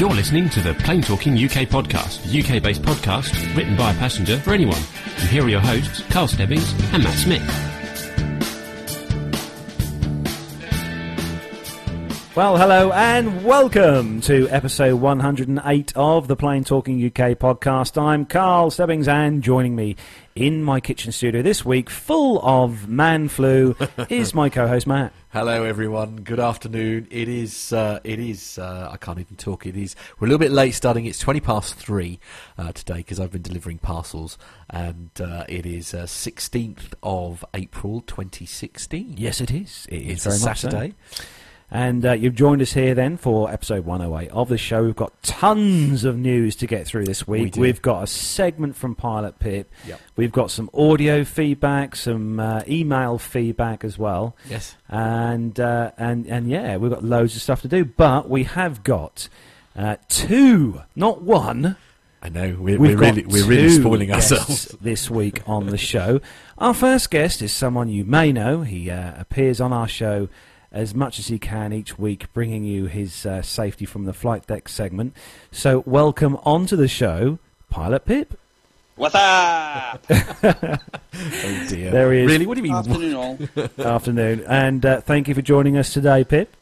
You're listening to the Plain Talking UK podcast, UK based podcast written by a passenger for anyone. And here are your hosts, Carl Stebbings and Matt Smith. Well, hello and welcome to episode 108 of the Plain Talking UK podcast. I'm Carl Stebbings and joining me in my kitchen studio this week, full of man flu, is my co-host Matt. Hello, everyone. Good afternoon. It is. Uh, it is. Uh, I can't even talk. It is. We're a little bit late starting. It's twenty past three uh, today because I've been delivering parcels, and uh, it is uh, sixteenth of April, twenty sixteen. Yes, it is. It is It's very a much so. And uh, you've joined us here then for episode 108 of the show. We've got tons of news to get through this week. do. We've got a segment from Pilot Pip. Yep. We've got some audio feedback, some uh, email feedback as well. Yes. and uh, and and yeah, we've got loads of stuff to do. But we have got uh, two, not one. I know. We're, we're really. We're really spoiling ourselves. this week on the show. Our first guest is someone you may know. He uh, appears on our show as much as he can each week, bringing you his uh, safety from the flight deck segment. So, welcome onto the show, Pilot Pip. What's up? Oh dear. There he is. Really? What do you mean? Afternoon, all. Afternoon, and uh, thank you for joining us today, Pip.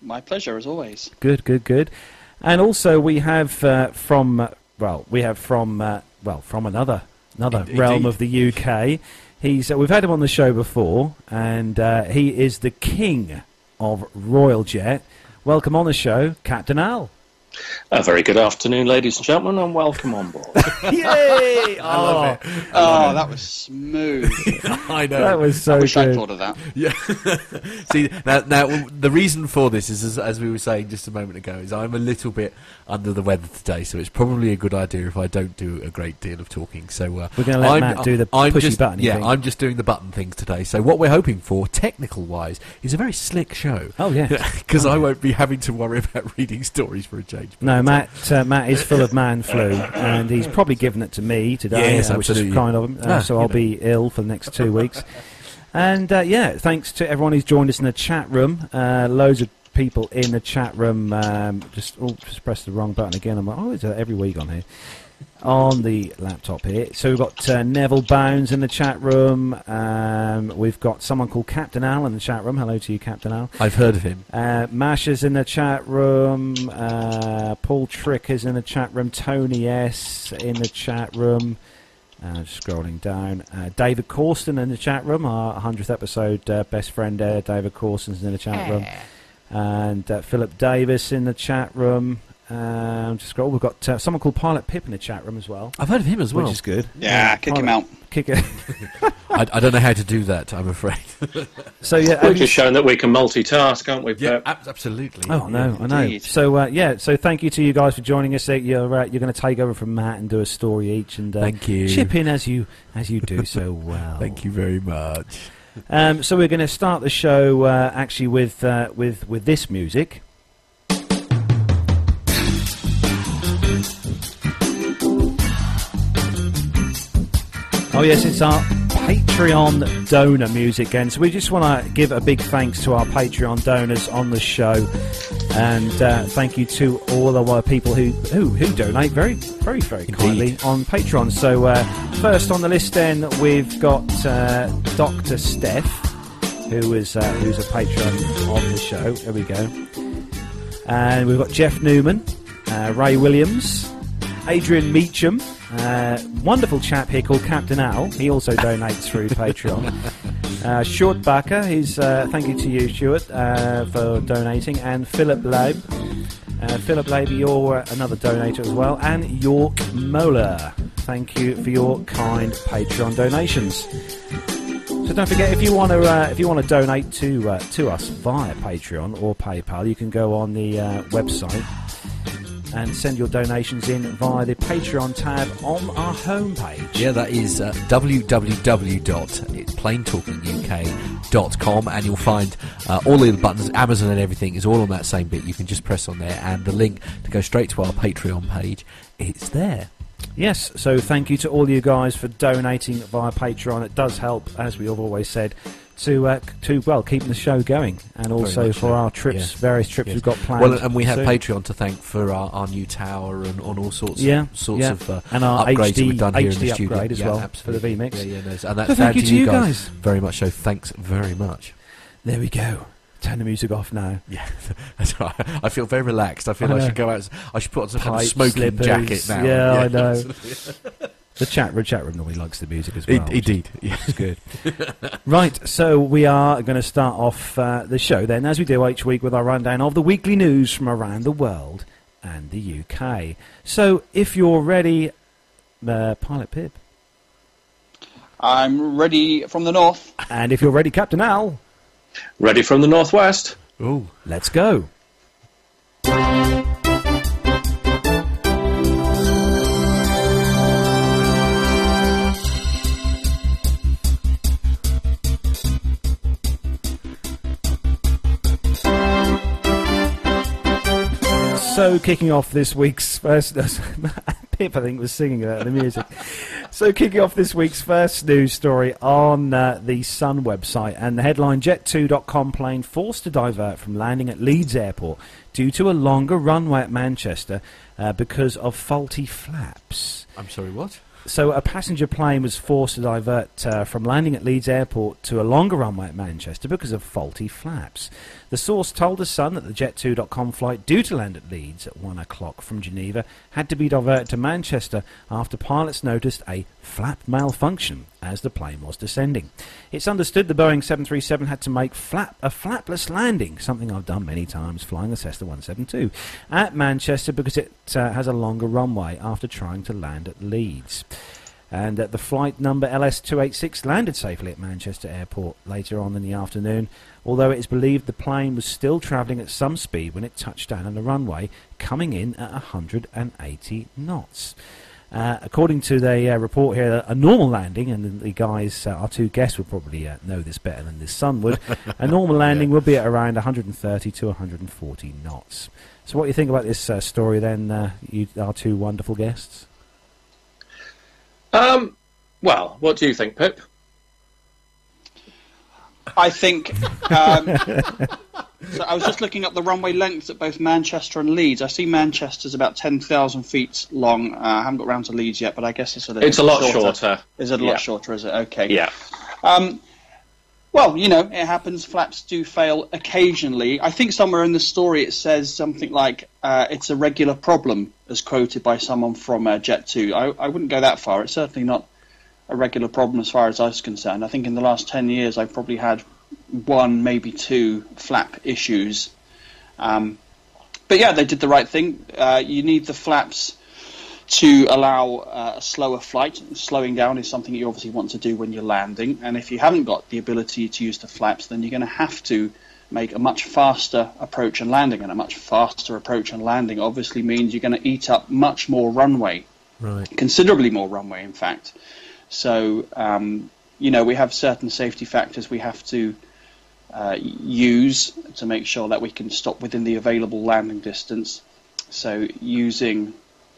My pleasure, as always. Good, good, good. And also we have uh, from uh, well, we have from uh, well from another another Indeed. realm of the UK. He's uh, we've had him on the show before, and uh, he is the king of Royal Jet. Welcome on the show, Captain Al. A very good afternoon, ladies and gentlemen, and welcome on board. Yay! I love it. Oh, that was smooth. I know. That was so I wish I good. thought of that. Yeah. See now, now the reason for this is, as, as we were saying just a moment ago, is I'm a little bit under the weather today, so it's probably a good idea if I don't do a great deal of talking. So uh, We're gonna let I'm, Matt do the I'm pushy just, button Yeah, thing. I'm just doing the button things today. So what we're hoping for, technical wise, is a very slick show. Oh yeah. Because I won't be having to worry about reading stories for a change. No, Matt. Uh, Matt is full of man flu, and he's probably given it to me today, Yes, uh, which is kind of him. Uh, Ah, so I'll know. be ill for the next two weeks. And uh, yeah, thanks to everyone who's joined us in the chat room. Uh, loads of people in the chat room. Um, just oh, just press the wrong button again. I'm like, oh, it's uh, every week on here. On the laptop here. So we've got uh, Neville Bounds in the chat room. Um, we've got someone called Captain Al in the chat room. Hello to you, Captain Al. I've heard of him. Uh, Masha's in the chat room. Uh, Paul Trick is in the chat room. Tony S in the chat room. Uh, just scrolling down. Uh, David Corsten in the chat room. Our 100th episode uh, best friend there. David Corsten's in the chat room. And uh, Philip Davis in the chat room. Um, just scroll. We've got uh, someone called Pilot Pip in the chat room as well, I've heard of him as well. which is good. Yeah, kick him out. Kick it. I, I don't know how to do that. I'm afraid. so yeah, We're have just showing that we can multitask, aren't we, yeah, Pep? absolutely. Oh no, I know. Indeed. So uh, yeah, so thank you to you guys for joining us. You're uh, you're going to take over from Matt and do a story each, and uh, Thank you. chip in as you as you do so well. Thank you very much. Um, so we're going to start the show uh, actually with uh, with with this music. Oh yes, it's our Patreon donor music again. So we just want to give a big thanks to our Patreon donors on the show, and uh, thank you to all of our people who who, who donate very very very kindly on Patreon. So uh, first on the list, then we've got uh, Doctor Steph, who is uh, who's a patron of the show. There we go, and we've got Jeff Newman, uh, Ray Williams, Adrian Meacham. Uh, wonderful chap here called Captain Al. He also donates through Patreon. Uh, Stuart Barker, he's uh, thank you to you, Stuart, uh, for donating, and Philip Laib. Uh, Philip Laib, you're another donator as well, and York Mola. Thank you for your kind Patreon donations. So don't forget if you want to uh, if you want to donate to uh, to us via Patreon or PayPal, you can go on the uh, website and send your donations in via the Patreon tab on our homepage. Yeah, that is uh, www.plaintalkinguk.com, and you'll find uh, all the buttons, Amazon and everything is all on that same bit. You can just press on there, and the link to go straight to our Patreon page, it's there. Yes, so thank you to all you guys for donating via Patreon. It does help, as we have always said, to uh, to well keeping the show going, and also for so. our trips, Yeah. various trips Yes. we've got planned. Well, and we have soon. Patreon to thank for our, our new tower and on all sorts Yeah, of sorts yeah. of uh, and our upgrades HD that we've done here in HD the studio. upgrade as Yeah, well for the absolutely. VMix. Yeah, yeah, no, and So that's thank you to you guys. guys. very much. So thanks very much. There we go. Turn the music off now. Yeah, that's right. I feel very relaxed. I feel I I, should go out. I should put on some kind of smoking slippers. jacket now. Yeah, I know. absolutely. The chat room, chat room normally likes the music as well. In- Indeed. Yeah. It's good. right, so we are going to start off uh, the show then, as we do each week, with our rundown of the weekly news from around the world and the UK. So, if you're ready, uh, Pilot Pip, I'm ready from the north. and if you're ready, Captain Al, Ready from the northwest? Ooh. let's go. So, kicking off this week's first. Pip, I think, was singing the music. So, kicking off this week's first news story on uh, the Sun website, and the headline Jet2.com plane forced to divert from landing at Leeds Airport due to a longer runway at Manchester uh, because of faulty flaps. I'm sorry. What? So, a passenger plane was forced to divert uh, from landing at Leeds Airport to a longer runway at Manchester because of faulty flaps. The source told The Sun that the Jet2.com flight due to land at Leeds at 1 o'clock from Geneva had to be diverted to Manchester after pilots noticed a flap malfunction as the plane was descending. It's understood the Boeing 737 had to make flap, a flapless landing, something I've done many times flying the Cessna 172, at Manchester because it uh, has a longer runway after trying to land at Leeds. And uh, the flight number LS286 landed safely at Manchester Airport later on in the afternoon, although it is believed the plane was still travelling at some speed when it touched down on the runway, coming in at 180 knots. Uh, according to the uh, report here, a normal landing, and the guys, uh, our two guests would probably uh, know this better than this Sun would, a normal landing would be at around 130 to 140 knots. So, what do you think about this uh, story then, uh, you, our two wonderful guests? Um, well, what do you think, Pip? I think. Um, so I was just looking up the runway lengths at both Manchester and Leeds. I see Manchester's about 10,000 feet long. Uh, I haven't got round to Leeds yet, but I guess it's a little It's a lot shorter. Is it a lot shorter, is it? Okay. Yeah. Um, well, you know, it happens. Flaps do fail occasionally. I think somewhere in the story it says something like uh, it's a regular problem, as quoted by someone from uh, Jet2. I, I wouldn't go that far. It's certainly not a regular problem as far as I was concerned. I think in the last 10 years I've probably had one, maybe two flap issues. Um, but yeah, they did the right thing. Uh, you need the flaps to allow uh, a slower flight. Slowing down is something you obviously want to do when you're landing, and if you haven't got the ability to use the flaps, then you're going to have to make a much faster approach and landing, and a much faster approach and landing obviously means you're going to eat up much more runway, Right. considerably more runway, in fact. So, um, you know, we have certain safety factors we have to uh, use to make sure that we can stop within the available landing distance. So, using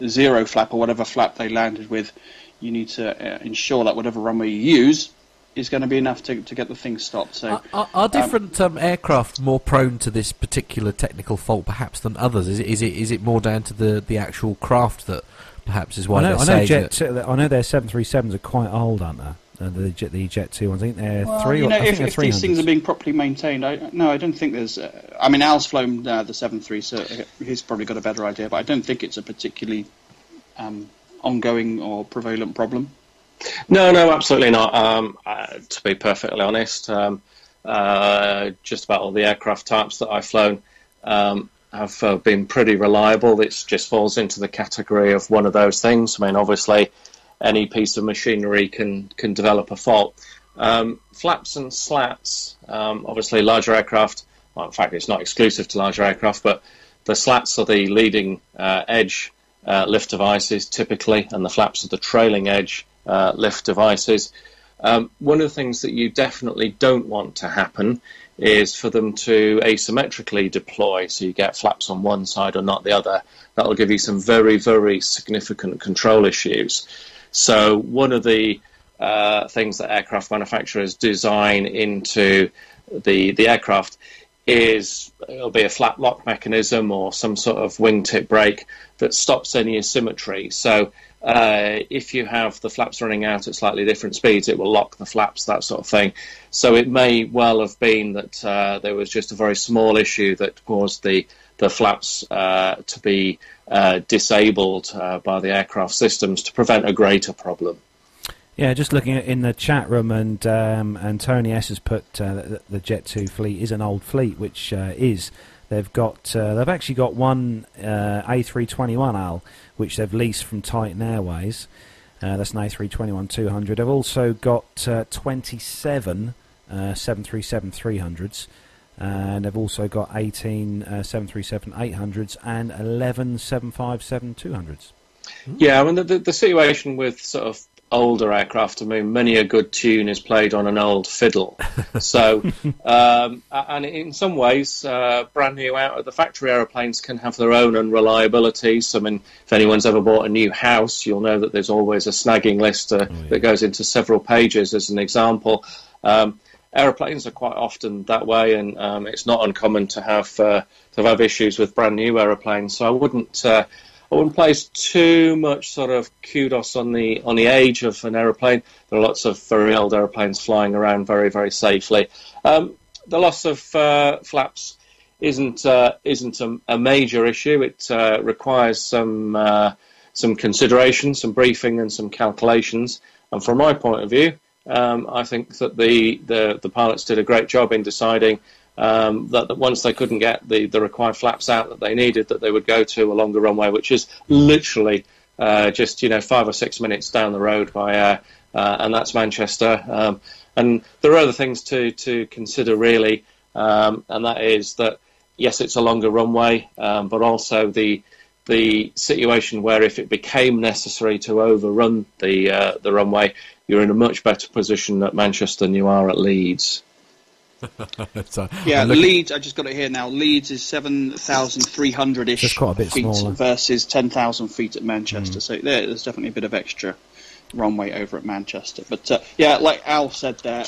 zero flap or whatever flap they landed with, you need to uh, ensure that whatever runway you use is going to be enough to, to get the thing stopped. So, Are, are, are different um, aircraft more prone to this particular technical fault, perhaps, than others? Is it is it is it more down to the, the actual craft that perhaps is why I know, they're I know Jet. that- I know their seven three sevens are quite old, aren't they? Uh, the Jet, the Jet two ones. I think they're Well, three. you or, know, I think if, they're if these things are being properly maintained, I, no, I don't think there's. Uh, I mean, Al's flown uh, the seven three, so he's probably got a better idea. But I don't think it's a particularly um, ongoing or prevalent problem. No, no, absolutely not. Um, uh, to be perfectly honest, um, uh, just about all the aircraft types that I've flown um, have uh, been pretty reliable. It just falls into the category of one of those things. I mean, obviously, any piece of machinery can can develop a fault. Um, flaps and slats, um, obviously, larger aircraft. Well, in fact, it's not exclusive to larger aircraft, but the slats are the leading uh, edge uh, lift devices typically, and the flaps are the trailing edge uh, lift devices. Um, one of the things that you definitely don't want to happen is for them to asymmetrically deploy, so you get flaps on one side or not the other. That'll give you some very, very significant control issues. So one of the uh, things that aircraft manufacturers design into the the aircraft is it'll be a flap lock mechanism or some sort of wingtip brake that stops any asymmetry. So uh, if you have the flaps running out at slightly different speeds, it will lock the flaps, that sort of thing. So it may well have been that uh, there was just a very small issue that caused the the flaps uh, to be uh, disabled uh, by the aircraft systems to prevent a greater problem. Yeah, just looking at in the chat room, and um, and Tony S has put uh, the, Jet Two fleet is an old fleet, which uh, is they've got uh, they've actually got one uh, A321 Al, which they've leased from Titan Airways. Uh, that's an A321 200. They've also got uh, 27 737 300s. And they've also got 18 737 800s and 11 757 200s. Yeah, I mean the, the, the situation with sort of older aircraft. I mean, many a good tune is played on an old fiddle. so, um, and in some ways, uh, brand new out of the factory aeroplanes can have their own unreliabilities. I mean, if anyone's ever bought a new house, you'll know that there's always a snagging list uh, oh, yeah. that goes into several pages as an example. Um, aeroplanes are quite often that way, and um, it's not uncommon to have uh, to have issues with brand new aeroplanes. So I wouldn't uh, I wouldn't place too much sort of kudos on the on the age of an aeroplane. There are lots of very old aeroplanes flying around very very safely. Um, the loss of uh, flaps isn't uh, isn't a, a, major issue. It uh, requires some uh, some consideration, some briefing, and some calculations. And from my point of view, um, I think that the, the the pilots did a great job in deciding um, that, that, once they couldn't get the, the required flaps out that they needed, that they would go to a longer runway, which is literally uh, just you know five or six minutes down the road by air, uh, and that's Manchester. Um, and there are other things to to consider really, um, and that is that yes, it's a longer runway, um, but also the the situation where if it became necessary to overrun the uh, the runway, you're in a much better position at Manchester than you are at Leeds. So, yeah, Leeds. I just got it here now. Leeds is seven thousand three hundred ish feet smaller. versus ten thousand feet at Manchester. Mm. So there, there's definitely a bit of extra runway over at Manchester. But uh, yeah, like Al said there,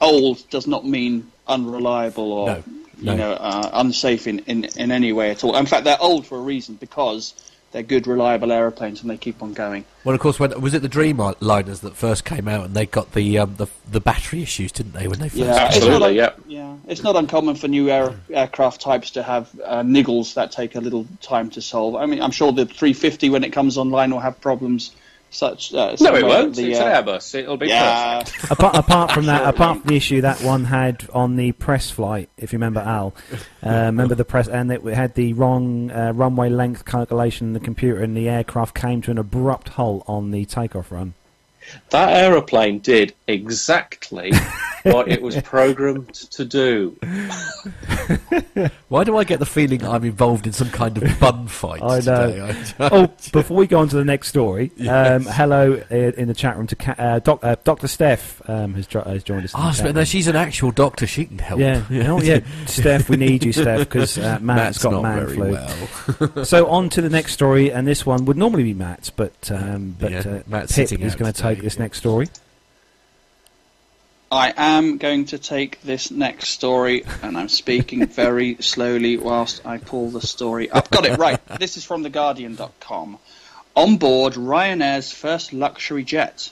old does not mean unreliable or no, no. you know uh, unsafe in, in, in any way at all. In fact, they're old for a reason because they're good, reliable aeroplanes, and they keep on going. Well, of course, when was it the Dreamliners that first came out, and they got the um, the, the battery issues, didn't they? When they first yeah, absolutely, yeah, yeah. It's not uncommon for new air, aircraft types to have uh, niggles that take a little time to solve. I mean, I'm sure the 350 when it comes online will have problems such. Uh, no, it won't. The, it's uh, Airbus. It'll be yeah. perfect. apart, apart from that, apart from the issue that one had on the press flight, if you remember Al, uh, remember the press, and it had the wrong uh, runway length calculation in the computer, and the aircraft came to an abrupt halt on the takeoff run. That aeroplane did exactly what it was programmed to do. Why do I get the feeling I'm involved in some kind of bun fight? I know. oh, before we go on to the next story, yes. um, hello in the chat room to uh, doc, uh, Dr. Steph um, has, jo- has, joined us. Oh, so no, she's an actual doctor. She can help. Yeah, yeah. Oh, yeah. Steph, we need you, Steph, because uh, Matt's, Matt's got man flu. Well. so on to the next story, and this one would normally be Matt's, but um, but yeah, uh, Matt's Pip is going to take this yeah. next story. I am going to take this next story, and I'm speaking very slowly whilst I pull the story up. Got it, right. This is from TheGuardian.com. On board Ryanair's first luxury jet.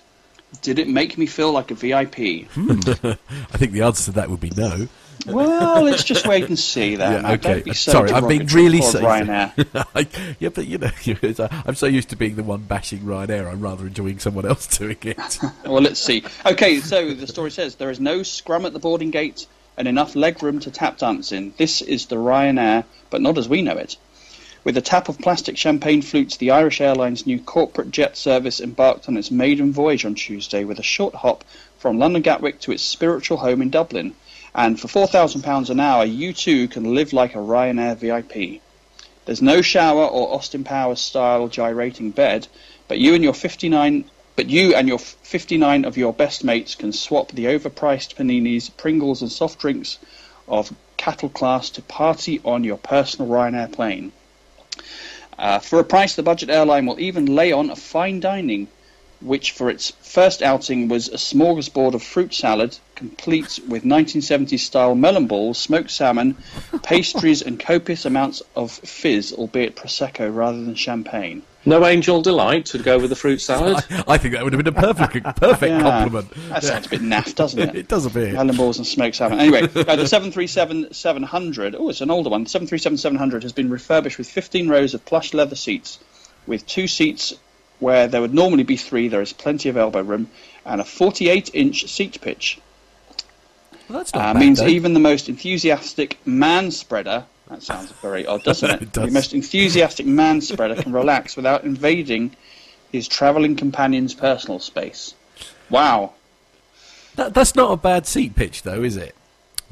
Did it make me feel like a VIP? Hmm. I think the answer to that would be no. Well, let's just wait and see then. Yeah, okay. So Sorry, I'm being really safe. Ryanair. yeah, but you know, I'm so used to being the one bashing Ryanair. I'm rather enjoying someone else doing it. well, let's see. Okay, so the story says there is no scrum at the boarding gate and enough leg room to tap dance in. This is the Ryanair, but not as we know it. With a tap of plastic champagne flutes, the Irish Airlines new corporate jet service embarked on its maiden voyage on Tuesday with a short hop from London Gatwick to its spiritual home in Dublin. And for £4,000 an hour, you too can live like a Ryanair VIP. There's no shower or Austin Powers style gyrating bed, but you and your 59 but you and your 59 of your best mates can swap the overpriced paninis, Pringles and soft drinks of cattle class to party on your personal Ryanair plane. Uh, for a price, the budget airline will even lay on a fine dining which for its first outing was a smorgasbord of fruit salad, complete with 1970s style melon balls, smoked salmon, pastries, and copious amounts of fizz, albeit prosecco rather than champagne. No angel delight to go with the fruit salad. I, I think that would have been a perfect, perfect Yeah. compliment. That sounds a bit naff, doesn't it? It does a bit. Melon balls and smoked salmon. Anyway, uh, the 737-700, oh, it's an older one. The 737-700 has been refurbished with 15 rows of plush leather seats, with two seats where there would normally be three. There is plenty of elbow room, and a 48-inch seat pitch. Well, that's not Uh, bad, means though. even the most enthusiastic man spreader. That sounds very odd, doesn't it? It does. The most enthusiastic man spreader can relax without invading his travelling companion's personal space. Wow. That, that's not a bad seat pitch, though, is it?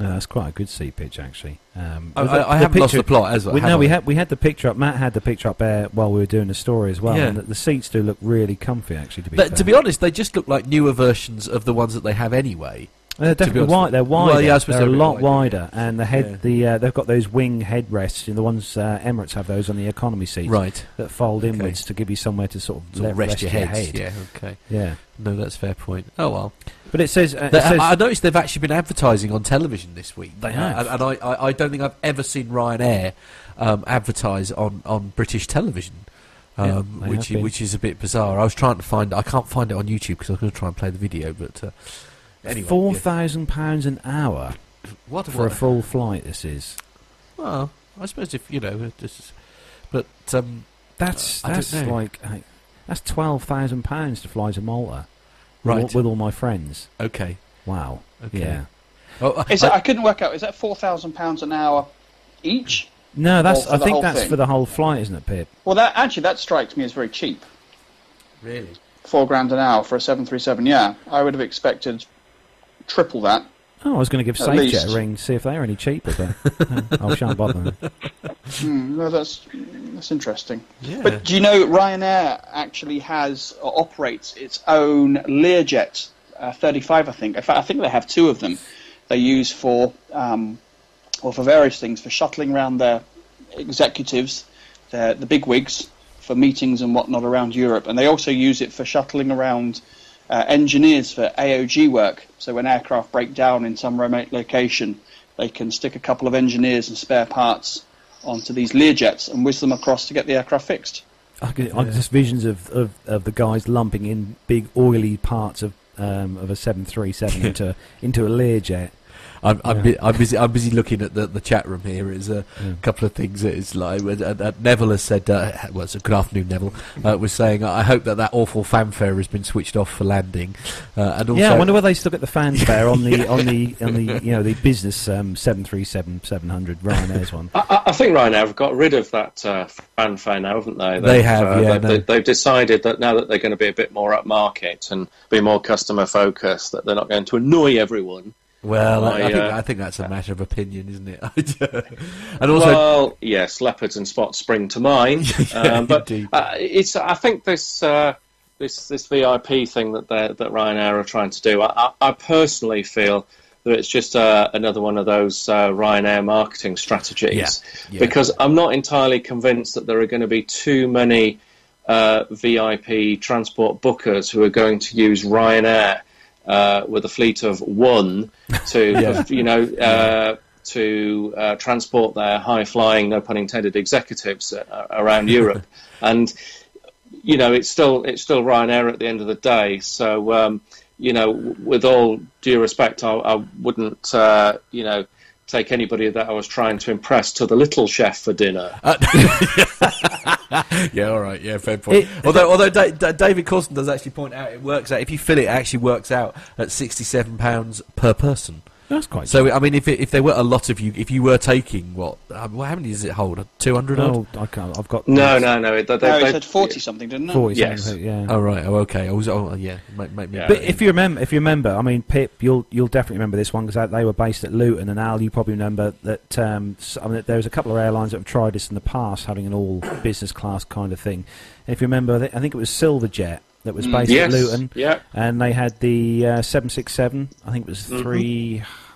No, that's quite a good seat pitch actually. Um, I, the- I, the haven't lost the plot, as well. We, no, we had we had the picture up. Matt had the picture up there while we were doing the story as well. Yeah. And the, the seats do look really comfy actually. To be to be honest, they just look like newer versions of the ones that they have anyway. they're definitely wide. They're you. wider. Well, yeah, they're a lot wider, wider, and the head Yeah. the uh, they've got those wing headrests. And the ones uh, Emirates have those on the economy seats Right. that fold Okay. inwards to give you somewhere to sort of, Sort of rest, your head. head. Yeah, okay. Yeah. No, that's a fair point. Oh, well. But it says, uh, it says I noticed they've actually been advertising on television this week. They Uh, have. and, and I, I, I don't think I've ever seen Ryanair um, advertise on, on British television, um, they which which is a bit bizarre. I was trying to find, I can't find it on YouTube because I was going to try and play the video, but uh, anyway, four yeah. thousand pounds an hour what for a full flight. This is Well, I suppose if you know, just, but um, that's I that's like uh, that's twelve thousand pounds to fly to Malta. With with all my friends. okay. Wow. Okay. Yeah. Oh, Is I- that, I couldn't work out. Is that four thousand pounds an hour each? No, that's. I think that's thing? for the whole flight, isn't it, Pip? Well, that actually that strikes me as very cheap. really? Four grand an hour for a seven three seven. Yeah, I would have expected triple that. Oh, I was going to give At SafeJet a ring, see if they're any cheaper, but uh, I shan't bother. Hmm, no, that's that's interesting. Yeah. But do you know Ryanair actually has or operates its own Learjet uh, 35? I think. In fact, I think they have two of them. They use for um, or for various things for shuttling around their executives, their, the big wigs for meetings and whatnot around Europe, and they also use it for shuttling around uh, engineers for AOG work. So when aircraft break down in some remote location, they can stick a couple of engineers and spare parts onto these Learjets and whiz them across to get the aircraft fixed. I can, I can just visions of, of, of the guys lumping in big oily parts of um, of a seven three seven into into a Learjet. I'm, I'm, Yeah. bu- I'm busy. I'm busy looking at the, the chat room here. There's a Yeah. couple of things. that It's like uh, uh, Neville has said. Uh, well, it's a good afternoon, Neville. Uh, was saying, I hope that that awful fanfare has been switched off for landing. Uh, and also, yeah, I wonder whether they still get the fanfare on the on the on the you know the business um, seven three seven seven hundred Ryanair's one. I, I- I think Ryanair have got rid of that uh, fanfare now, haven't they? They They've, uh, yeah, They've, no. they've decided that now that they're going to be a bit more upmarket and be more customer focused, that they're not going to annoy everyone. Well, I, I think uh, I think that's a matter of opinion, isn't it? and also, well, yes, leopards and spots spring to mind, um, but uh, it's. I think this uh, this this VIP thing that that Ryanair are trying to do. I, I personally feel that it's just uh, another one of those uh, Ryanair marketing strategies Yeah, yeah. because I'm not entirely convinced that there are going to be too many uh, VIP transport bookers who are going to use Ryanair uh, with a fleet of one to Yeah. you know. Uh, to uh, transport their high-flying, no pun intended, executives uh, around Europe, and you know it's still it's still Ryanair at the end of the day. So um, you know, w- with all due respect, I, I wouldn't uh, you know take anybody that I was trying to impress to the little chef for dinner. Uh, yeah, all right, yeah, fair point. It- although, although da- Da- David Corson does actually point out, it works out if you fill it, it actually works out at sixty-seven pounds per person. That's quite. So, I mean, if it, if there were a lot of you, if you were taking what, uh, well, how many does it hold? Two hundred odd. oh, I can't. I've got No, no, no. They, they, No, it said forty something, didn't it? forty. Yes. something, Yeah. Oh right. Oh okay. I was. Oh yeah. Make, make me. Yeah. But if you remember, if you remember, I mean, Pip, you'll you'll definitely remember this one because they were based at Luton, and Al, you probably remember that. Um, s- I mean, there was a couple of airlines that have tried this in the past, having an all business class kind of thing. If you remember, I think it was Silverjet that was Mm, based yes, at Luton, Yeah. and they had the uh, 767. I think it was Mhm.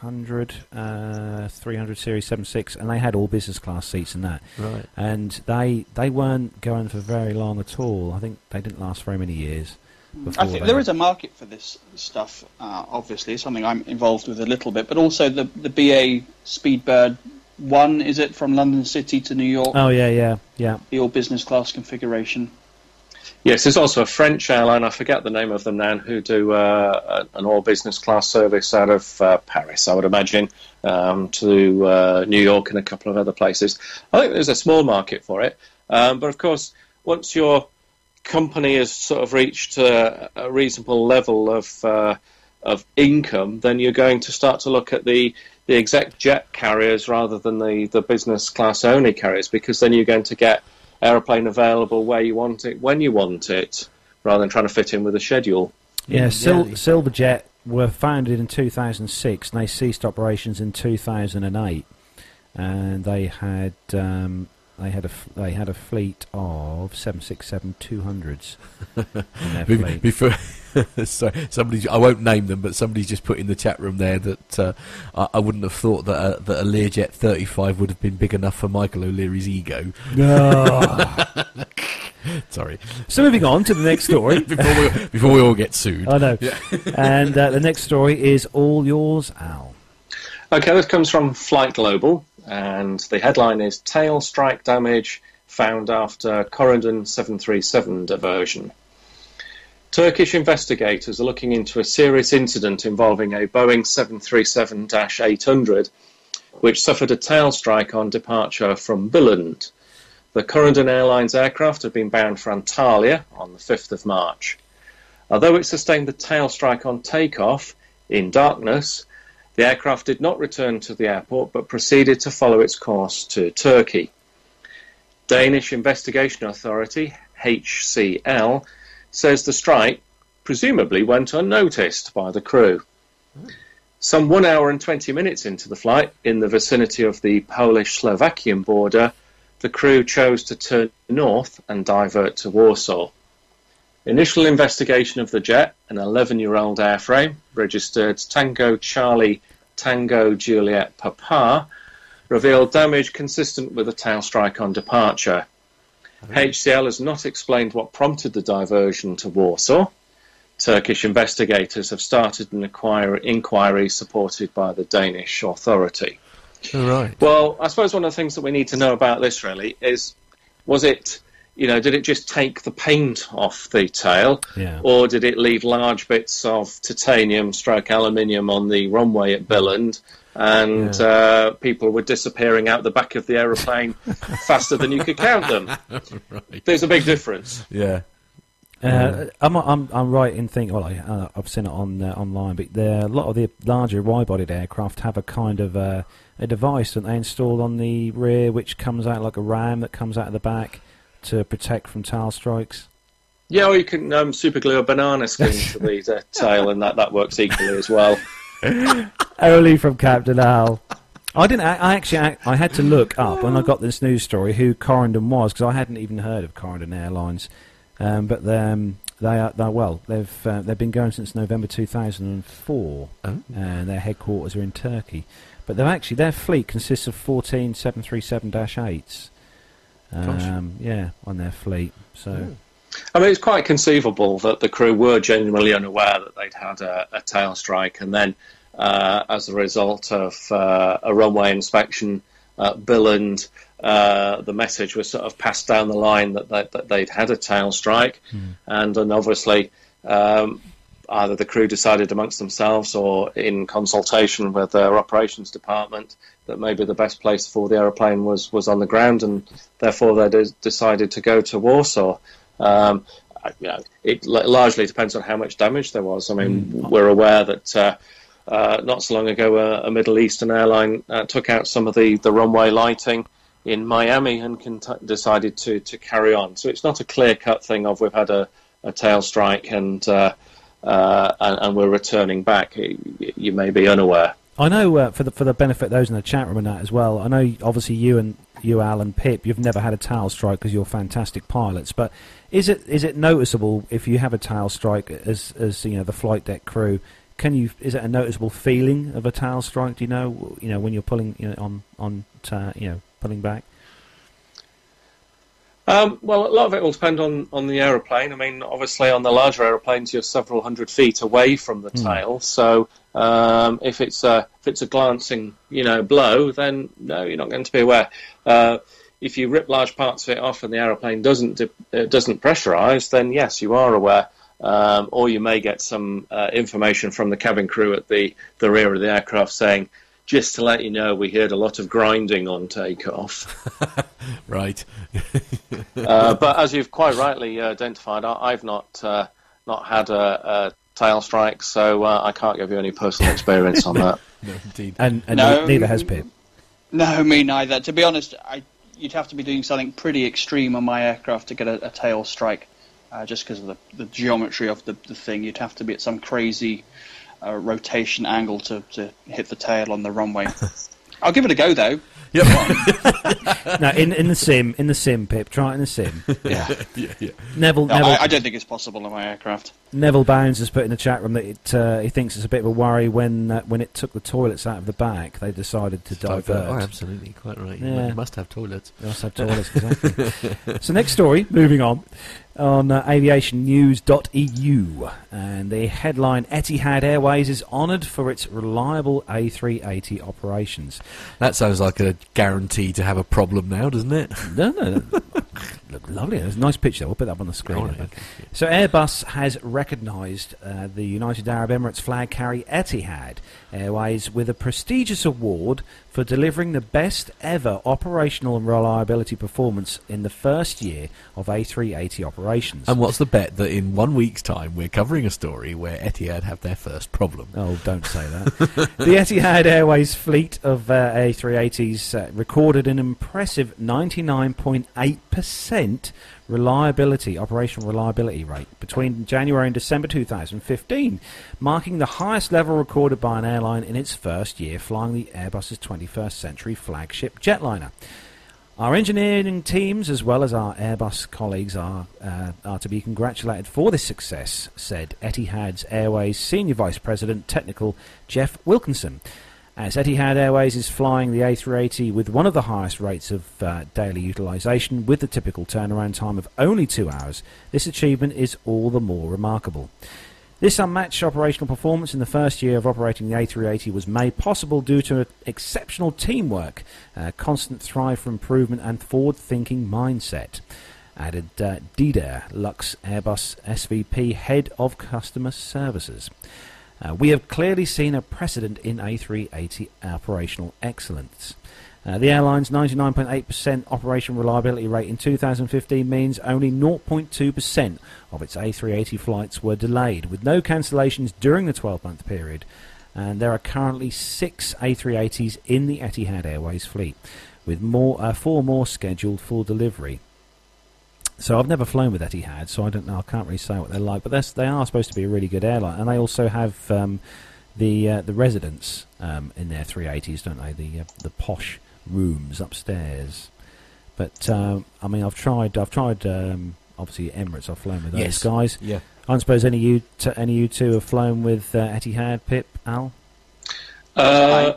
300, uh, 300 series 76, and they had all business class seats in that. right. And they they weren't going for very long at all. I think they didn't last very many years. I think there is a market for this stuff. Uh, obviously, something I'm involved with a little bit, but also the the BA Speedbird one is it from London City to New York? Oh yeah, yeah, yeah. The all business class configuration. Yes, there's also a French airline, I forget the name of them now, who do uh, an all business class service out of uh, Paris, I would imagine, um, to uh, New York and a couple of other places. I think there's a small market for it. Um, but of course, once your company has sort of reached a, reasonable level of, uh, of income, then you're going to start to look at the the exec jet carriers rather than the, the business class only carriers because then you're going to get aeroplane available where you want it when you want it rather than trying to fit in with a schedule. Yeah, Sil- Silverjet were founded in 2006 and they ceased operations in 2008 and they had um, they had a they had a fleet of 767-200s in. Before, so somebody, I won't name them, but somebody's just put in the chat room there that uh, I, I, wouldn't have thought that a, that a Learjet 35 would have been big enough for Michael O'Leary's ego. No. Sorry. So moving on to the next story before, we, before we all get sued. I know. Yeah. and uh, the next story is all yours, Al. Okay, this comes from Flight Global, and the headline is "Tail Strike Damage Found After Corendon 737 Diversion." Turkish investigators are looking into a serious incident involving a Boeing 737 800, which suffered a tail strike on departure from Billund. The Corendon Airlines aircraft had been bound for Antalya on the 5th of March. Although it sustained the tail strike on takeoff, in darkness, the aircraft did not return to the airport but proceeded to follow its course to Turkey. Danish Investigation Authority, HCL, says the strike presumably went unnoticed by the crew. Some one hour and 20 minutes into the flight, in the vicinity of the Polish Slovakian border, the crew chose to turn north and divert to Warsaw. Initial investigation of the jet, an 11 year old airframe, registered Tango Charlie Tango Juliet Papa, revealed damage consistent with a tail strike on departure. HCL has not explained what prompted the diversion to Warsaw. Turkish investigators have started an inquiry, supported by the Danish authority. right. Well, I suppose one of the things that we need to know about this really is was it, you know, did it just take the paint off the tail, yeah. or did it leave large bits of titanium stroke aluminium on the runway at Billund? and yeah. uh, people were disappearing out the back of the aeroplane faster than you could count them. right. There's a big difference. Yeah. Uh, I'm, I'm, I'm right in thinking. Well, I, uh, I've seen it on uh, online, but a lot of the larger wide-bodied aircraft have a kind of uh, a device that they install on the rear, which comes out like a ram that comes out of the back to protect from tail strikes. Yeah, or you can um, super glue a banana skin to the tail, and that, that works equally as well. Only from Captain Al. I didn't. I actually. I had to look up when I got this news story who Corendon was because I hadn't even heard of Corendon Airlines. Um, but um, they are. They're, well, they've uh, they've been going since November 2004, oh. and their headquarters are in Turkey. But they're actually their fleet consists of 14 737-8s. Um, yeah, on their fleet. So. Ooh. I mean, it's quite conceivable that the crew were genuinely unaware that they'd had a, a tail strike, and then, uh, as a result of uh, a runway inspection at Billund, uh, the message was sort of passed down the line that, they, that they'd had a tail strike, mm. and then obviously um, either the crew decided amongst themselves or in consultation with their operations department that maybe the best place for the aeroplane was, was on the ground, and therefore they decided to go to Warsaw. Um, you know, it largely depends on how much damage there was. I mean, mm. we're aware that uh, uh, not so long ago a, a Middle Eastern airline uh, took out some of the, the runway lighting in Miami and cont- decided to, to carry on. So it's not a clear cut thing of we've had a, a tail strike and, uh, and, and we're returning back. You may be unaware. I know uh, for the for the benefit of those in the chat room and that as well. I know obviously you and you, Al and Pip, you've never had a tail strike because you're fantastic pilots. But is it is it noticeable if you have a tail strike as as you know the flight deck crew? Can you is it a noticeable feeling of a tail strike? Do you know you know when you're pulling you know on on uh, you know pulling back? Um, well, a lot of it will depend on, on the aeroplane. I mean, obviously, on the larger aeroplanes, you're several hundred feet away from the tail. So, um, if it's a if it's a glancing, you know, blow, then no, you're not going to be aware. Uh, if you rip large parts of it off and the aeroplane doesn't di- uh, doesn't pressurize, then yes, you are aware. Um, or you may get some uh, information from the cabin crew at the, the rear of the aircraft saying, just to let you know, we heard a lot of grinding on takeoff. Right. uh, but as you've quite rightly uh, identified, I, I've not uh, not had a, a tail strike, so uh, I can't give you any personal experience on that. no, indeed. And, and No. neither has Pip. No, me neither. To be honest, I, you'd have to be doing something pretty extreme on my aircraft to get a, a tail strike, uh, just because of the, the geometry of the, the thing. You'd have to be at some crazy uh, rotation angle to, to hit the tail on the runway. I'll give it a go though. no, in in the sim, in the sim, Pip. Try it in the sim. Yeah. yeah, yeah. Neville, No, Neville, I, I don't think it's possible on my aircraft. Neville Bounds has put in the chat room that it, uh, he thinks it's a bit of a worry when uh, when it took the toilets out of the back, they decided to divert. Oh, absolutely, quite right. Yeah. You Yeah. must have toilets. They must have toilets, exactly. so next story, moving on, on uh, aviationnews.eu, and the headline: Etihad Airways is honoured for its reliable A380 operations. That sounds like a guarantee to have a problem now, doesn't it? No, no, no. look lovely. There's a nice picture. We'll put that up on the screen. Right, okay. So Airbus has recognised uh, the United Arab Emirates flag carrier Etihad Airways with a prestigious award for delivering the best ever operational and reliability performance in the first year of A380 operations. And what's the bet that in one week's time we're covering a story where Etihad have their first problem? Oh, don't say that. the Etihad Airways fleet of uh, A380s uh, recorded an impressive 99.8% reliability, operational reliability rate between January and December 2015, marking the highest level recorded by an airline in its first year flying the Airbus's 21st century flagship jetliner. Our engineering teams, as well as our Airbus colleagues, are, uh, are to be congratulated for this success, said Etihad's Airways Senior Vice President Technical Jeff Wilkinson. As Etihad Airways is flying the A380 with one of the highest rates of uh, daily utilisation, with the typical turnaround time of only two hours, this achievement is all the more remarkable. This unmatched operational performance in the first year of operating the A380 was made possible due to exceptional teamwork, uh, constant thrive for improvement, and forward thinking mindset. Added uh, Lux Airbus SVP, Head of Customer Services. Uh, we have clearly seen a precedent in A380 operational excellence. Uh, the airline's 99.8% operation reliability rate in 2015 means only 0.2% of its A380 flights were delayed, with no cancellations during the 12 month period. And there are currently six A380s in the Etihad Airways fleet, with more, uh, four more scheduled for delivery. So I've never flown with Etihad, so I don't know. I can't really say what they're like, but they're, they are supposed to be a really good airline, and they also have um, the uh, the residents um, in their 380s, don't they? The uh, the posh rooms upstairs. But um, I mean, I've tried. I've tried. Um, obviously, Emirates. I've flown with those Yes. guys. Yeah. I don't suppose any of you, t- any of you two have flown with uh, Etihad, Pip, Al. Uh,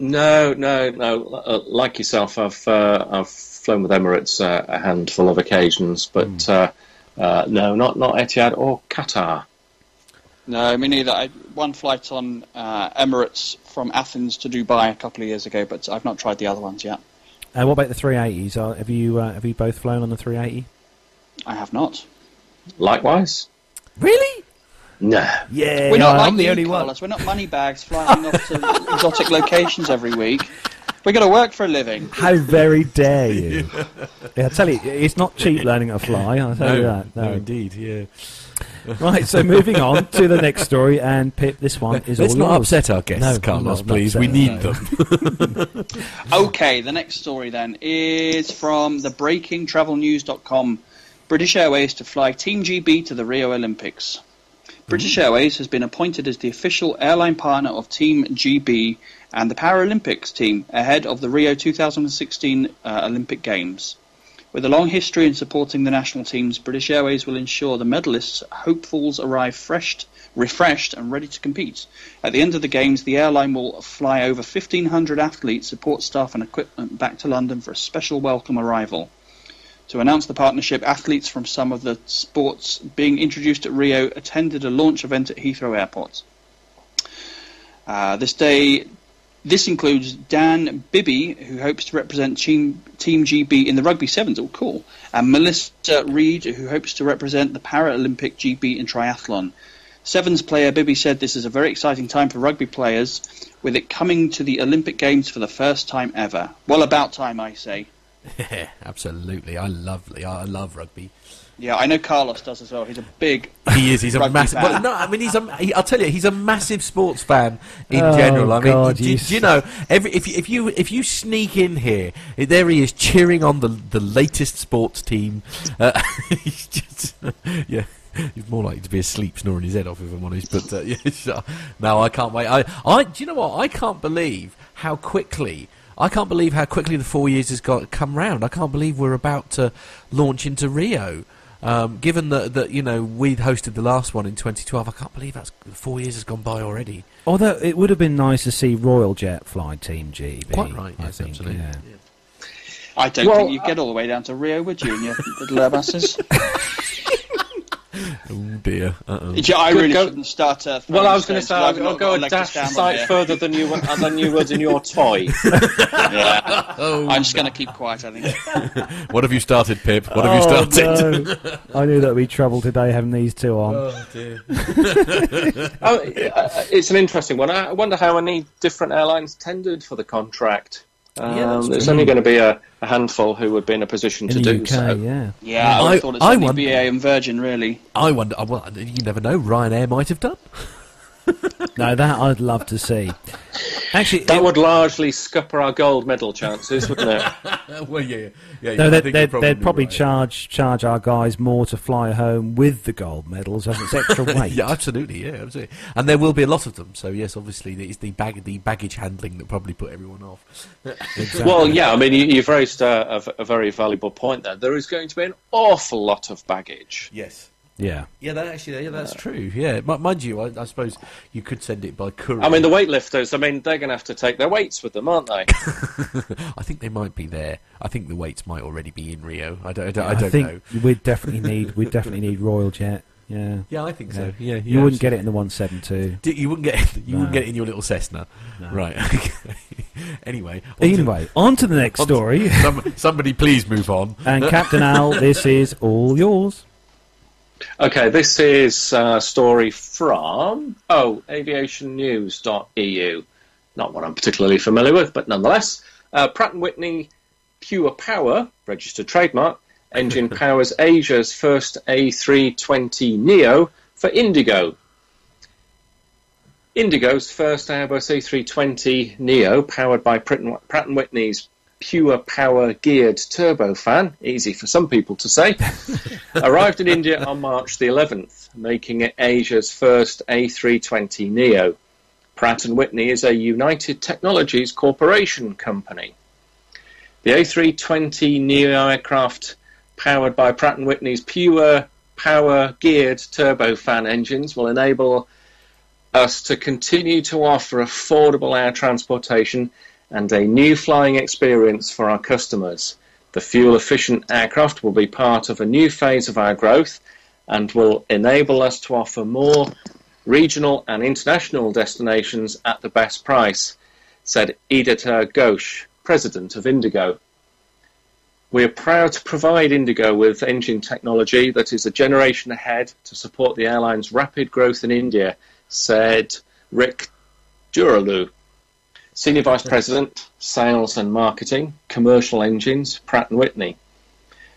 no, no, no. Uh, like yourself, I've uh, I've flown with Emirates uh, a handful of occasions, but uh, uh, no, not not Etihad or Qatar. No, me neither. I, one flight on uh, Emirates from Athens to Dubai a couple of years ago, but I've not tried the other ones yet. Uh, what about the 380s? Uh, have you uh, have you both flown on the 380? I have not. Likewise, Really? No. Yeah, We're not I'm the you, only one. We're not money bags flying off to exotic locations every week. we got to work for a living. How very dare you? yeah, I tell you, it's not cheap learning to fly. I'll tell you that. no, No. indeed, yeah. Right, so moving on to the next story, and Pip, this one is Let's all not yours. upset our guests, No, I'm Carlos, please. We need no. them. Okay, the next story then is from the breakingtravelnews.com. British Airways to fly Team GB to the Rio Olympics. British Airways has been appointed as the official airline partner of Team GB and the Paralympics team ahead of the Rio 2016 uh, Olympic Games. With a long history in supporting the national teams, British Airways will ensure the medalists' hopefuls arrive freshed, refreshed and ready to compete. At the end of the Games, the airline will fly over 1,500 athletes, support staff and equipment back to London for a special welcome arrival. To announce the partnership, athletes from some of the sports being introduced at Rio attended a launch event at Heathrow Airport. Uh, this day, this includes Dan Bibby, who hopes to represent Team, Team GB in the Rugby Sevens. Oh, cool. And Melissa Reid, who hopes to represent the Paralympic GB in triathlon. Sevens player Bibby said this is a very exciting time for rugby players, with it coming to the Olympic Games for the first time ever. Well, about time, I say. Yeah, absolutely. I love I love rugby. Yeah, I know Carlos does as well. He's a big. He is. He's a massive. fan. Well, no, I mean he's a. He, I'll tell you, he's a massive sports fan in Oh, general. I mean, God, do, you do you know? Every if you, if you if you sneak in here, there he is cheering on the the latest sports team. Uh, he's just yeah. He's more likely to be asleep, snoring his head off, if I'm honest. But uh, yeah, so- no, I can't wait. I, I, do you know what? I can't believe how quickly. I can't believe how quickly the four years has got come round. I can't believe we're about to launch into Rio. Um, given that, that you know we'd hosted the last one in 2012, I can't believe that's four years has gone by already. Although it would have been nice to see Royal Jet fly Team GB. Quite right, I yes, think, absolutely. yeah. I don't Well, think you'd get all the way down to Rio, would you, in your little Airbuses? Oh dear. Uh-oh. Yeah, I really go- shouldn't start. Uh, Well, I was going to say I'll, I've I'll go a leg dash sight further than you than you would in your toy. yeah. I'm just going to keep quiet. I think. What have you started, Pip? What have you Oh, started? no. I knew that'd be trouble today having these two on. Oh dear. Oh, uh, it's an interesting one. I wonder how many different airlines tendered for the contract. Um, Yeah, that's there's true. only going to be a, a handful who would be in a position in to the do UK, so. yeah. Yeah, I, I- would've thought it's I only wonder- BA and Virgin, really. I wonder. Well, you never know. Ryanair might have done. No, that I'd love to see. Actually, That it- would largely scupper our gold medal chances, wouldn't it? well, yeah, yeah. no, I they'd, they'd, you're they'd probably right. charge charge our guys more to fly home with the gold medals as it's extra weight. Yeah, absolutely. Yeah, absolutely. And there will be a lot of them. So yes, obviously, it's the bag, the baggage handling that probably put everyone off. Exactly. Well, yeah, I mean, you, you've raised a very valuable point there. There is going to be an awful lot of baggage. Yes. Yeah. Yeah, that actually, yeah, that's true. Yeah, M- mind you, I, I suppose you could send it by courier. I mean, the weightlifters, I mean, they're going to have to take their weights with them, aren't they? I think they might be there. I think the weights might already be in Rio. I don't. I don't, I I don't think know. we'd definitely need we'd definitely need Royal Jet. Yeah. Yeah, I think Yeah. so. Yeah, You wouldn't get it in the 172. You wouldn't get. You No. wouldn't get it in your little Cessna, No. right? Anyway. on to- Anyway, on to the next on to- story. some- somebody, please move on. And Captain Al, this is all yours. Okay, this is a story from, oh, aviationnews.eu. Not one I'm particularly familiar with, but nonetheless. Uh, Pratt & Whitney Pure Power, registered trademark, engine powers Asia's first A320 Neo for Indigo. Indigo's first Airbus A320 Neo, powered by Pratt Pratt & Whitney's Pure Power geared turbofan, easy for some people to say, arrived in India on March the 11th, making it Asia's first A320 Neo. Pratt & Whitney is a United Technologies Corporation company. The A320 Neo aircraft, powered by Pratt & Whitney's Pure Power geared turbofan engines, will enable us to continue to offer affordable air transportation and a new flying experience for our customers. The fuel efficient aircraft will be part of a new phase of our growth and will enable us to offer more regional and international destinations at the best price, said Aditya Ghosh, president of Indigo. We are proud to provide Indigo with engine technology that is a generation ahead to support the airline's rapid growth in India, said Rick Deurloo, Senior Vice President, Sales and Marketing, Commercial Engines, Pratt & Whitney.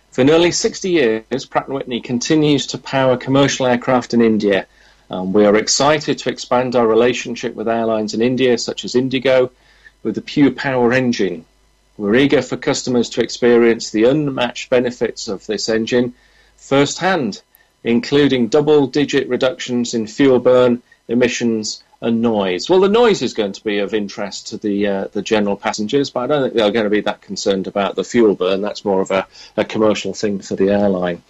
For nearly 60 years, Pratt & Whitney continues to power commercial aircraft in India. Um, we are excited to expand our relationship with airlines in India, such as Indigo, with the Pure Power engine. We're eager for customers to experience the unmatched benefits of this engine firsthand, including double digit reductions in fuel burn, emissions, and noise. Well, the noise is going to be of interest to the uh, the general passengers, but I don't think they're going to be that concerned about the fuel burn. That's more of a, a commercial thing for the airline.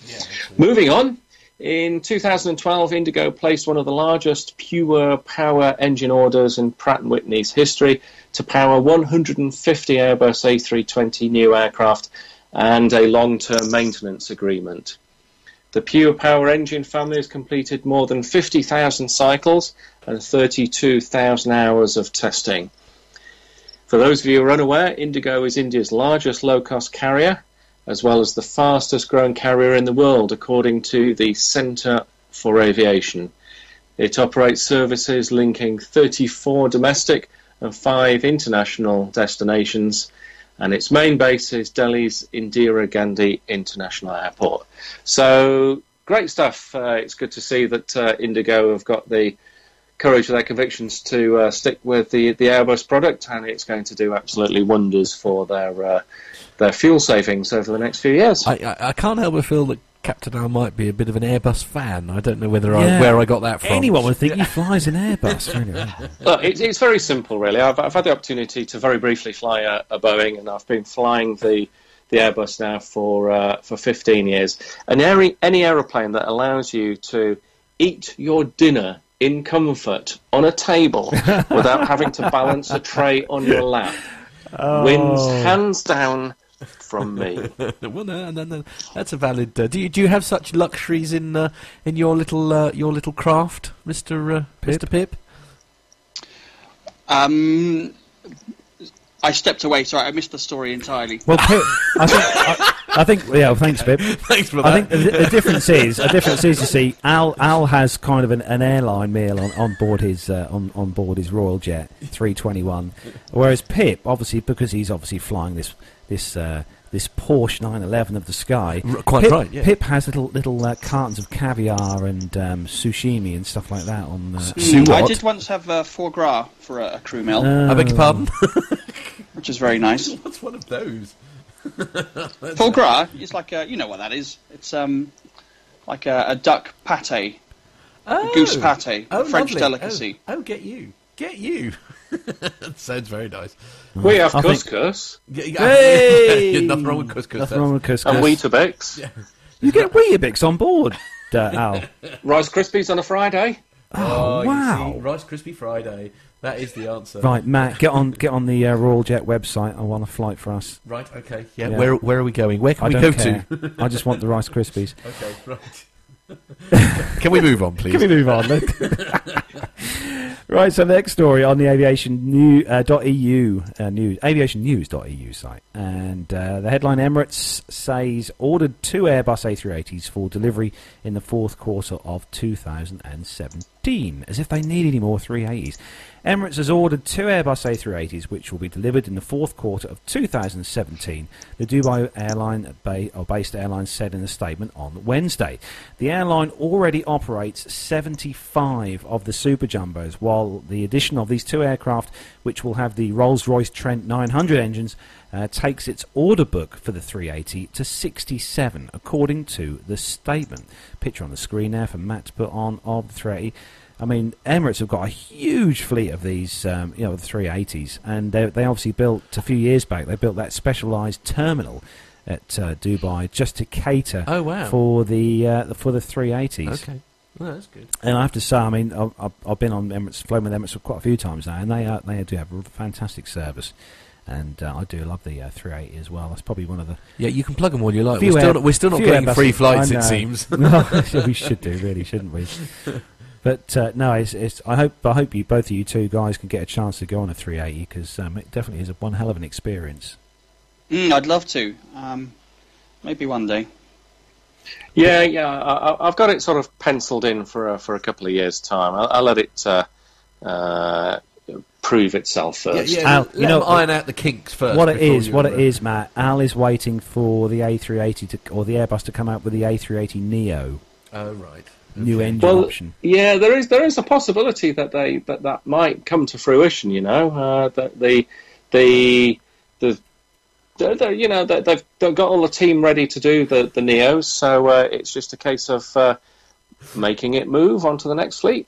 Moving on. In 2012, Indigo placed one of the largest pure power engine orders in Pratt & Whitney's history to power 150 Airbus A320 new aircraft and a long-term maintenance agreement. The Pure Power engine family has completed more than 50,000 cycles and 32,000 hours of testing. For those of you who are unaware, Indigo is India's largest low-cost carrier, as well as the fastest growing carrier in the world, according to the Centre for Aviation. It operates services linking 34 domestic and five international destinations, and its main base is Delhi's Indira Gandhi International Airport. So, great stuff. Uh, it's good to see that uh, Indigo have got the courage of their convictions to uh, stick with the, the Airbus product, and it's going to do absolutely wonders for their uh, their fuel savings over the next few years. I, I, I can't help but feel that Captain Al might be a bit of an Airbus fan. I don't know whether Yeah. I, where I got that from. Anyone would think he flies an Airbus. really. Look, it's, it's very simple, really. I've, I've had the opportunity to very briefly fly a, a Boeing, and I've been flying the the Airbus now for uh, for 15 years. And any any aeroplane that allows you to eat your dinner in comfort on a table without having to balance a tray on your lap wins hands down from me. well, no, no, no, that's a valid. Uh, do you do you have such luxuries in uh, in your little uh, your little craft, Mister uh, Mister Pip? Um, I stepped away. Sorry, I missed the story entirely. Well, Pip, I think, I, I think, yeah, well, thanks, Pip. Thanks for that. I think the, the difference is, the difference is, you see, Al Al has kind of an, an airline meal on, on board his uh, on on board his Royal Jet 321, whereas Pip, obviously, because he's obviously flying this this uh, this Porsche 911 of the sky, R- quite Pip, right, yeah. Pip has little little uh, cartons of caviar and um, sushimi and stuff like that on. Uh, Sue Mm, I did once have uh, foie gras for a, a crew meal, uh, I beg your pardon. which is very nice. What's one of those? Foie gras is like a, you know what that is. It's um like a, a duck pate, Oh, goose pate, oh, a French lovely. delicacy. Oh, oh, get you, get you. Sounds very nice. We have I think- couscous Yeah, yeah, Hey! nothing wrong with couscous. Nothing wrong with couscous. and Weetabix. You get Weetabix on board, uh, Al. Rice Krispies on a Friday. Oh, you wow. see, Rice Krispie Friday. That is the answer. Right, Matt, get on get on the uh, Royal Jet website. I want a flight for us. Right. Okay. Yeah. Yeah. Where Where are we going? Where can I we don't go care. to? I just want the Rice Krispies. Okay. Right. can we move on, please? Can we move on? Right, so the next story on the aviation new, uh, .eu uh, news, aviationnews.eu site, and uh, the headline: Emirates says ordered two Airbus A380s for delivery in the fourth quarter of 2017, as if they need any more 380s. Emirates has ordered two Airbus A380s, which will be delivered in the fourth quarter of 2017. The Dubai airline, or based airline, said in a statement on Wednesday. The airline already operates 75 of the Super Jumbos, while the addition of these two aircraft, which will have the Rolls-Royce Trent 900 engines, uh, takes its order book for the 380 to 67, according to the statement. Picture on the screen there for Matt to put on of the 380. I mean, Emirates have got a huge fleet of these, um, you know, the 380s, and they, they obviously built a few years back. They built that specialised terminal at uh, Dubai just to cater Oh wow. for the uh, for the 380s. Okay. Well, that's good. And I have to say, I mean, I've, I've- I've been on Emirates, flown with Emirates quite a few times now, and they are, they do have a fantastic service. And uh, I do love the uh, 380 as well. That's probably one of the Yeah, you can plug them all you like. We're still, air- not, we're still not getting free flights, it seems. we should do, really, shouldn't we? But uh, no, it's, it's, I hope I hope you both of you two guys can get a chance to go on a 380 because um, it definitely is a one hell of an experience. Mm, I'd love to. Um, maybe one day. Yeah, yeah. I, I- I've got it sort of penciled in for a, for a couple of years' time. I'll, I'll let it uh, uh, prove itself first. yeah, Al, you know, iron out the kinks first. what it before is, what uh, it is, Matt. Al is waiting for the A380 to, or the Airbus to come out with the A380 Neo Oh right. New engine Well, option. Yeah, there is there is a possibility that they that, that might come to fruition. You know, uh, that the the the, the, the you know that they've, they've got all the team ready to do the the neos, so uh, it's just a case of uh, making it move onto the next fleet.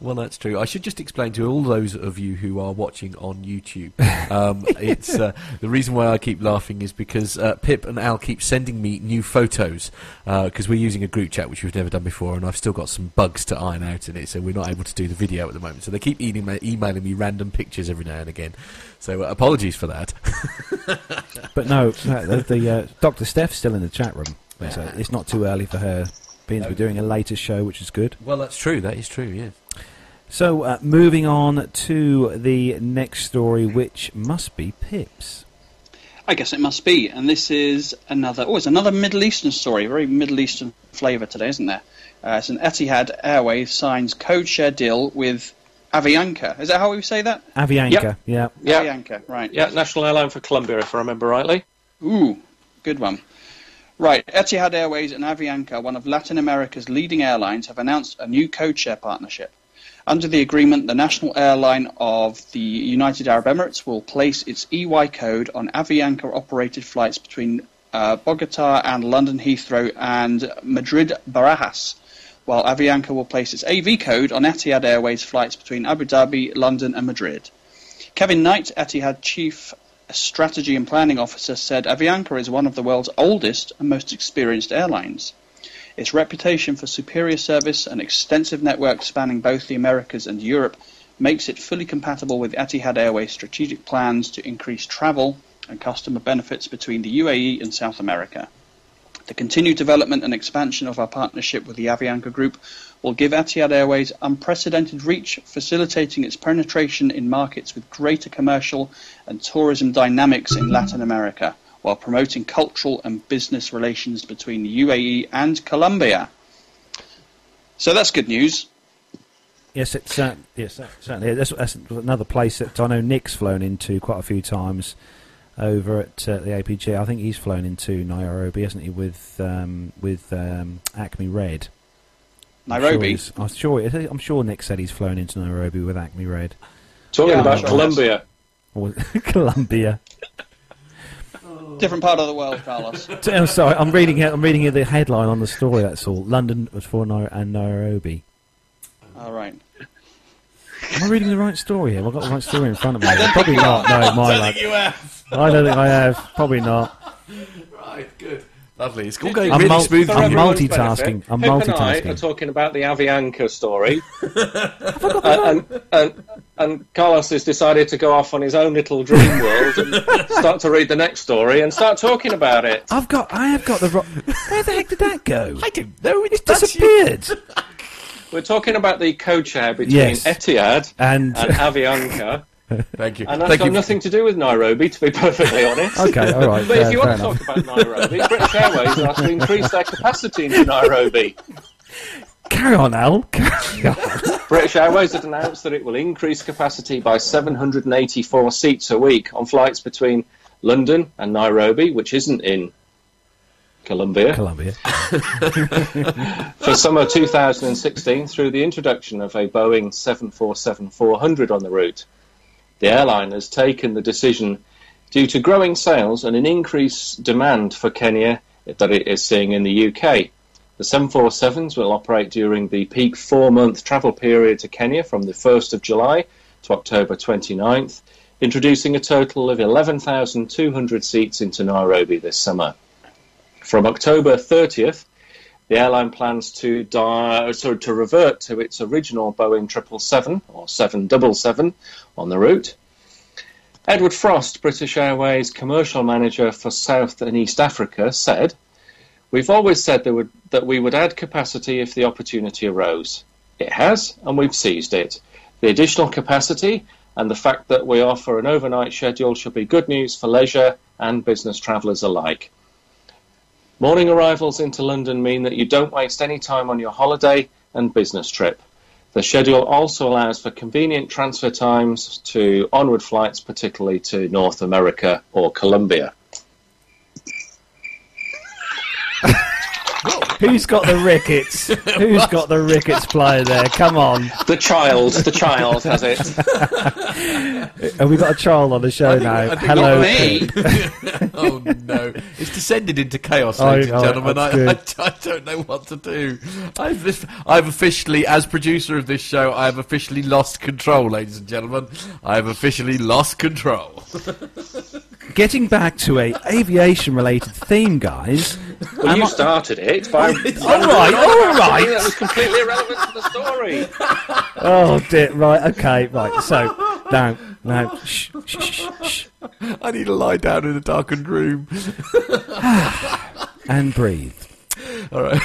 Well, that's true. I should just explain to all those of you who are watching on YouTube. Um, it's uh, the reason why I keep laughing is because uh, Pip and Al keep sending me new photos because we're using a group chat which we've never done before, and I've still got some bugs to iron out in it, so we're not able to do the video at the moment. So they keep emailing, emailing me random pictures every now and again. So uh, apologies for that. But no, no the, the uh, Dr. Steph's still in the chat room. So it's not too early for her being to be doing a later show, which is good. well, that's true. That is true. Yeah. So uh, moving on to the next story, which must be Pips. I guess it must be. And this is another, oh, it's another Middle Eastern story. Very Middle Eastern flavour today, isn't there? Uh, it's an Etihad Airways signs code share deal with Avianca. Is that how we say that? Avianca, Yep. yeah. Yeah, Avianca, right. yeah, National Airline for Colombia, if I remember rightly. Ooh, good one. Right, Etihad Airways and Avianca, one of Latin America's leading airlines, have announced a new codeshare partnership. Under the agreement, the national airline of the United Arab Emirates will place its EY code on Avianca operated flights between uh, Bogota and London Heathrow and Madrid Barajas, while Avianca will place its AV code on Etihad Airways flights between Abu Dhabi, London, and Madrid. Kevin Knight, Etihad Chief A strategy and Planning Officer, said Avianca is one of the world's oldest and most experienced airlines. Its reputation for superior service and extensive network spanning both the Americas and Europe makes it fully compatible with Etihad Airways' strategic plans to increase travel and customer benefits between the UAE and South America. The continued development and expansion of our partnership with the Avianca Group will give Etihad Airways unprecedented reach, facilitating its penetration in markets with greater commercial and tourism dynamics in Latin America, while promoting cultural and business relations between the UAE and Colombia. So that's good news. Yes, it's uh, yes, certainly. That's, that's another place that I know Nick's flown into quite a few times over at uh, the APG. I think he's flown into Nairobi, hasn't he, with um, with um, Acme Red. I'm sure Nairobi. I'm sure. I'm sure Nick said he's flown into Nairobi with Acme Red Talking Yeah, about sure. Colombia. Colombia. Different part of the world, Carlos. I'm sorry, I'm reading. it- I'm reading the headline on the story. That's all. London was for Nai- and Nairobi. All right. Am I reading the right story here? Have I got the right story in front of me? Probably not. No, my lad. you have. I don't think I have. Probably not. Right, good. Lovely. It's all going I'm really mul- smoothly. I'm everyone's multitasking. benefit, I'm Pip and I multitasking. are talking about the Avianca story. Uh, and, and, and Carlos has decided to go off on his own little dream world and start to read the next story and start talking about it. I've got. I have got the. Ro- Where the heck did that go? I don't know. It's It's disappeared. We're talking about the code share between Yes. Etihad And and Avianca, Thank you. and that's Thank got you. nothing to do with Nairobi, to be perfectly honest. okay, all right. But fair, if you want to enough. talk about Nairobi, British Airways are to increase their capacity into Nairobi. Carry on, Al. Carry on. British Airways had announced that it will increase capacity by 784 seats a week on flights between London and Nairobi, which isn't in Colombia, Colombia. for summer 2016 through the introduction of a Boeing 747-400 on the route. The airline has taken the decision due to growing sales and an increased demand for Kenya that it is seeing in the UK. The 747s will operate during the peak four-month travel period to Kenya from the 1st of July to October 29th, introducing a total of 11,200 seats into Nairobi this summer. From October 30th, the airline plans to di- uh, sorry, to revert to its original Boeing 777 or 777 on the route. Edward Frost, British Airways commercial manager for South and East Africa, said, "We've always said that, would, that we would add capacity if the opportunity arose. It has, and we've seized it. The additional capacity and the fact that we offer an overnight schedule should be good news for leisure and business travellers alike." Morning arrivals into London mean that you don't waste any time on your holiday and business trip. The schedule also allows for convenient transfer times to onward flights, particularly to North America or Colombia. Who's got the rickets? Who's got the rickets player there? Come on. The child, the child has it. Have we got a child on the show think- now? Hello. not me. oh no! It's descended into chaos, Oh, ladies and oh, gentlemen. I, I, I don't know what to do. I've, I've officially, as producer of this show, I have officially lost control, ladies and gentlemen. I have officially lost control. Getting back to a aviation-related theme, guys. Well, you I- started it by. All right, all right. That was completely irrelevant to the story. Oh dear. Right. Okay. Right. So now, now, shh, shh, shh, shh, I need to lie down in a darkened room. and breathe. All right.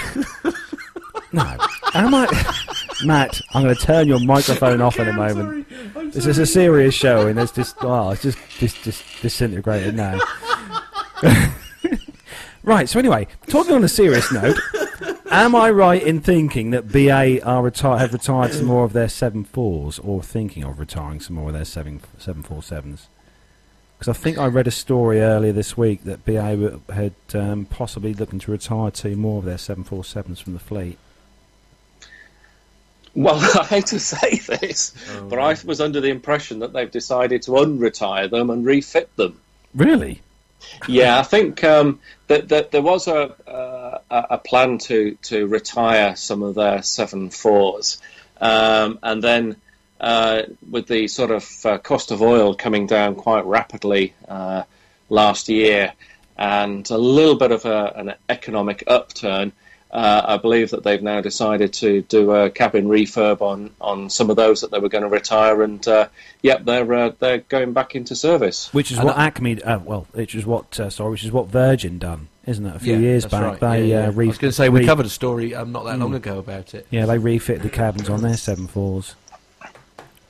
No. Am I, Matt? I'm going to turn your microphone off in a moment. This is a serious show, and it's just oh, it's just just just disintegrated now. right. So anyway, talking on a serious note, am I right in thinking that BA are reti- have retired some more of their seven fours, or thinking of retiring some more of their seven seven four sevens? Because I think I read a story earlier this week that BA had um, possibly looking to retire two more of their seven four sevens from the fleet. Well, I hate to say this, but I was under the impression that they've decided to unretire them and refit them. Really? Yeah, I think um, that, that there was a, uh, a plan to to retire some of their seven fours, um, and then uh, with the sort of uh, cost of oil coming down quite rapidly uh, last year, and a little bit of a, an economic upturn. Uh, I believe that they've now decided to do a cabin refurb on, on some of those that they were going to retire, and uh, yep, they're uh, they're going back into service. Which is And what Acme, uh, well, which is what uh, sorry, which is what Virgin done, isn't it? A few years back, right. they Yeah, yeah. uh, re- I was going to say we re- covered a story um, not that Mm. long ago about it. Yeah, they refit the cabins on their seven fours,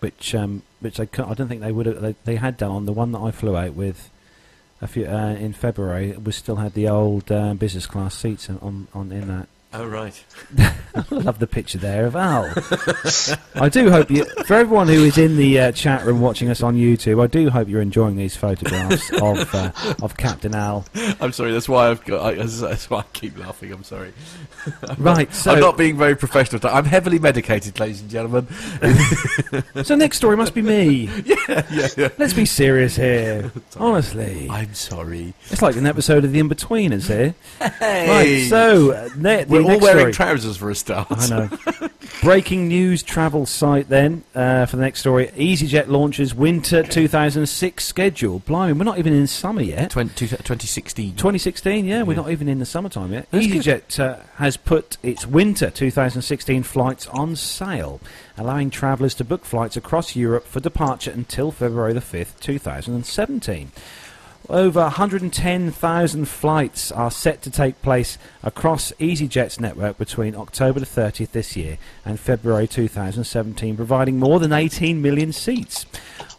which um, which they I don't think they would have. They, they had done on the one that I flew out with a few uh, in February. we still had the old uh, business class seats on on in that. Oh right. I love the picture there of Al. I do hope you, for everyone who is in the uh, chat room watching us on YouTube, I do hope you're enjoying these photographs of uh, of Captain Al. I'm sorry. That's why I've got. I, that's why I keep laughing. I'm sorry. Right, so I'm not being very professional. I'm heavily medicated, ladies and gentlemen. so next story must be me. yeah, yeah, yeah. Let's be serious here. Honestly, I'm sorry. it's like an episode of The Inbetweeners here. Hey, Right, so uh, ne- the all next wearing story. trousers for a start. I know. Breaking news travel site then uh, for the next story. EasyJet launches winter 2006 schedule. Blimey, we're not even in summer yet. 20, 2016. 2016, yeah, we're Yeah. not even in the summertime yet. That's. EasyJet uh, has put its winter 2016 flights on sale, allowing travellers to book flights across Europe for departure until February the 5th, 2017. Over 110,000 flights are set to take place across EasyJet's network between October the 30th this year and February 2017, providing more than 18 million seats.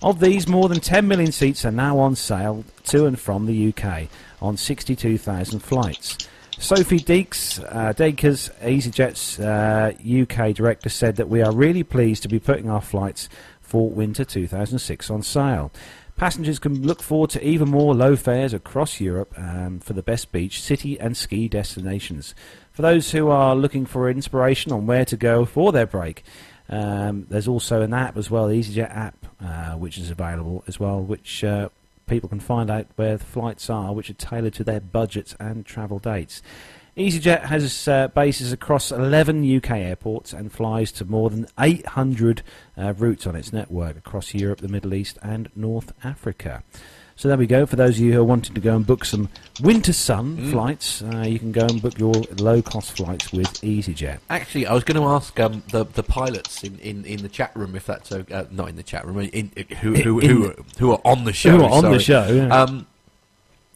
Of these, more than 10 million seats are now on sale to and from the UK on 62,000 flights. Sophie Deeks, uh, Dekkers, EasyJet's uh, UK director, said that we are really pleased to be putting our flights for winter 2006 on sale. Passengers can look forward to even more low fares across Europe um, for the best beach, city, and ski destinations. For those who are looking for inspiration on where to go for their break, um, there's also an app as well, the EasyJet app, uh, which is available as well, which uh, people can find out where the flights are, which are tailored to their budgets and travel dates. EasyJet has uh, bases across 11 UK airports and flies to more than 800 uh, routes on its network across Europe, the Middle East, and North Africa. So there we go. For those of you who are wanting to go and book some winter sun flights, uh, you can go and book your low-cost flights with EasyJet. Actually, I was going to ask um, the the pilots in, in, in the chat room if that's okay. Uh, not in the chat room. In, in, who who In- who, who are on the show? Who are on the show? Yeah. Um,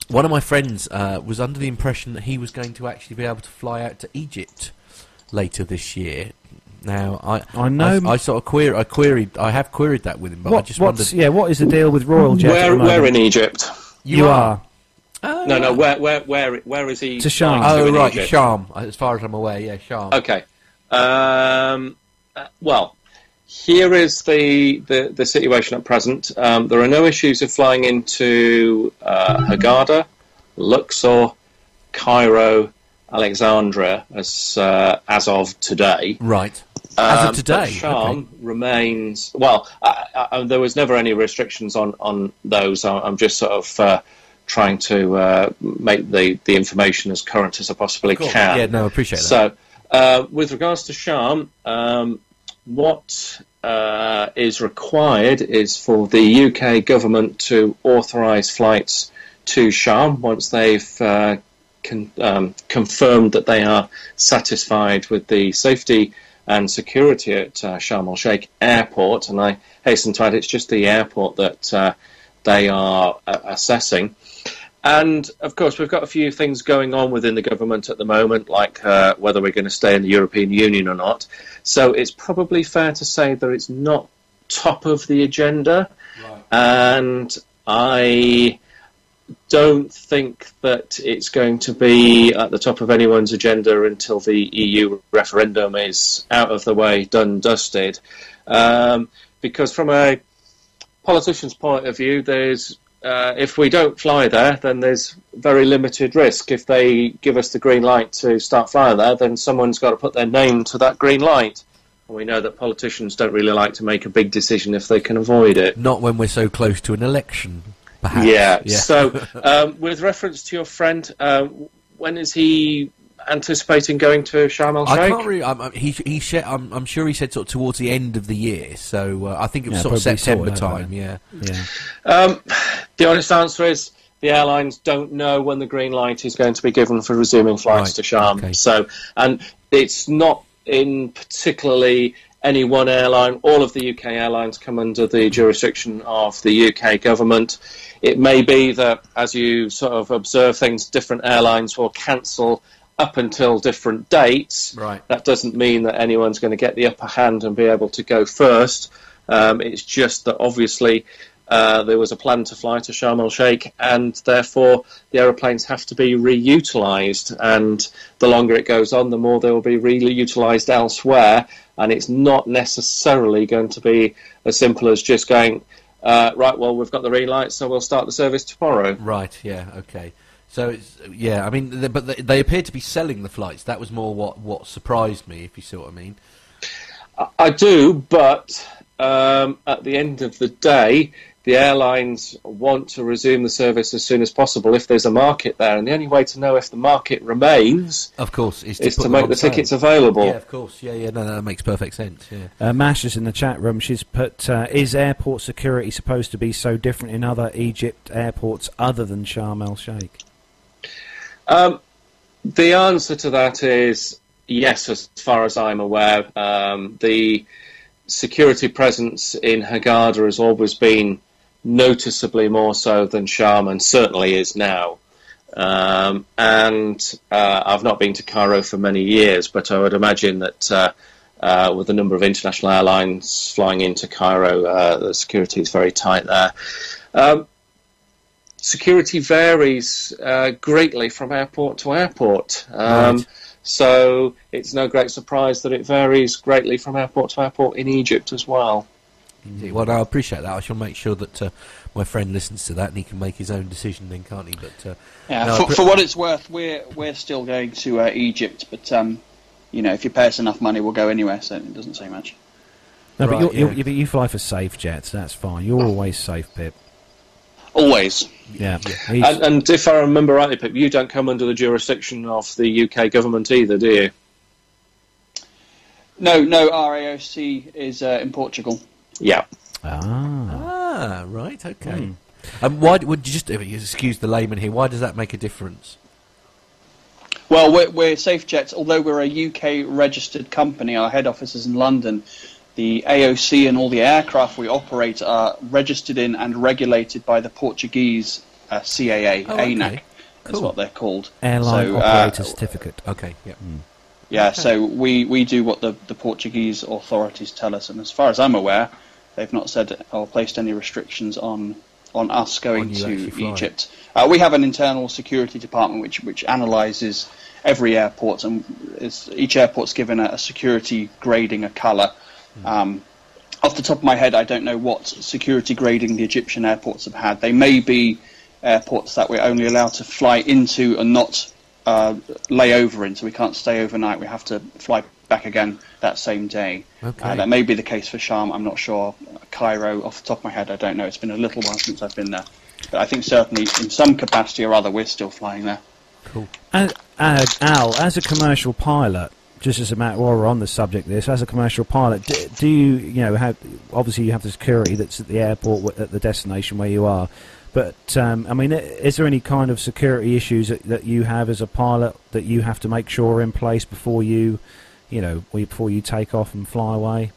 one of my friends uh, was under the impression that he was going to actually be able to fly out to Egypt later this year. Now, I I know- I, sort of query, I queried, I have queried that with him, but I just what's, wondered. yeah, what is the deal with Royal Jet? at Where, the where in Egypt? you, are? Oh, No, no. Where, where, where, where is he? To Sharm. flying to Oh right, Egypt? Sham. As far as I'm aware, yeah, Sham. Okay. Um, uh, well, here is the, the, the situation at present. Um, there are no issues of flying into uh, Hurghada, Luxor, Cairo, Alexandria as uh, as of today. Right. As Um, of today. but Sham okay. remains well. I, I, there was never any restrictions on on those. I, I'm just sort of uh, trying to uh, make the the information as current as I possibly Cool. can. Yeah, no, I appreciate that. So, uh, with regards to Sham, um, what uh, is required is for the UK government to authorise flights to Sham once they've uh, con- um, confirmed that they are satisfied with the safety and security at uh, Sharm el Sheikh Airport. And I hasten to add, it's just the airport that uh, they are uh, assessing. And of course, we've got a few things going on within the government at the moment, like uh, whether we're going to stay in the European Union or not. So it's probably fair to say that it's not top of the agenda. And I don't think that it's going to be at the top of anyone's agenda until the EU referendum is out of the way, done, dusted. Um, because from a politician's point of view, there's uh, if we don't fly there, then there's very limited risk. If they give us the green light to start flying there, then someone's got to put their name to that green light. And we know that politicians don't really like to make a big decision if they can avoid it. Not when we're so close to an election, perhaps. Yeah. So, um, with reference to your friend, uh, when is he anticipating going to Sharm el Sheikh? I Sheikh? can't really. I'm, I'm- he he said. I'm, I'm sure he said sort of towards the end of the year. So uh, I think it was Yeah, sort of September sort time. Yeah. Yeah. Um, the honest answer is the airlines don't know when the green light is going to be given for resuming flights Right, to Sharm. okay. So, and it's not in particularly any one airline. All of the UK airlines come under the jurisdiction of the UK government. It may be that as you sort of observe things, different airlines will cancel up until different dates. Right. That doesn't mean that anyone's going to get the upper hand and be able to go first. Um, it's just that obviously uh, there was a plan to fly to Sharm el Sheikh, and therefore the aeroplanes have to be reutilised. And the longer it goes on, the more they will be reutilised elsewhere. And it's not necessarily going to be as simple as just going, uh, right, well, we've got the green light, so we'll start the service tomorrow. Right. Yeah. Okay. So it's yeah. I mean, th but they, they appear to be selling the flights. That was more what what surprised me, if you see what I mean. I- I do, but um, at the end of the day, the airlines want to resume the service as soon as possible if there's a market there. And the only way to know if the market remains Of course, is to, is to make the sale. tickets available. Yeah, of course. Yeah, yeah. No, no, that makes perfect sense. Yeah. Uh, Mash is in the chat room. She's put, uh, is airport security supposed to be so different in other Egypt airports other than Sharm el Sheikh? Um, the answer to that is yes, as far as I'm aware. Um, the security presence in Hurghada has always been noticeably more so than Sharm, and certainly is now. Um, and uh, I've not been to Cairo for many years, but I would imagine that uh, uh, with the number of international airlines flying into Cairo, uh, the security is very tight there. Um, security varies uh, greatly from airport to airport. Um, Right. So it's no great surprise that it varies greatly from airport to airport in Egypt as well. Indeed. Well, no, I appreciate that. I shall make sure that uh, my friend listens to that and he can make his own decision then, can't he? But uh, Yeah, no, for, pre- for what it's worth, we're we're still going to uh, Egypt, but um, you know, if you pay us enough money, we'll go anywhere. So it doesn't say much. No, Right, but you're, yeah. you're, you you fly for safe jets. That's fine. You're always safe, Pip. Always. Yeah. He's- And, and if I remember rightly, Pip, you don't come under the jurisdiction of the UK government either, do you? No, no. Our AOC is uh, in Portugal. Yeah. ah. ah, right, okay. Hmm. Um, why would you just uh, excuse the layman here? Why does that make a difference? Well, we're, we're SafeJet, although we're a UK registered company. Our head office is in London. The AOC and all the aircraft we operate are registered in and regulated by the Portuguese uh, CAA, Oh, okay. ANAC, is Cool. what they're called. Airline So, uh, operator certificate. Okay, yeah. Yeah, so we, we do what the, the Portuguese authorities tell us, and as far as I'm aware, they've not said or placed any restrictions on on us going On to. Egypt. Uh, we have an internal security department which which analyses every airport, and each airport's given a, a security grading, a colour. Hmm. Um, off the top of my head, I don't know what security grading the Egyptian airports have had. They may be airports that we're only allowed to fly into and not uh, lay over in, so we can't stay overnight. We have to fly back again that same day. Okay. Uh, that may be the case for Sharm. I'm not sure. Cairo, off the top of my head, I don't know. It's been a little while since I've been there, but I think certainly in some capacity or other, we're still flying there. As, uh, Al, as a commercial pilot, just as a matter, while we're on the subject of this, as a commercial pilot, do, do you, you know, have, obviously you have the security that's at the airport, at the destination where you are, but um, I mean, is there any kind of security issues that, that you have as a pilot that you have to make sure are in place before you, you know, before you take off and fly away?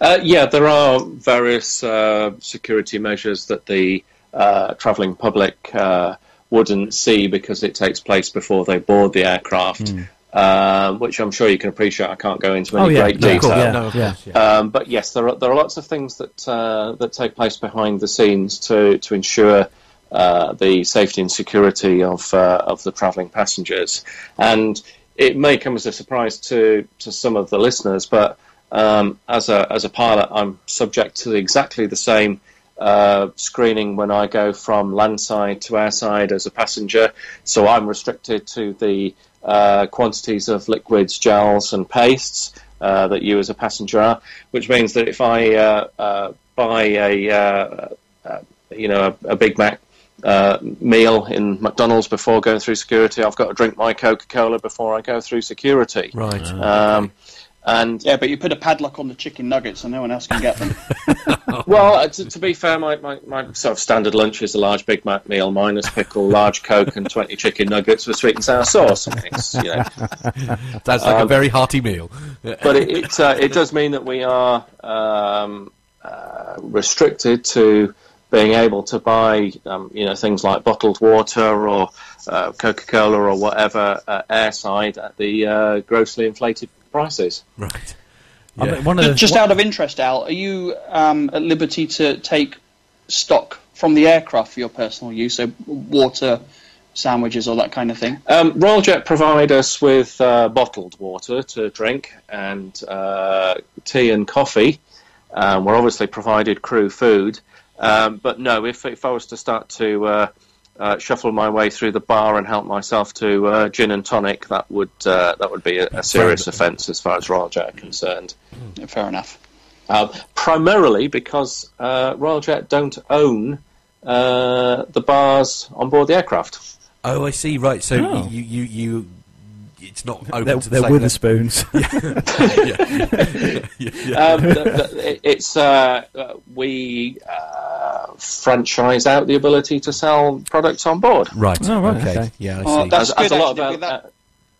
Uh, yeah, there are various uh, security measures that the uh, travelling public uh, wouldn't see because it takes place before they board the aircraft, um, which I'm sure you can appreciate. I can't go into any Oh, yeah, great detail. course, yeah. no, course. Um, but yes, there are, there are lots of things that uh, that take place behind the scenes to to ensure uh, the safety and security of uh, of the travelling passengers. And it may come as a surprise to to some of the listeners, but um, as a as a pilot, I'm subject to exactly the same. Uh, screening when I go from landside to airside as a passenger, so I'm restricted to the uh, quantities of liquids, gels, and pastes uh, that you as a passenger are, which means that if I uh, uh, buy a uh, you know a, a Big Mac uh, meal in McDonald's before going through security, I've got to drink my Coca Cola before I go through security. Right. Um, and Yeah, but you put a padlock on the chicken nuggets, so no one else can get them. well, uh, to, to be fair, my, my, my sort of standard lunch is a large Big Mac meal minus pickle, large Coke, and twenty chicken nuggets with sweet and sour sauce. And it's, you know, That's like a um, very hearty meal. but it it, uh, it does mean that we are um, uh, restricted to being able to buy um, you know things like bottled water or uh, Coca Cola or whatever uh, airside at the uh, grossly inflated prices. Right. I mean, one of the, Just one- out of interest, Al, are you um, at liberty to take stock from the aircraft for your personal use, so water, sandwiches, or that kind of thing? Um, Royal Jet provide us with uh, bottled water to drink and uh, tea and coffee. Um, we're obviously provided crew food, um, but no, if, if I was to start to uh, uh, shuffle my way through the bar and help myself to uh, gin and tonic, that would uh, that would be a, a serious offence as far as Royal Jet are concerned. Yeah, fair enough. Um, primarily because uh, Royal Jet don't own uh, the bars on board the aircraft. Oh, I see. Right. So Oh. you, you, you, it's not open they're, to the they're Wetherspoons. yeah. yeah. yeah. um, the, the, it's uh, uh, we uh, franchise out the ability to sell products on board. Right. Oh, okay. Yeah, I Oh, see. that's as, as good, a lot of actually, air- with that- uh,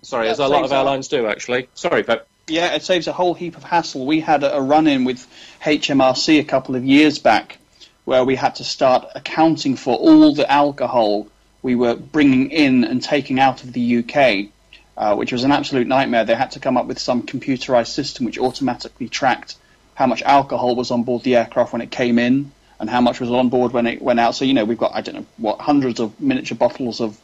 sorry, that as a lot of a lot. airlines do actually. Sorry, but Yeah, it saves a whole heap of hassle. We had a, a run-in with HMRC a couple of years back, where we had to start accounting for all the alcohol we were bringing in and taking out of the UK, uh, which was an absolute nightmare. They had to come up with some computerized system which automatically tracked how much alcohol was on board the aircraft when it came in and how much was on board when it went out. So you know we've got I don't know what hundreds of miniature bottles of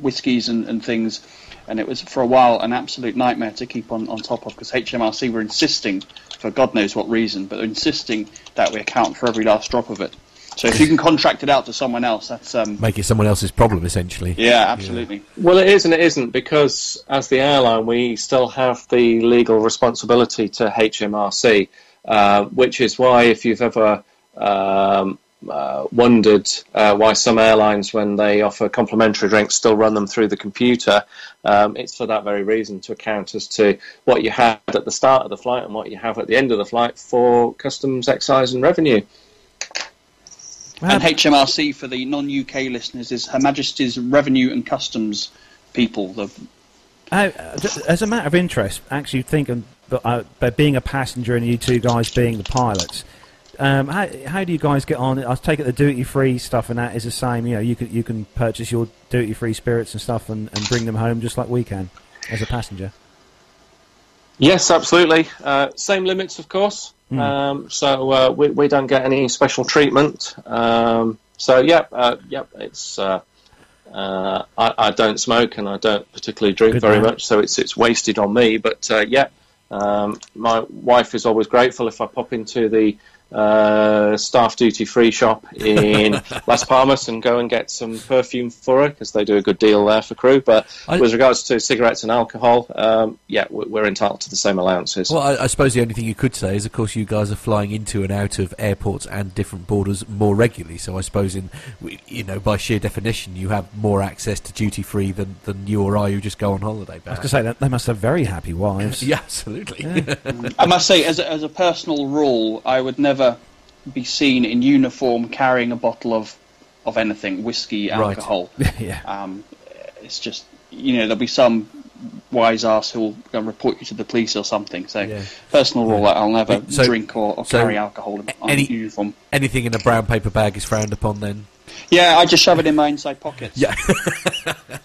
whiskies and, and things, and it was for a while an absolute nightmare to keep on, on top of because HMRC were insisting, for God knows what reason, but insisting that we account for every last drop of it. So if you can contract it out to someone else, that's um, Make it someone else's problem, essentially. yeah, absolutely. well, it is and it isn't because as the airline, we still have the legal responsibility to HMRC, uh, which is why if you've ever um, uh, wondered uh, why some airlines, when they offer complimentary drinks, still run them through the computer. Um, it's for that very reason to account as to what you had at the start of the flight and what you have at the end of the flight for customs, excise, and revenue. And HMRC for the non-UK listeners is Her Majesty's Revenue and Customs people. The, How, uh, as a matter of interest, actually thinking, but, uh, by being a passenger and you two guys being the pilots, um, how, how do you guys get on? I take it the duty free stuff and that is the same. You know, you can you can purchase your duty free spirits and stuff and, and bring them home just like we can as a passenger. Yes, absolutely. Uh, same limits, of course. Um, so uh, we, we don't get any special treatment. Um, so yeah, uh, yeah, it's. Uh, uh, I, I don't smoke and I don't particularly drink Good very man. much, so it's it's wasted on me. But uh, yeah, um, my wife is always grateful if I pop into the uh, staff duty free shop in Las Palmas and go and get some perfume for her because they do a good deal there for crew. But I- with regards to cigarettes and alcohol, um, yeah, we- we're entitled to the same allowances. Well, I, I suppose the only thing you could say is, of course, you guys are flying into and out of airports and different borders more regularly. So I suppose, in you know, by sheer definition, you have more access to duty free than, than you or I who just go on holiday. I was going to say that they must have very happy wives. Yeah, absolutely. I must say, as a, as a personal rule, I would never be seen in uniform carrying a bottle of of anything, whiskey, Right. alcohol. yeah. Um, it's just you know there'll be some wise ass who will go and report you to the police or something. So Yeah. personal rule, I'll never So- drink or, or so carry alcohol in any- uniform. Anything in a brown paper bag is frowned upon. Then. Yeah, I just shove it in my inside pockets. Yeah.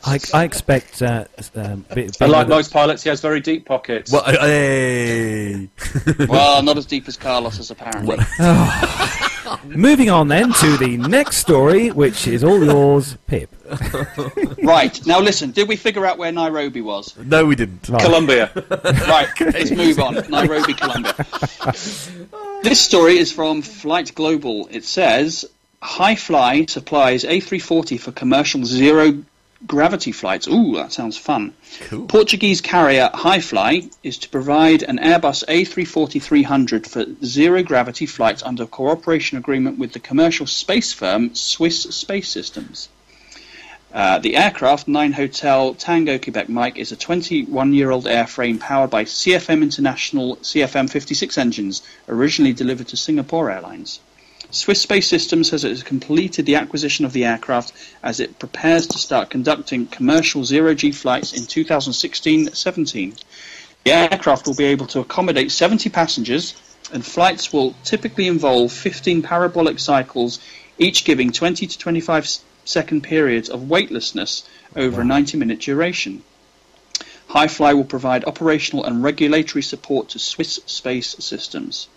I, I expect. Uh, um, be- and like with a- most pilots, he has very deep pockets. well, uh, hey. well, not as deep as Carlos's apparently. Moving on then to the next story, which is all yours, Pip. right now, listen. Did we figure out where Nairobi was? No, we didn't. Right. Colombia. Right, let's move on. Nairobi, Colombia. This story is from Flight Global. It says Hi Fly supplies A340 for commercial zero gravity flights. Ooh, that sounds fun. Cool. Portuguese carrier Hi Fly is to provide an Airbus A340-300 for zero gravity flights under a cooperation agreement with the commercial space firm Swiss Space Systems. Uh, the aircraft, 9 Hotel Tango Quebec Mike, is a 21 year old airframe powered by CFM International CFM 56 engines, originally delivered to Singapore Airlines. Swiss Space Systems has has completed the acquisition of the aircraft as it prepares to start conducting commercial zero G flights in 2016 17. The aircraft will be able to accommodate 70 passengers, and flights will typically involve 15 parabolic cycles, each giving 20 to 25 s- second periods of weightlessness over a 90 minute duration. Hi Fly will provide operational and regulatory support to Swiss Space Systems.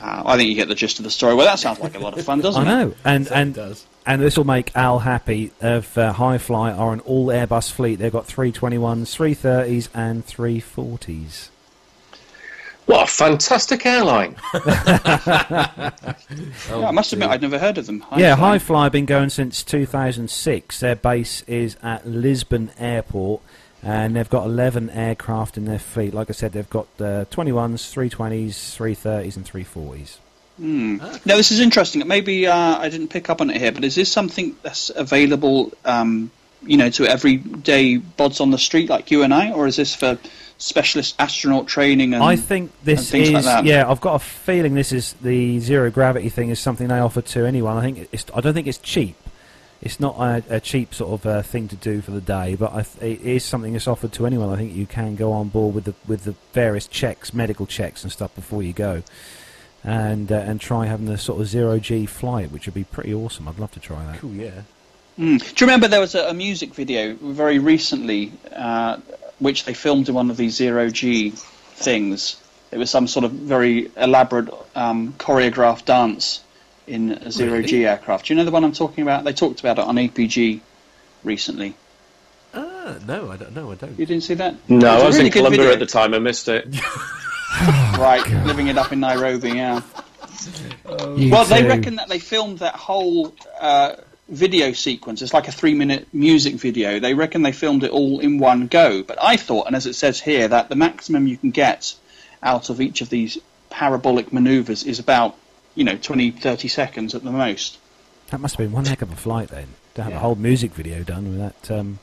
Uh, I think you get the gist of the story. Well, that sounds like a lot of fun, doesn't I it? I know, and Certainly and does. and this will make Al happy. Of uh, Hi Fly are an all Airbus fleet. They've got 321s, 330s, and 340s. What a fantastic airline. Yeah, I must admit, I'd never heard of them. yeah, Highfly. Hi Fly have been going since 2006. Their base is at Lisbon Airport, and they've got 11 aircraft in their fleet. Like I said, they've got uh, 21s, 320s, 330s, and 340s. Hmm. Now, this is interesting. Maybe uh, I didn't pick up on it here, but is this something that's available, um, you know, to everyday bods on the street like you and I, or is this for specialist astronaut training? And I think this things is like that. yeah. I've got a feeling this is the zero gravity thing is something they offer to anyone. I think it's. I don't think it's cheap. It's not a, a cheap sort of uh, thing to do for the day, but I th- it is something that's offered to anyone. I think you can go on board with the with the various checks, medical checks and stuff before you go, and uh, and try having the sort of zero G flight, which would be pretty awesome. I'd love to try that. Cool, yeah. Hmm. Do you remember there was a, a music video very recently, uh, which they filmed in one of these zero G things? It was some sort of very elaborate um, choreographed dance in a zero G aircraft. Do you know the one I'm talking about? They talked about it on APG recently. Ah, no, I don't. No, I don't. You didn't see that? No, It I a was really in good Colombia video. at the time. I missed it. Right, living it up in Nairobi, yeah. You Well, they reckon that they filmed that whole uh, video sequence. It's like a three-minute music video. They reckon they filmed it all in one go. But I thought, and as it says here, that the maximum you can get out of each of these parabolic manoeuvres is about, you know, 20, 30 seconds at the most. That must have been one heck of a flight then to have Yeah. a whole music video done with that. Um,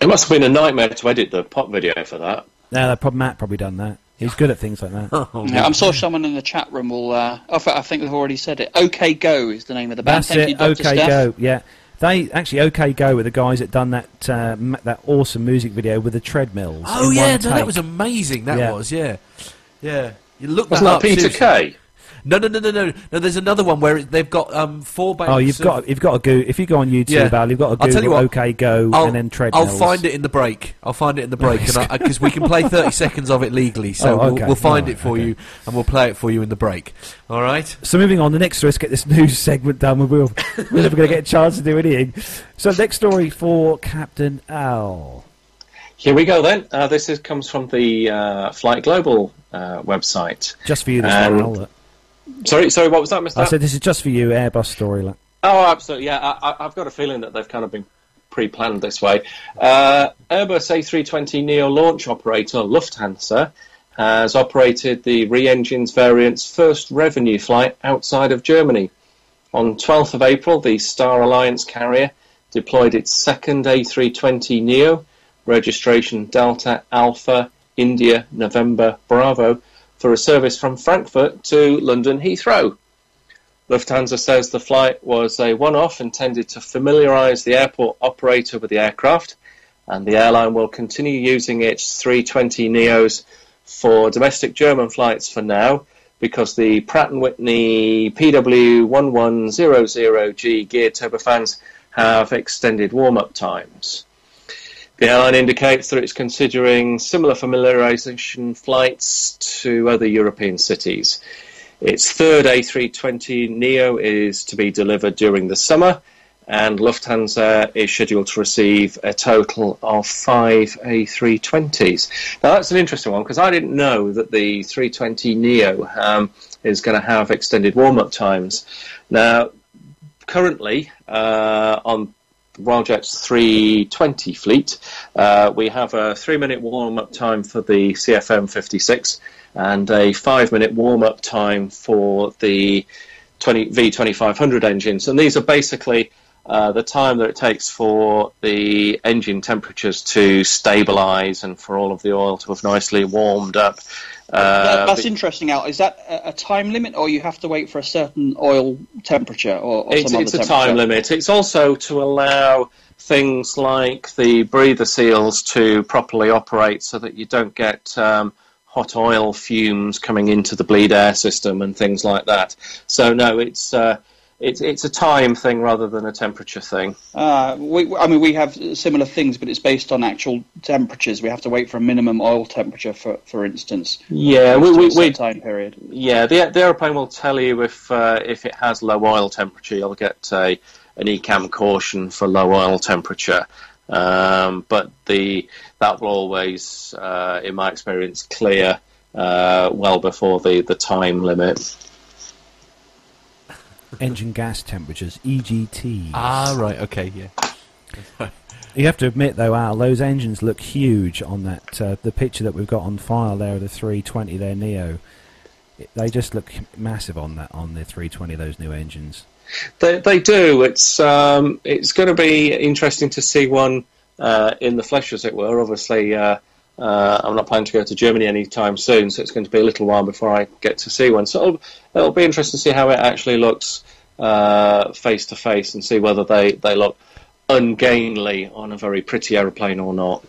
It must have been a nightmare to edit the pop video for that. no, that prob- Matt probably done that. He's good at things like that. Oh, Yeah, I'm sure someone in the chat room will. Uh, I I think they've already said it. OK Go is the name of the band. That's Thank it. you, okay, Steph. go. Yeah, they actually okay go with the guys that done that uh, that awesome music video with the treadmills. Oh yeah, no, that was amazing. That Yeah. was yeah, yeah. You look Wasn't that that up, Peter seriously. Kay? No, no, no, no, no, no. There's another one where it, they've got um, four banks. Oh, you've of- got you've got to go if you go on YouTube, Yeah. Al, you've got to I'll tell you Google what, okay go I'll, and then treadmills. I'll find it in the break. I'll find it in the break because we can play 30 seconds of it legally. So Oh, we'll, we'll find Alright, it for okay. you and we'll play it for you in the break. All right. So moving on, the next story. Let's get this news segment done. We're, we're never going to get a chance to do anything. So next story for Captain Al. Here we go then. Uh, this is, comes from the uh, Flight Global uh, website. Just for you, this one, Sorry, sorry, what was that, Mr. I said this is just for you, Airbus story. Like. Oh, absolutely. Yeah, I, I- I've got a feeling that they've kind of been pre-planned this way. Uh, Airbus A320 Neo launch operator Lufthansa has operated the re-engines variant's first revenue flight outside of Germany. On 12th of April, the Star Alliance carrier deployed its second A320 Neo, registration Delta Alpha India November Bravo, for a service from Frankfurt to London Heathrow. Lufthansa says the flight was a one off intended to familiarise the airport operator with the aircraft, and the airline will continue using its 320 Neos for domestic German flights for now because the Pratt & Whitney PW1100G geared turbofans have extended warm-up times. The airline indicates that it's considering similar familiarisation flights to other European cities. Its third A320 Neo is to be delivered during the summer, and Lufthansa is scheduled to receive a total of five A320s. Now, that's an interesting one because I didn't know that the 320 Neo um, is going to have extended warm up times. Now, currently, uh, on Royaljet's 320 fleet, uh, we have a three minute warm up time for the CFM 56 and a five minute warm up time for the 20, V2500 engines. And these are basically uh, the time that it takes for the engine temperatures to stabilise and for all of the oil to have nicely warmed up. Uh, that's but- interesting, Al. Is that a, time limit, or you have to wait for a certain oil temperature, or, or it's, some it's other a time limit. It's also to allow things like the breather seals to properly operate so that you don't get um, hot oil fumes coming into the bleed air system and things like that. So no, it's uh, it's it's a time thing rather than a temperature thing. Uh, we, I mean, we have similar things, but it's based on actual temperatures. We have to wait for a minimum oil temperature, for for instance. Yeah, we, we, we time period. Yeah, the the aeroplane will tell you if uh, if it has low oil temperature, you'll get a an ECAM caution for low oil temperature. Um, but the that will always, uh, in my experience, clear uh, well before the, the time limit. Engine gas temperatures, EGT. Ah, right, okay, yeah. You have to admit, though, Al, those engines look huge on that. Uh, the picture that we've got on file there of the 320, their Neo. It, they just look massive on that on the 320. Those new engines. They, they do. It's um, it's going to be interesting to see one uh, in the flesh, as it were. Obviously, uh, uh, I'm not planning to go to Germany anytime soon, so it's going to be a little while before I get to see one. So it'll, it'll be interesting to see how it actually looks face to face and see whether they, they look ungainly on a very pretty aeroplane or not.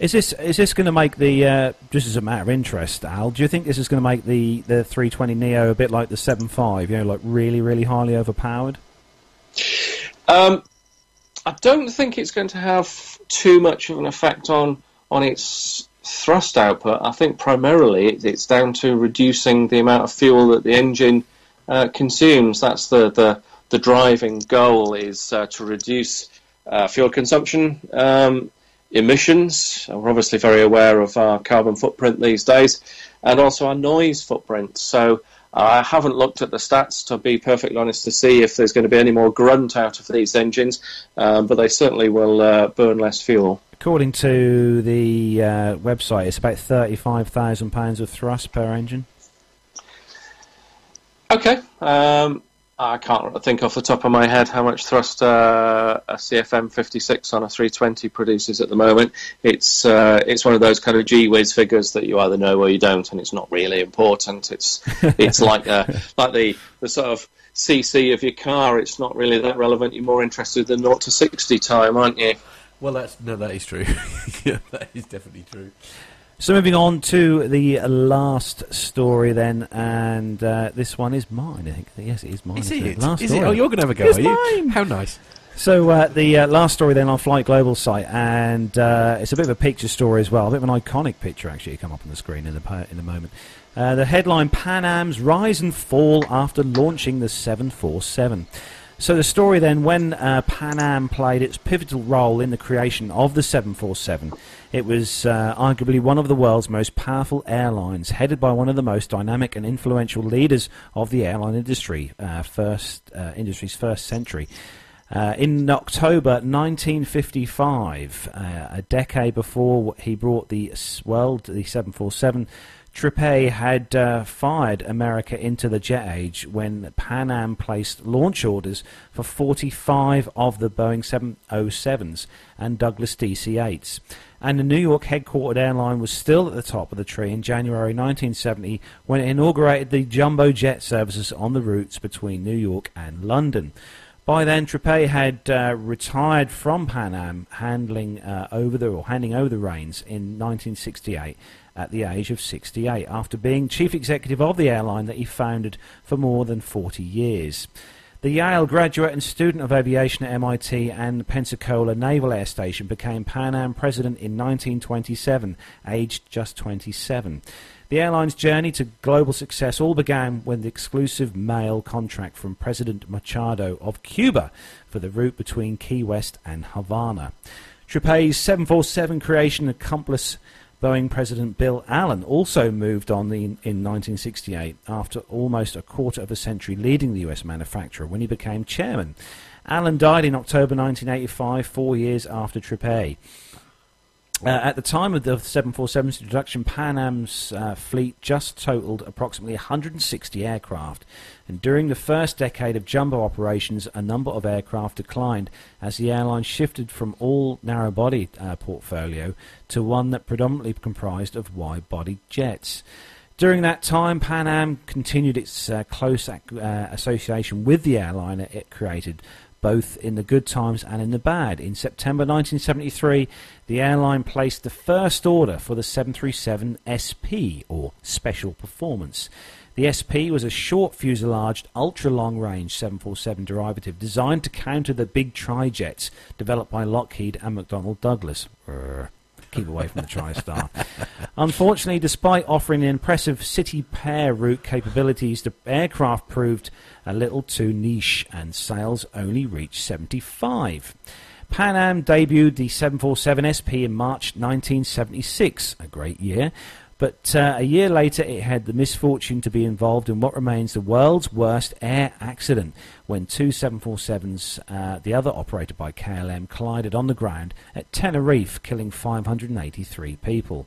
Is this is this going to make the uh, just as a matter of interest, Al? Do you think this is going to make the, the 320 Neo a bit like the 75? You know, like really really highly overpowered. Um, I don't think it's going to have too much of an effect on on its thrust output. I think primarily it's down to reducing the amount of fuel that the engine uh, consumes. That's the, the the driving goal is uh, to reduce uh, fuel consumption. Um, emissions. We're obviously very aware of our carbon footprint these days, and also our noise footprint. So I haven't looked at the stats to be perfectly honest to see if there's going to be any more grunt out of these engines, um, but they certainly will uh, burn less fuel. According to the uh, website, it's about 35,000 pounds of thrust per engine. Okay. Um, I can't think off the top of my head how much thrust uh, a CFM 56 on a 320 produces at the moment. It's uh, it's one of those kind of gee whiz figures that you either know or you don't, and it's not really important. It's it's like uh, like the the sort of CC of your car. It's not really that relevant. You're more interested in 0 to 60 time, aren't you? Well, that's no, that is true. yeah, that is definitely true. So moving on to the last story then, and uh, this one is mine. I think yes, it is mine. Is isn't it? Last Is it? story. Oh, you're going to have a go, It's are you? mine. How nice. So uh, the uh, last story then on Flight Global site, and uh, it's a bit of a picture story as well, a bit of an iconic picture actually. Come up on the screen in a in a moment. Uh, the headline: Pan Am's rise and fall after launching the 747. So the story then, when uh, Pan Am played its pivotal role in the creation of the 747, it was uh, arguably one of the world's most powerful airlines, headed by one of the most dynamic and influential leaders of the airline industry, uh, first uh, industry's first century. Uh, in October 1955, uh, a decade before he brought the world the 747, Tripet had uh, fired America into the jet age when Pan Am placed launch orders for 45 of the Boeing 707s and Douglas DC 8s. And the New York headquartered airline was still at the top of the tree in January 1970 when it inaugurated the jumbo jet services on the routes between New York and London. By then, Tripet had uh, retired from Pan Am, handling uh, over the or handing over the reins in 1968 at the age of 68, after being chief executive of the airline that he founded for more than 40 years. The Yale graduate and student of aviation at MIT and Pensacola Naval Air Station became Pan Am president in 1927, aged just 27. The airline's journey to global success all began with the exclusive mail contract from President Machado of Cuba for the route between Key West and Havana. Tripet's 747 creation accomplice Boeing President Bill Allen also moved on the, in 1968 after almost a quarter of a century leading the US manufacturer when he became chairman. Allen died in October 1985, four years after Tripet. Uh, at the time of the 747's introduction, Pan Am's uh, fleet just totaled approximately 160 aircraft. And during the first decade of jumbo operations, a number of aircraft declined as the airline shifted from all narrow body uh, portfolio to one that predominantly comprised of wide body jets. During that time, Pan Am continued its uh, close uh, association with the airliner it created both in the good times and in the bad. In September 1973, the airline placed the first order for the 737 SP, or Special Performance. The SP was a short fuselage, ultra long range 747 derivative designed to counter the big tri-jets developed by Lockheed and McDonnell Douglas. Urgh keep away from the TriStar. Unfortunately, despite offering impressive city pair route capabilities, the aircraft proved a little too niche and sales only reached 75. Pan Am debuted the 747 SP in March 1976, a great year, but uh, a year later, it had the misfortune to be involved in what remains the world's worst air accident when two 747s, uh, the other operated by KLM, collided on the ground at Tenerife, killing 583 people.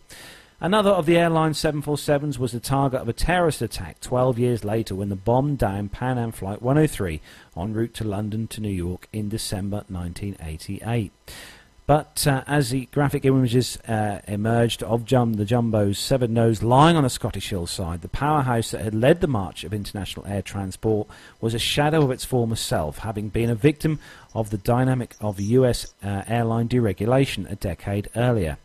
Another of the airline's 747s was the target of a terrorist attack 12 years later when the bomb downed Pan Am Flight 103 en route to London to New York in December 1988. But uh, as the graphic images uh, emerged of Jum, the Jumbo's severed nose lying on a Scottish hillside, the powerhouse that had led the march of international air transport was a shadow of its former self, having been a victim of the dynamic of US uh, airline deregulation a decade earlier.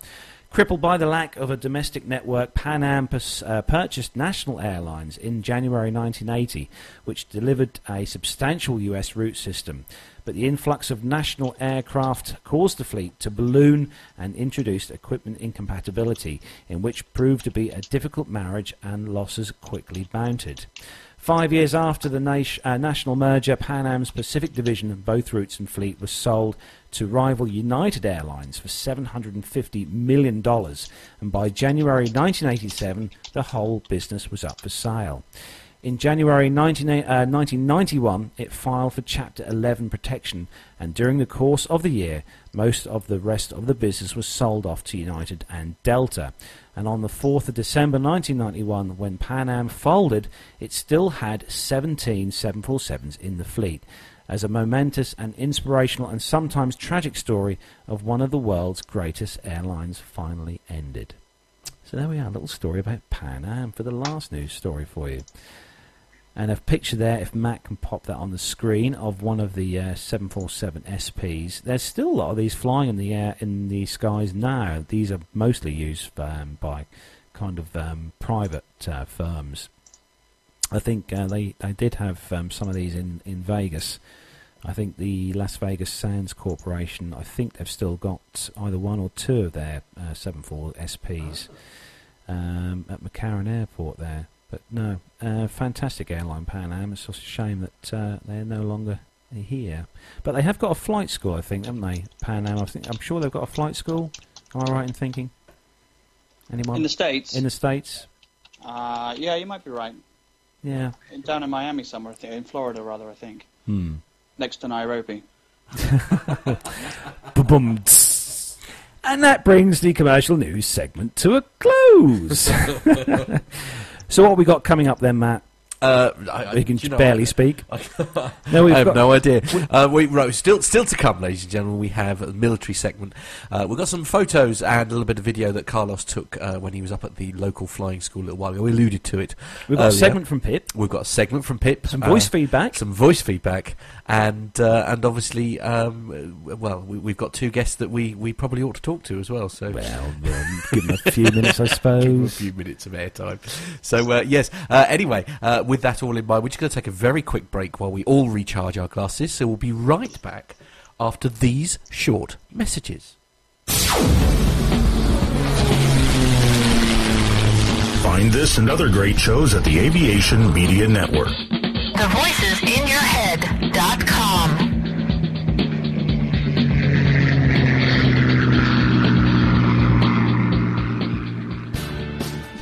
Crippled by the lack of a domestic network, Pan Am pers- uh, purchased National Airlines in January 1980, which delivered a substantial US route system. But the influx of national aircraft caused the fleet to balloon and introduced equipment incompatibility, in which proved to be a difficult marriage and losses quickly mounted. Five years after the uh, national merger, Pan Am's Pacific division of both routes and fleet was sold to rival United Airlines for $750 million, and by January 1987, the whole business was up for sale. In January 19, uh, 1991, it filed for Chapter 11 protection, and during the course of the year, most of the rest of the business was sold off to United and Delta. And on the 4th of December 1991, when Pan Am folded, it still had 17 747s in the fleet, as a momentous and inspirational and sometimes tragic story of one of the world's greatest airlines finally ended. So there we are, a little story about Pan Am for the last news story for you. And a picture there, if Matt can pop that on the screen, of one of the uh, 747 SPs. There's still a lot of these flying in the air in the skies now. These are mostly used um, by kind of um, private uh, firms. I think uh, they they did have um, some of these in, in Vegas. I think the Las Vegas Sands Corporation. I think they've still got either one or two of their uh, 74 SPs um, at McCarran Airport there. But no, uh, fantastic airline Pan Am. It's just a shame that uh, they're no longer here. But they have got a flight school, I think, haven't they? Pan Am. I think I'm sure they've got a flight school. Am I right in thinking? Anyone In the States? in the states? uh, yeah, you might be right. Yeah. Down in Miami somewhere. In Florida, rather, I think. Hmm. Next to Nairobi. And that brings the commercial news segment to a close. so, what we got coming up then, Matt? Uh, I, You can you know, barely I- speak. I, No, I have got- no idea. Uh, we, right, still, still to come, ladies and gentlemen. We have a military segment. Uh, we've got some photos and a little bit of video that Carlos took uh, when he was up at the local flying school a little while ago. We alluded to it. We've got a segment from Pip, We've got a segment from Pip. some uh, voice feedback. some voice feedback, and uh, and obviously, um, uh, well, we, we've got two guests that we, we probably ought to talk to as well. So Well, um, give them a few minutes, I give them a few minutes of airtime. So uh, yes. Uh, anyway, uh, with that all in mind, we're just going to take a very quick break while we all recharge our glasses. So we'll be right back after these short messages. Find this and other great shows at the Aviation Media Network. The voices in your head.com.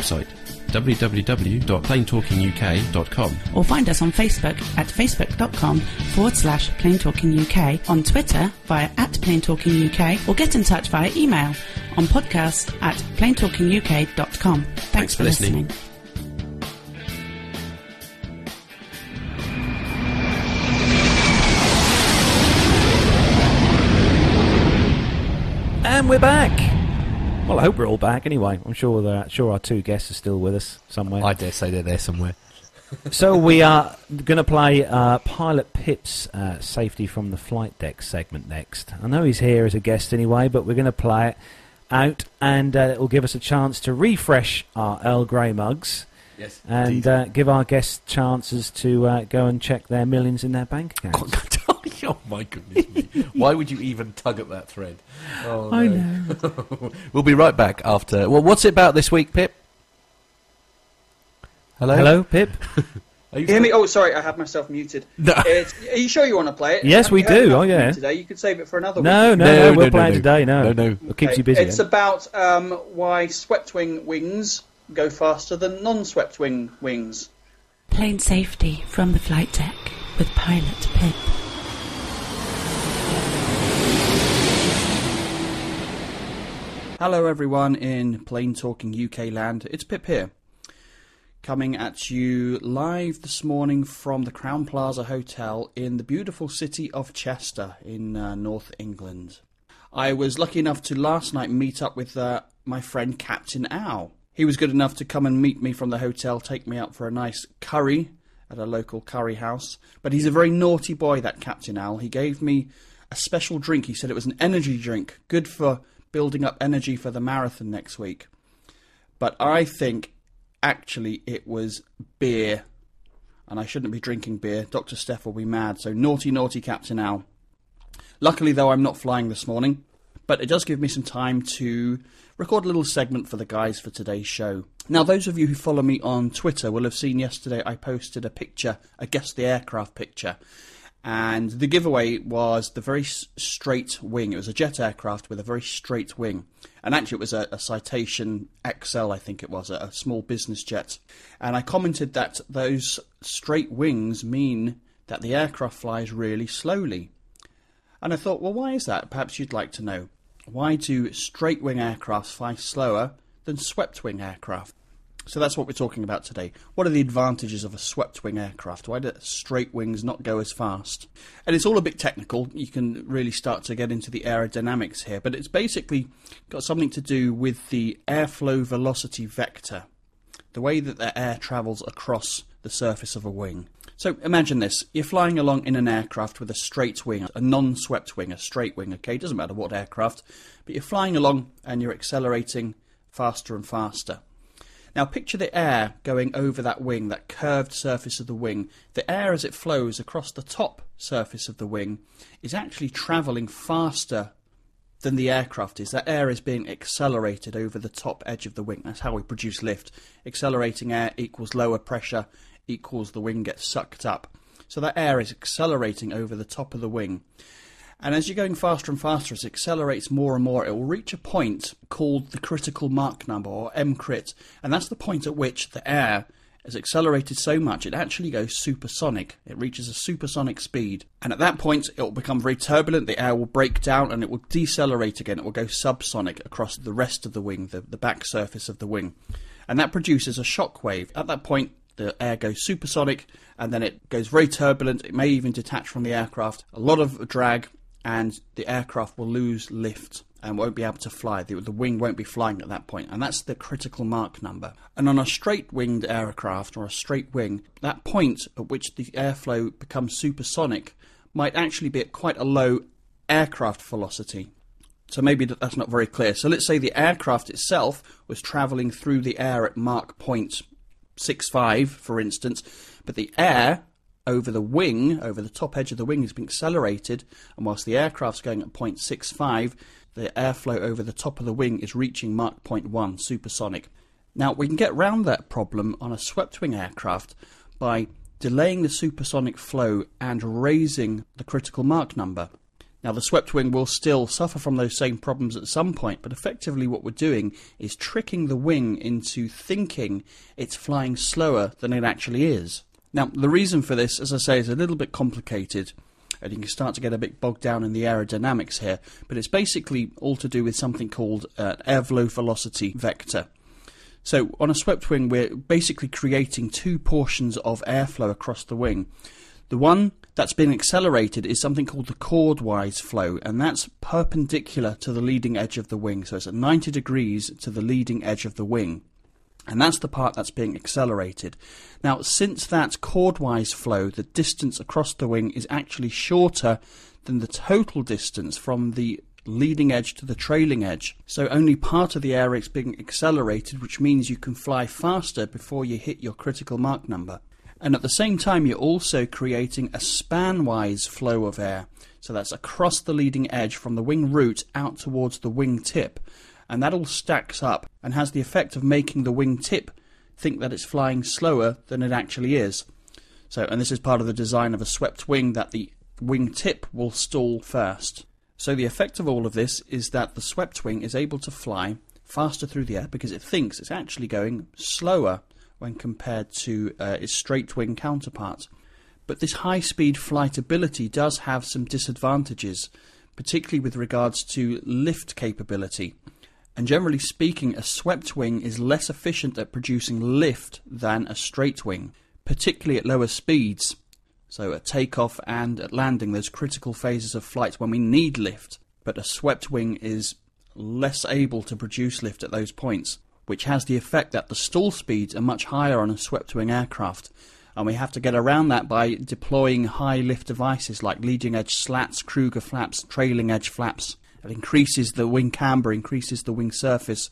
www.planetalkinguk.com. Or find us on Facebook at facebook.com forward slash Plane Talking UK, on Twitter via at Plane Talking UK, or get in touch via email on podcast at planetalkinguk.com. Thanks, Thanks for listening. And we're back. Well, I hope we're all back anyway. I'm sure that sure our two guests are still with us somewhere. I dare say they're there somewhere. so we are going to play uh, Pilot Pip's uh, Safety from the Flight Deck segment next. I know he's here as a guest anyway, but we're going to play it out, and uh, it will give us a chance to refresh our Earl Grey mugs Yes, and uh, give our guests chances to uh, go and check their millions in their bank accounts. oh my goodness me! Why would you even tug at that thread? Oh, I no. we'll be right back after. Well, what's it about this week, Pip? Hello. Hello, Pip. Are you Hear me? Oh, sorry, I had myself muted. No. It's, are you sure you want to play it? Yes, Have we do. Oh, yeah. Today, you could save it for another No, week. no, No, no, no, we'll no, play it no. today. No, No, no. It keeps you busy. It's then. about um, why swept-wing wings go faster than non-swept-wing wings. Plane safety from the flight deck with Pilot Pip. Hello, everyone in Plane Talking UK land. It's Pip here, coming at you live this morning from the Crowne Plaza Hotel in the beautiful city of Chester in uh, North England. I was lucky enough to last night meet up with uh, my friend Captain Owl. He was good enough to come and meet me from the hotel, take me out for a nice curry at a local curry house. But he's a very naughty boy, that Captain Al. He gave me a special drink. He said it was an energy drink, good for building up energy for the marathon next week. But I think actually it was beer. And I shouldn't be drinking beer. Dr. Steph will be mad. So naughty, naughty Captain Al. Luckily, though, I'm not flying this morning, but it does give me some time to record a little segment for the guys for today's show. Now, those of you who follow me on Twitter will have seen yesterday I posted a picture, a guess the aircraft picture, and the giveaway was the very straight wing. It was a jet aircraft with a very straight wing, and actually it was a, a Citation XL, I think it was, a, a small business jet. And I commented that those straight wings mean that the aircraft flies really slowly. And I thought, well, why is that? Perhaps you'd like to know. Why do straight wing aircraft fly slower than swept wing aircraft? So that's what we're talking about today. What are the advantages of a swept wing aircraft? Why do straight wings not go as fast? And it's all a bit technical. You can really start to get into the aerodynamics here, but it's basically got something to do with the airflow velocity vector the way that the air travels across the surface of a wing. So imagine this: you're flying along in an aircraft with a straight wing, a non-swept wing, a straight wing. Okay, doesn't matter what aircraft, but you're flying along and you're accelerating faster and faster. Now picture the air going over that wing, that curved surface of the wing. The air as it flows across the top surface of the wing is actually travelling faster than the aircraft is. That air is being accelerated over the top edge of the wing. That's how we produce lift. Accelerating air equals lower pressure equals the wing gets sucked up. So that air is accelerating over the top of the wing. And as you're going faster and faster, as it accelerates more and more, it will reach a point called the critical Mach number, or mcrit. And that's the point at which the air has accelerated so much it actually goes supersonic. It reaches a supersonic speed. And at that point, it will become very turbulent, the air will break down, and it will decelerate again. It will go subsonic across the rest of the wing, the, the back surface of the wing. And that produces a shock wave. At that point, the air goes supersonic and then it goes very turbulent. It may even detach from the aircraft. A lot of drag, and the aircraft will lose lift and won't be able to fly. The, the, wing won't be flying at that point, and that's the critical Mach number. And on a straight winged aircraft or a straight wing, that point at which the airflow becomes supersonic might actually be at quite a low aircraft velocity. So maybe that's not very clear. So let's say the aircraft itself was travelling through the air at Mach point 65, for instance, but the air over the wing, over the top edge of the wing, has been accelerated, and whilst the aircraft's going at 0.65, the airflow over the top of the wing is reaching Mach 0.1 supersonic. Now, we can get round that problem on a swept wing aircraft by delaying the supersonic flow and raising the critical Mach number. Now, the swept wing will still suffer from those same problems at some point, but effectively, what we're doing is tricking the wing into thinking it's flying slower than it actually is. Now, the reason for this, as I say, is a little bit complicated, and you can start to get a bit bogged down in the aerodynamics here, but it's basically all to do with something called uh, airflow velocity vector. So, on a swept wing, we're basically creating two portions of airflow across the wing. The one that's been accelerated is something called the chordwise flow, and that's perpendicular to the leading edge of the wing. So it's at 90 degrees to the leading edge of the wing. And that's the part that's being accelerated. Now, since that chordwise flow, the distance across the wing is actually shorter than the total distance from the leading edge to the trailing edge. So only part of the air is being accelerated, which means you can fly faster before you hit your critical Mach number. And at the same time, you're also creating a spanwise flow of air. So that's across the leading edge from the wing root out towards the wing tip. And that all stacks up and has the effect of making the wing tip think that it's flying slower than it actually is. So, and this is part of the design of a swept wing that the wing tip will stall first. So the effect of all of this is that the swept wing is able to fly faster through the air because it thinks it's actually going slower when compared to uh, its straight wing counterpart. But this high speed flight ability does have some disadvantages, particularly with regards to lift capability. And generally speaking, a swept wing is less efficient at producing lift than a straight wing, particularly at lower speeds. So at takeoff and at landing, there's critical phases of flight when we need lift, but a swept wing is less able to produce lift at those points which has the effect that the stall speeds are much higher on a swept wing aircraft. And we have to get around that by deploying high lift devices like leading edge slats, Krueger flaps, trailing edge flaps. It increases the wing camber, increases the wing surface,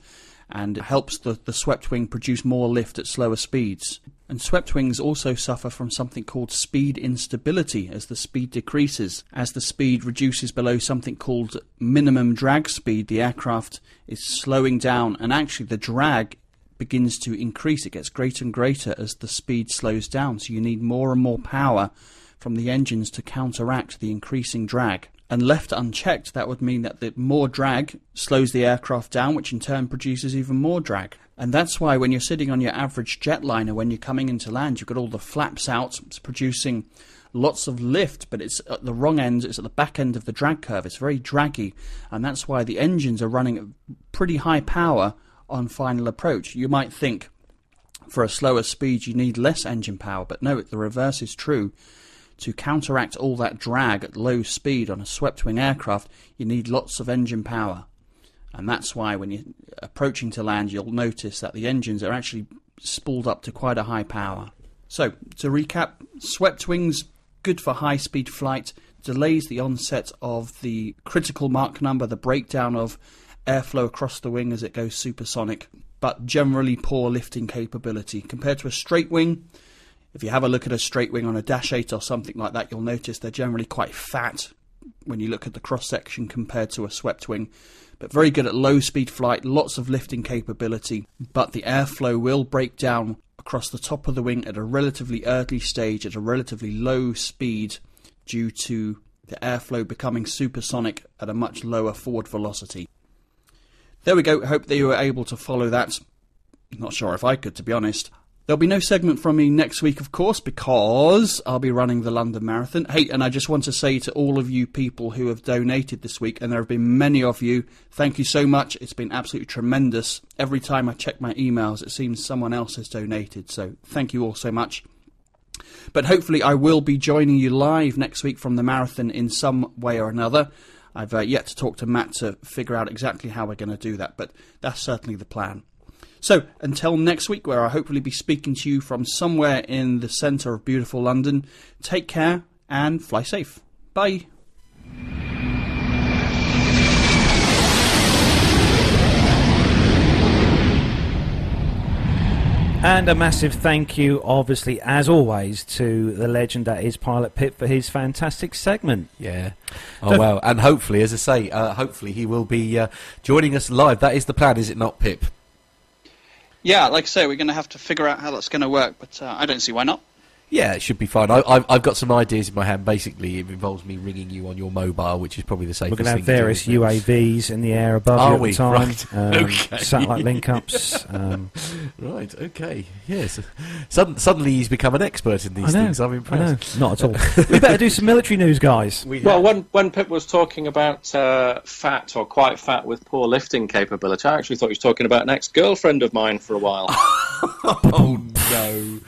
and helps the, the swept wing produce more lift at slower speeds. And swept wings also suffer from something called speed instability as the speed decreases. As the speed reduces below something called minimum drag speed, the aircraft is slowing down, and actually the drag begins to increase. It gets greater and greater as the speed slows down, so you need more and more power from the engines to counteract the increasing drag and left unchecked, that would mean that the more drag slows the aircraft down, which in turn produces even more drag. And that's why when you're sitting on your average jetliner, when you're coming into land, you've got all the flaps out, it's producing lots of lift, but it's at the wrong end, it's at the back end of the drag curve. It's very draggy, and that's why the engines are running at pretty high power on final approach. You might think for a slower speed you need less engine power, but no, the reverse is true to counteract all that drag at low speed on a swept wing aircraft, you need lots of engine power. And that's why when you're approaching to land, you'll notice that the engines are actually spooled up to quite a high power. So, to recap, swept wings, good for high speed flight, delays the onset of the critical Mach number, the breakdown of airflow across the wing as it goes supersonic, but generally poor lifting capability. Compared to a straight wing, if you have a look at a straight wing on a Dash 8 or something like that, you'll notice they're generally quite fat when you look at the cross section compared to a swept wing. But very good at low speed flight, lots of lifting capability, but the airflow will break down across the top of the wing at a relatively early stage, at a relatively low speed, due to the airflow becoming supersonic at a much lower forward velocity. There we go. Hope that you were able to follow that. Not sure if I could, to be honest. There'll be no segment from me next week, of course, because I'll be running the London Marathon. Hey, and I just want to say to all of you people who have donated this week, and there have been many of you, thank you so much. It's been absolutely tremendous. Every time I check my emails, it seems someone else has donated, so thank you all so much. But hopefully, I will be joining you live next week from the marathon in some way or another. I've uh, yet to talk to Matt to figure out exactly how we're going to do that, but that's certainly the plan. So, until next week, where I'll hopefully be speaking to you from somewhere in the centre of beautiful London, take care and fly safe. Bye. And a massive thank you, obviously, as always, to the legend that is Pilot Pip for his fantastic segment. Yeah. Oh wow! And hopefully, as I say, uh, hopefully he will be uh, joining us live. That is the plan, is it not, Pip? Yeah, like I say, we're going to have to figure out how that's going to work, but uh, I don't see why not. Yeah, it should be fine. I, I've, I've got some ideas in my hand. Basically, it involves me ringing you on your mobile, which is probably the safest. We're going to have thing to various isn't? UAVs in the air above Are you at we? the time. Right. Um, Okay. Satellite link ups. Um, Right. Okay. Yes. Sudden, suddenly he's become an expert in I these know. things. I'm I impressed. know. Not at all. we better do some military news, guys. We Well, when when Pip was talking about uh, fat or quite fat with poor lifting capability, I actually thought he was talking about an ex-girlfriend of mine for a while. oh no.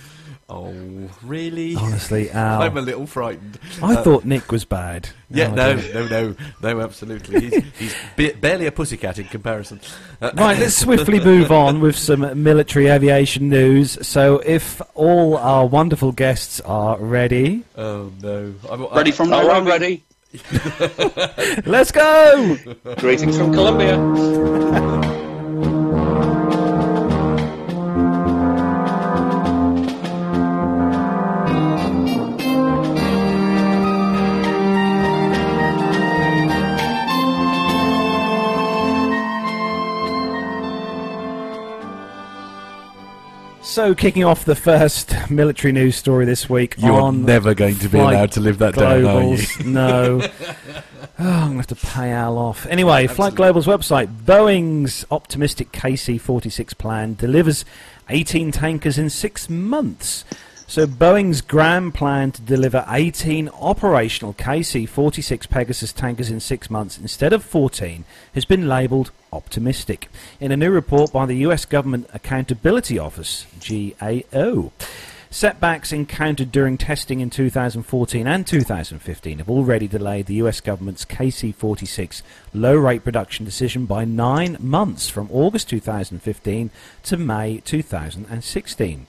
Oh really? Honestly, Al. I'm a little frightened. I Uh, thought Nick was bad. Yeah, no, no, no, no, absolutely. He's, he's ba- barely a pussycat in comparison. Uh, Right, let's swiftly move on with some military aviation news. So, if all our wonderful guests are ready, Oh no! I'm, Ready from oh, I'm ready. let's go! Greetings from Colombia. So, kicking off the first military news story this week You're on never going to be allowed to live that down, are you? No. Oh, I'm going to have to pay Al off. Anyway, Flight Global's website Boeing's optimistic KC 46 plan delivers 18 tankers in six months. So, Boeing's grand plan to deliver 18 operational KC 46 Pegasus tankers in six months instead of 14 has been labelled optimistic in a new report by the US Government Accountability Office, GAO. Setbacks encountered during testing in 2014 and 2015 have already delayed the US government's KC 46 low rate production decision by nine months from August 2015 to May 2016.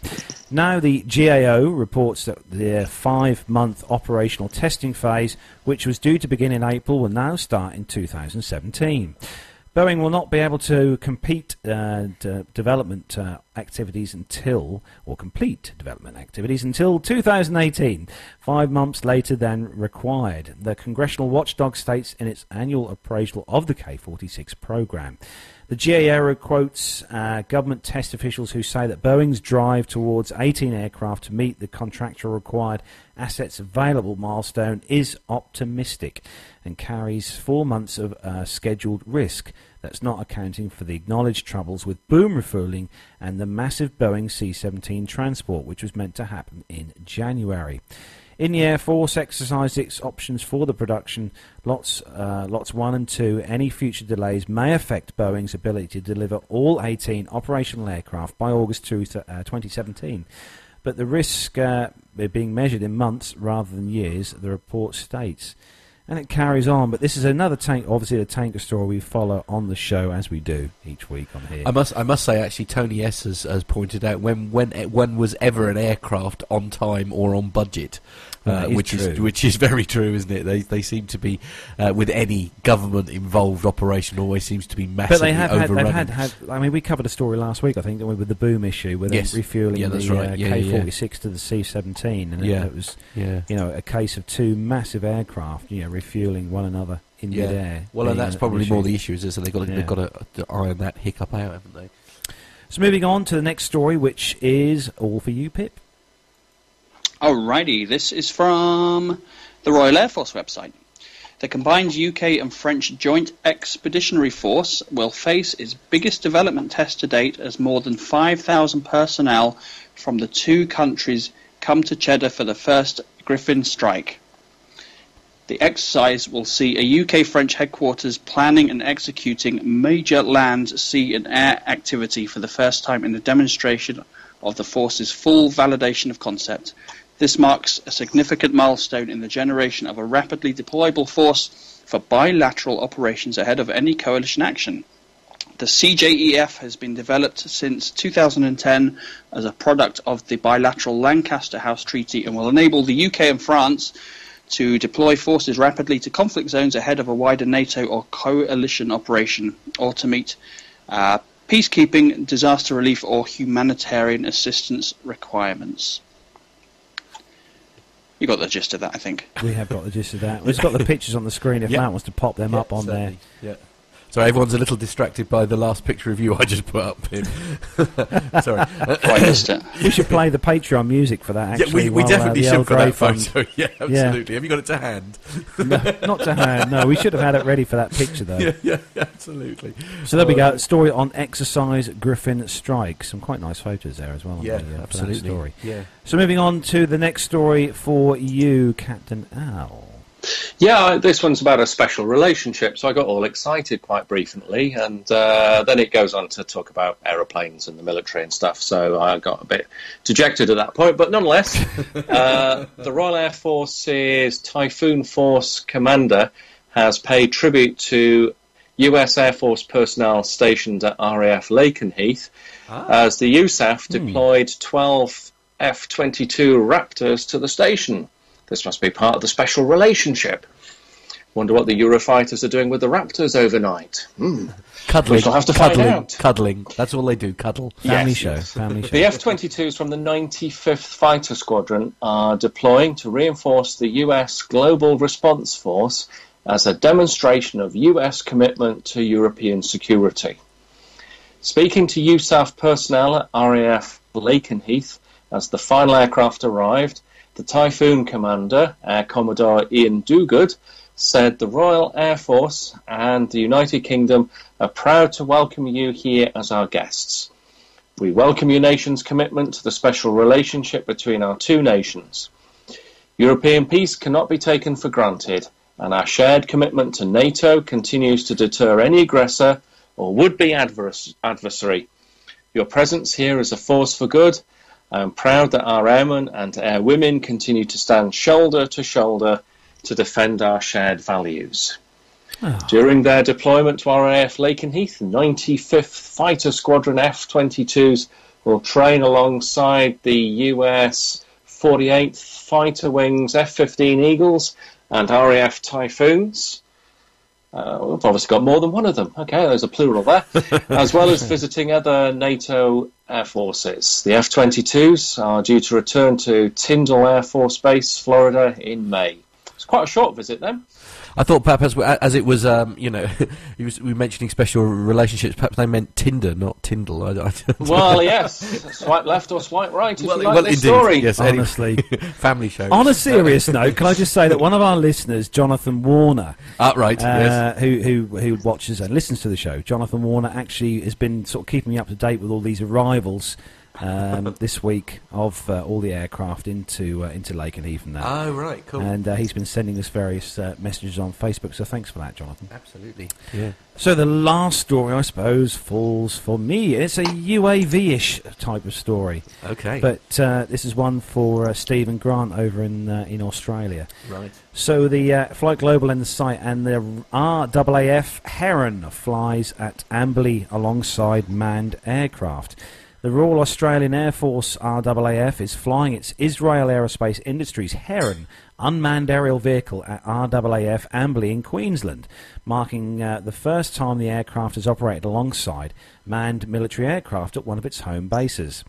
Now, the GAO reports that their five month operational testing phase, which was due to begin in April, will now start in 2017. Boeing will not be able to compete uh, d- development uh, activities until, or complete development activities until 2018, five months later than required. The Congressional Watchdog states in its annual appraisal of the K 46 program. The GAO quotes uh, government test officials who say that Boeing's drive towards 18 aircraft to meet the contractual required assets available milestone is optimistic and carries four months of uh, scheduled risk. That's not accounting for the acknowledged troubles with boom refueling and the massive Boeing C 17 transport, which was meant to happen in January. In the Air Force exercised its options for the production lots, uh, lots one and two. Any future delays may affect Boeing's ability to deliver all 18 operational aircraft by August 2, uh, 2017. But the risk uh, being measured in months rather than years, the report states. And it carries on. But this is another tank, obviously a tanker story we follow on the show as we do each week on here. I must, I must say, actually, Tony S has, has pointed out when, when, when was ever an aircraft on time or on budget, uh, is which is which is very true, isn't it? They they seem to be uh, with any government involved operation always seems to be But massively they have had, they've had, had. I mean, we covered a story last week, I think, with the boom issue, with Yes. refueling Yeah, the right. uh, Yeah, yeah, yeah. K-46 to the C-17, and it- Yeah. it was, yeah. you know, a case of two massive aircraft, you know, refueling one another in Yeah. midair. Well, and that's probably issue. more the issue, is it? So they've got to, they've got to, to iron that hiccup out, haven't they? So moving on to the next story, which is all for you, Pip. Alrighty, this is from the Royal Air Force website. The combined UK and French Joint Expeditionary Force will face its biggest development test to date as more than 5,000 personnel from the two countries come to Cheddar for the first Griffin strike. The exercise will see a UK French headquarters planning and executing major land, sea, and air activity for the first time in a demonstration of the force's full validation of concept. This marks a significant milestone in the generation of a rapidly deployable force for bilateral operations ahead of any coalition action. The CJEF has been developed since 2010 as a product of the bilateral Lancaster House Treaty and will enable the UK and France to deploy forces rapidly to conflict zones ahead of a wider NATO or coalition operation, or to meet uh, peacekeeping, disaster relief, or humanitarian assistance requirements. You got the gist of that, I think. We have got the gist of that. We've got the pictures on the screen if Yeah. Matt wants to pop them up on there. certainly. Yeah. So everyone's a little distracted by the last picture of you I just put up, Pim. Sorry. I missed it. We should play the Patreon music for that, yeah, actually. we, we while, uh, definitely should El for Grey that Fund- photo. Yeah, absolutely. Have you got it to hand? no, not to hand. No, we should have had it ready for that picture, though. yeah, yeah, absolutely. So there we go. Story on exercise Griffin strike. Some quite nice photos there as well. Yeah, the, uh, absolutely. story. Yeah. So moving on to the next story for you, Captain Al. Yeah, this one's about a special relationship, so I got all excited quite briefly, and uh, then it goes on to talk about aeroplanes and the military and stuff. So I got a bit dejected at that point, but nonetheless, uh, the Royal Air Force's Typhoon Force commander has paid tribute to U.S. Air Force personnel stationed at RAF Lakenheath as the USAF deployed 12 F-22 Raptors to the station. This must be part of the special relationship. Wonder what the Eurofighters are doing with the Raptors overnight. Hmm. Cuddling. We shall have to find out. Cuddling. That's all they do, cuddle. Family Yes, show. Family show. The F 22s from the 95th Fighter Squadron are deploying to reinforce the US Global Response Force as a demonstration of US commitment to European security. Speaking to USAF personnel at RAF Lakenheath as the final aircraft arrived, the Typhoon commander, Air Commodore Ian Duguid, said the Royal Air Force and the United Kingdom are proud to welcome you here as our guests. We welcome your nation's commitment to the special relationship between our two nations. European peace cannot be taken for granted, and our shared commitment to NATO continues to deter any aggressor or would be advers- adversary. Your presence here is a force for good. I am proud that our airmen and airwomen continue to stand shoulder to shoulder to defend our shared values. Ah. During their deployment to RAF Lakenheath, 95th Fighter Squadron F 22s will train alongside the US 48th Fighter Wings F 15 Eagles and RAF Typhoons. Uh, we've obviously got more than one of them. Okay, there's a plural there. as well as visiting other NATO air forces. The F 22s are due to return to Tyndall Air Force Base, Florida in May. It's quite a short visit then. I thought perhaps as, as it was, um, you know, he was, we were mentioning special relationships. Perhaps they meant Tinder, not Tyndall. I, I, Well, yes. Swipe left or swipe right if well, you like well, this indeed. story. Yes, Honestly. family show. On a serious note, can I just say that one of our listeners, Jonathan Warner, Ah, right. yes. uh, who, who who watches and listens to the show, Jonathan Warner actually has been sort of keeping me up to date with all these arrivals um, this week of uh, all the aircraft into uh, into Lakenheath and even that. Oh, right, cool. And uh, he's been sending us various uh, messages on Facebook, so thanks for that, Jonathan. Absolutely. Yeah. So the last story, I suppose, falls for me. It's a UAV-ish type of story. Okay. But uh, this is one for uh, Stephen Grant over in uh, in Australia. Right. So the uh, Flight Global and the site and the RAAF Heron flies at Amberley alongside manned aircraft. The Royal Australian Air Force RAAF is flying its Israel Aerospace Industries Heron unmanned aerial vehicle at RAAF Amberley in Queensland, marking uh, the first time the aircraft has operated alongside manned military aircraft at one of its home bases.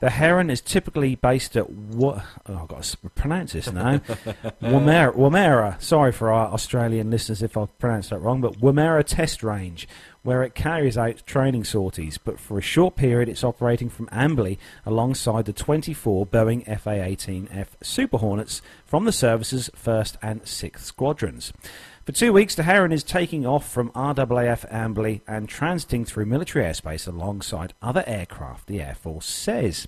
The Heron is typically based at what? Oh, I've got to pronounce this now. Woomera. Sorry for our Australian listeners if I've pronounced that wrong, but Woomera Test Range, where it carries out training sorties. But for a short period, it's operating from Ambley alongside the 24 Boeing FA-18F Super Hornets from the service's first and sixth squadrons. For two weeks, the Heron is taking off from RAAF Ambley and transiting through military airspace alongside other aircraft, the Air Force says.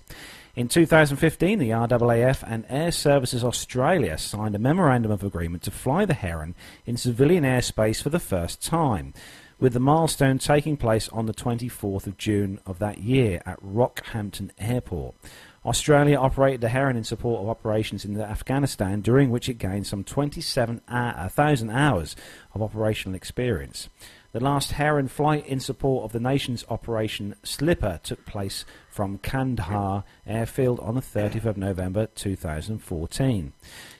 In 2015, the RAAF and Air Services Australia signed a memorandum of agreement to fly the Heron in civilian airspace for the first time, with the milestone taking place on the 24th of June of that year at Rockhampton Airport. Australia operated the Heron in support of operations in Afghanistan, during which it gained some 27,000 uh, hours of operational experience. The last Heron flight in support of the nation's Operation Slipper took place from Kandahar airfield on the 30th of November 2014.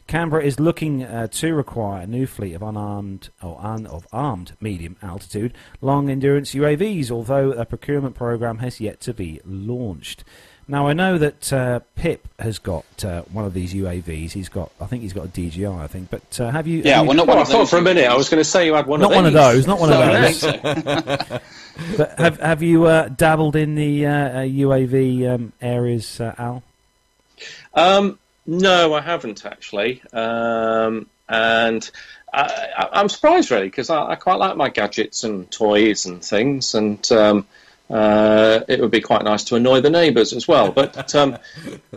Canberra is looking uh, to require a new fleet of unarmed or un, of armed medium altitude long endurance UAVs, although a procurement program has yet to be launched. Now I know that uh, Pip has got uh, one of these UAVs. He's got, I think he's got a DJI. I think, but uh, have you? Yeah, have you- well, not Well, one I thought for a minute I was going to say you had one Not of one of those, not one of No, those. so. But have have you uh, dabbled in the uh, uh, UAV um, areas, uh, Al? Um, no, I haven't actually, um, and I, I, I'm surprised really because I, I quite like my gadgets and toys and things, and um, uh, it would be quite nice to annoy the neighbours as well. But um,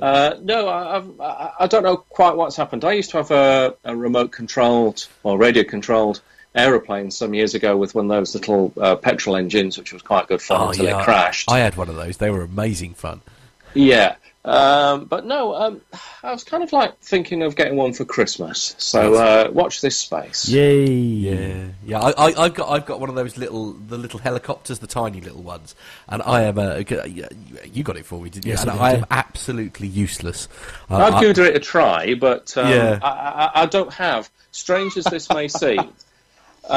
uh, no, I, I, I don't know quite what's happened. I used to have a, a remote controlled or radio controlled aeroplane some years ago with one of those little uh, petrol engines, which was quite good fun until yeah, it crashed. I had one of those. They were amazing fun. Yeah. Um, but no, um, I was kind of like thinking of getting one for Christmas. So uh, watch this space. Yay! Yeah, yeah. I, I, I've got I've got one of those little the little helicopters, the tiny little ones, and I am a. You got it for me, didn't you? Yes, and I I am yeah. absolutely useless. Uh, I'd I- give it a try, but um, Yeah. I, I, I don't have, strange as this may seem,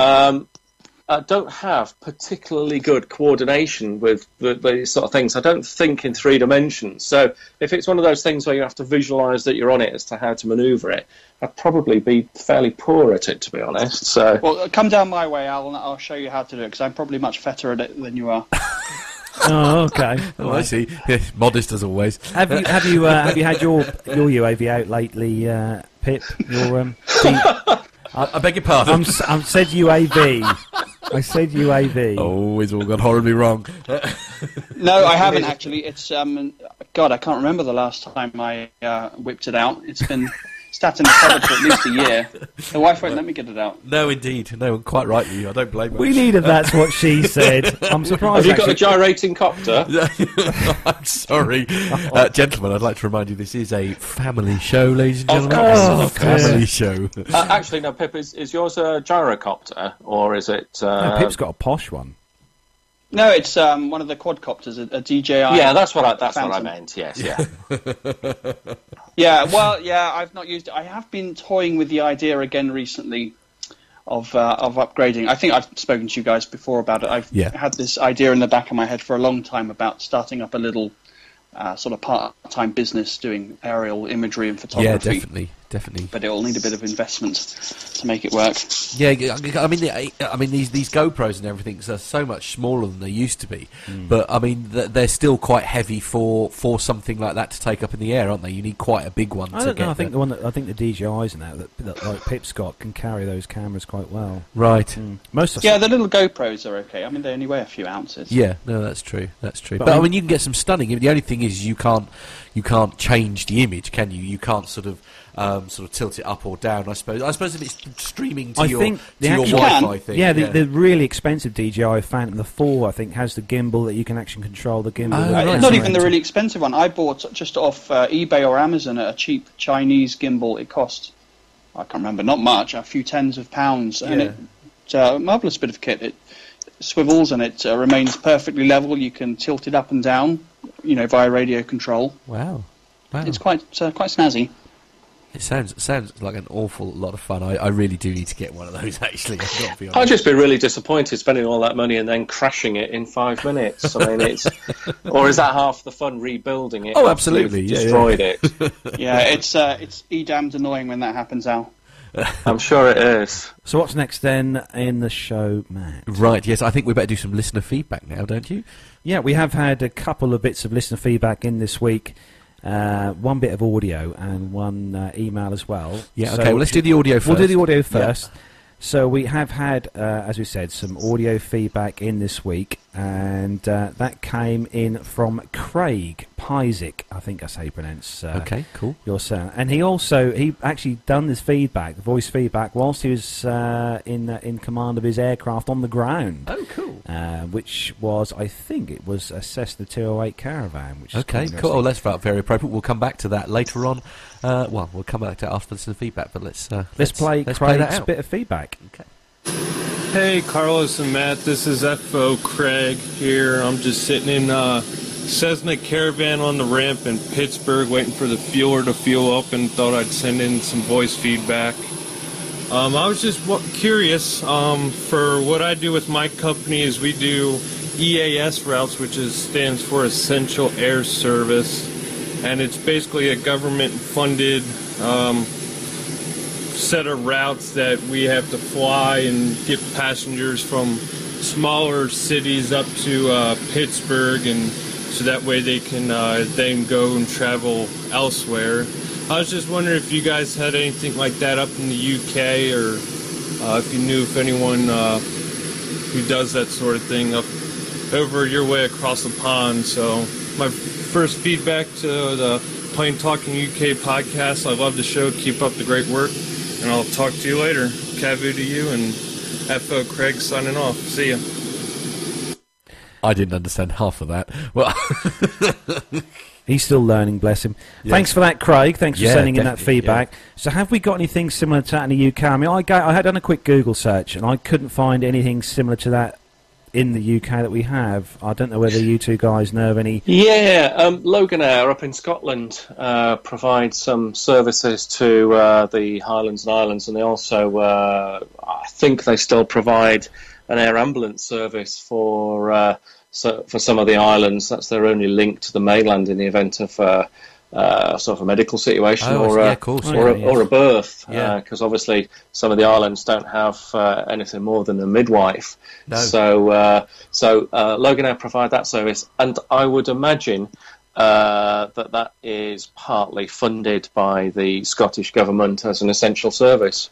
I don't have particularly good coordination with the, these sort of things. I don't think in three dimensions. So if it's one of those things where you have to visualise that you're on it as to how to manoeuvre it, I'd probably be fairly poor at it, to be honest. So Well, come down my way, Al, and I'll show you how to do it because I'm probably much better at it than you are. Oh, okay. Oh, I see. Yeah, modest as always. Have you have you uh, have you had your your UAV out lately, uh, Pip? Your um, D- I, I beg your pardon. I'm, s- I said UAV. I said UAV. oh, it's all gone horribly wrong. No, I haven't actually. It's um, God, I can't remember the last time I uh, whipped it out. It's been sat in the cupboard for at least a year. The wife won't let me get it out. No, indeed. No, quite right. You. I don't blame her. We needed that's what she said. I'm surprised. have you got a actually. gyrating copter? I'm sorry, uh, gentlemen. I'd like to remind you this is a family show, ladies and Of gentlemen. course. It's a family show. Uh, actually, no, Pip, is, is yours a gyrocopter or is it? Uh, No, Pip's got a posh one. No, it's um, one of the quadcopters, a, a DJI. Yeah, that's what I, that's what I meant. Yes, yeah. Yeah, well, yeah, I've not used it. I have been toying with the idea again recently of uh, of upgrading. I think I've spoken to you guys before about it. I've Yeah. had this idea in the back of my head for a long time about starting up a little uh, sort of part-time business doing aerial imagery and photography. Yeah, definitely, definitely. but it will need a bit of investment to make it work. Yeah, I mean, the- I mean these these GoPros and everything are so much smaller than they used to be. But I mean, they're still quite heavy for for something like that to take up in the air, aren't they? You need quite a big one I to don't get. know. I think the- the one that I think the DJI's and that, that, that like Pip Scott can carry those cameras quite well. right. Mm. Most of Yeah, the little GoPros are okay. I mean, they only weigh a few ounces. Yeah, no, that's true. That's true. But But, I I mean- mean, you can get some stunning. The only thing is you can't you can't change the image, can you? You can't sort of um, sort of tilt it up or down. I suppose. I suppose if it's streaming to I your think to your Wi-Fi You thing. yeah, the, the really expensive DJI Phantom, the four, I think, has the gimbal that you can actually control the gimbal. Oh, with Uh, right. not even the really expensive one. I bought just off uh, eBay or Amazon a cheap Chinese gimbal. It cost, I can't remember, not much, a few tens of pounds. And Yeah. it's a marvellous bit of kit. It swivels and it uh, remains perfectly level. You can tilt it up and down, you know, via radio control. wow. Wow. It's quite uh, quite snazzy. It sounds it sounds like an awful lot of fun. I, I really do need to get one of those. Actually, I've got to be honest. I'd just be really disappointed spending all that money and then crashing it in five minutes. I mean, it's or is that half the fun rebuilding it? Oh, absolutely, you've yeah, yeah. destroyed it. Yeah, it's uh, it's e damned annoying when that happens, Al. I'm sure it is. So what's next then in the show, Matt? Right. Yes, I think we better do some listener feedback now, don't you? Yeah, we have had a couple of bits of listener feedback in this week. Uh, one bit of audio and one uh, email as well. Yeah. So okay. Well, let's do the audio first. We'll do the audio first. So we have had, uh, as we said, some audio feedback in this week, and uh, that came in from Craig Pyzik. I think that's how you pronounce. Uh, Okay. Cool. your son. And he also he actually done this feedback, voice feedback, whilst he was uh, in uh, in command of his aircraft on the ground, Oh, cool. uh, which was I think it was a Cessna 208 Caravan. Which Okay, cool. Oh, that's very appropriate. We'll come back to that later on. Uh, well, we'll come back to it after some feedback, but let's uh, let's, play let's Craig's play that out. bit of feedback. Okay. Hey, Carlos and Matt, this is FO Craig here. I'm just sitting in uh, Cessna Caravan on the ramp in Pittsburgh waiting for the fueler to fuel up and thought I'd send in some voice feedback. Um, I was just w- curious um, for what I do with my company is we do EAS routes, which is stands for Essential Air Service, and it's basically a government-funded um, set of routes that we have to fly and get passengers from smaller cities up to uh, Pittsburgh, and so that way they can uh, then go and travel elsewhere. I was just wondering if you guys had anything like that up in the UK, or uh, if you knew if anyone uh, who does that sort of thing up over your way across the pond. So my first feedback to the Plane Talking UK podcast. I love the show. Keep up the great work, and I'll talk to you later. CAVU to you and FO Craig signing off. See ya. I didn't understand half of that. Well, He's still learning, bless him. Yeah. Thanks for that, Craig. Thanks for Yeah, sending in that definitely, feedback. So, have we got anything similar to that in the UK? I mean, I, go, I had done a quick Google search and I couldn't find anything similar to that in the UK that we have. I don't know whether you two guys know of any. Yeah, um, Loganair up in Scotland uh, provides some services to uh, the Highlands and Islands, and they also, uh, I think, they still provide an air ambulance service for uh, so, for some of the islands. That's their only link to the mainland in the event of uh, uh, sort of a medical situation Oh, or, see. a, Yeah, of course, or, yeah, a, or a birth, Yeah. because obviously some of the islands don't have uh, anything more than a midwife. No. So, uh, so uh, Loganair provide that service, and I would imagine uh, that that is partly funded by the Scottish government as an essential service.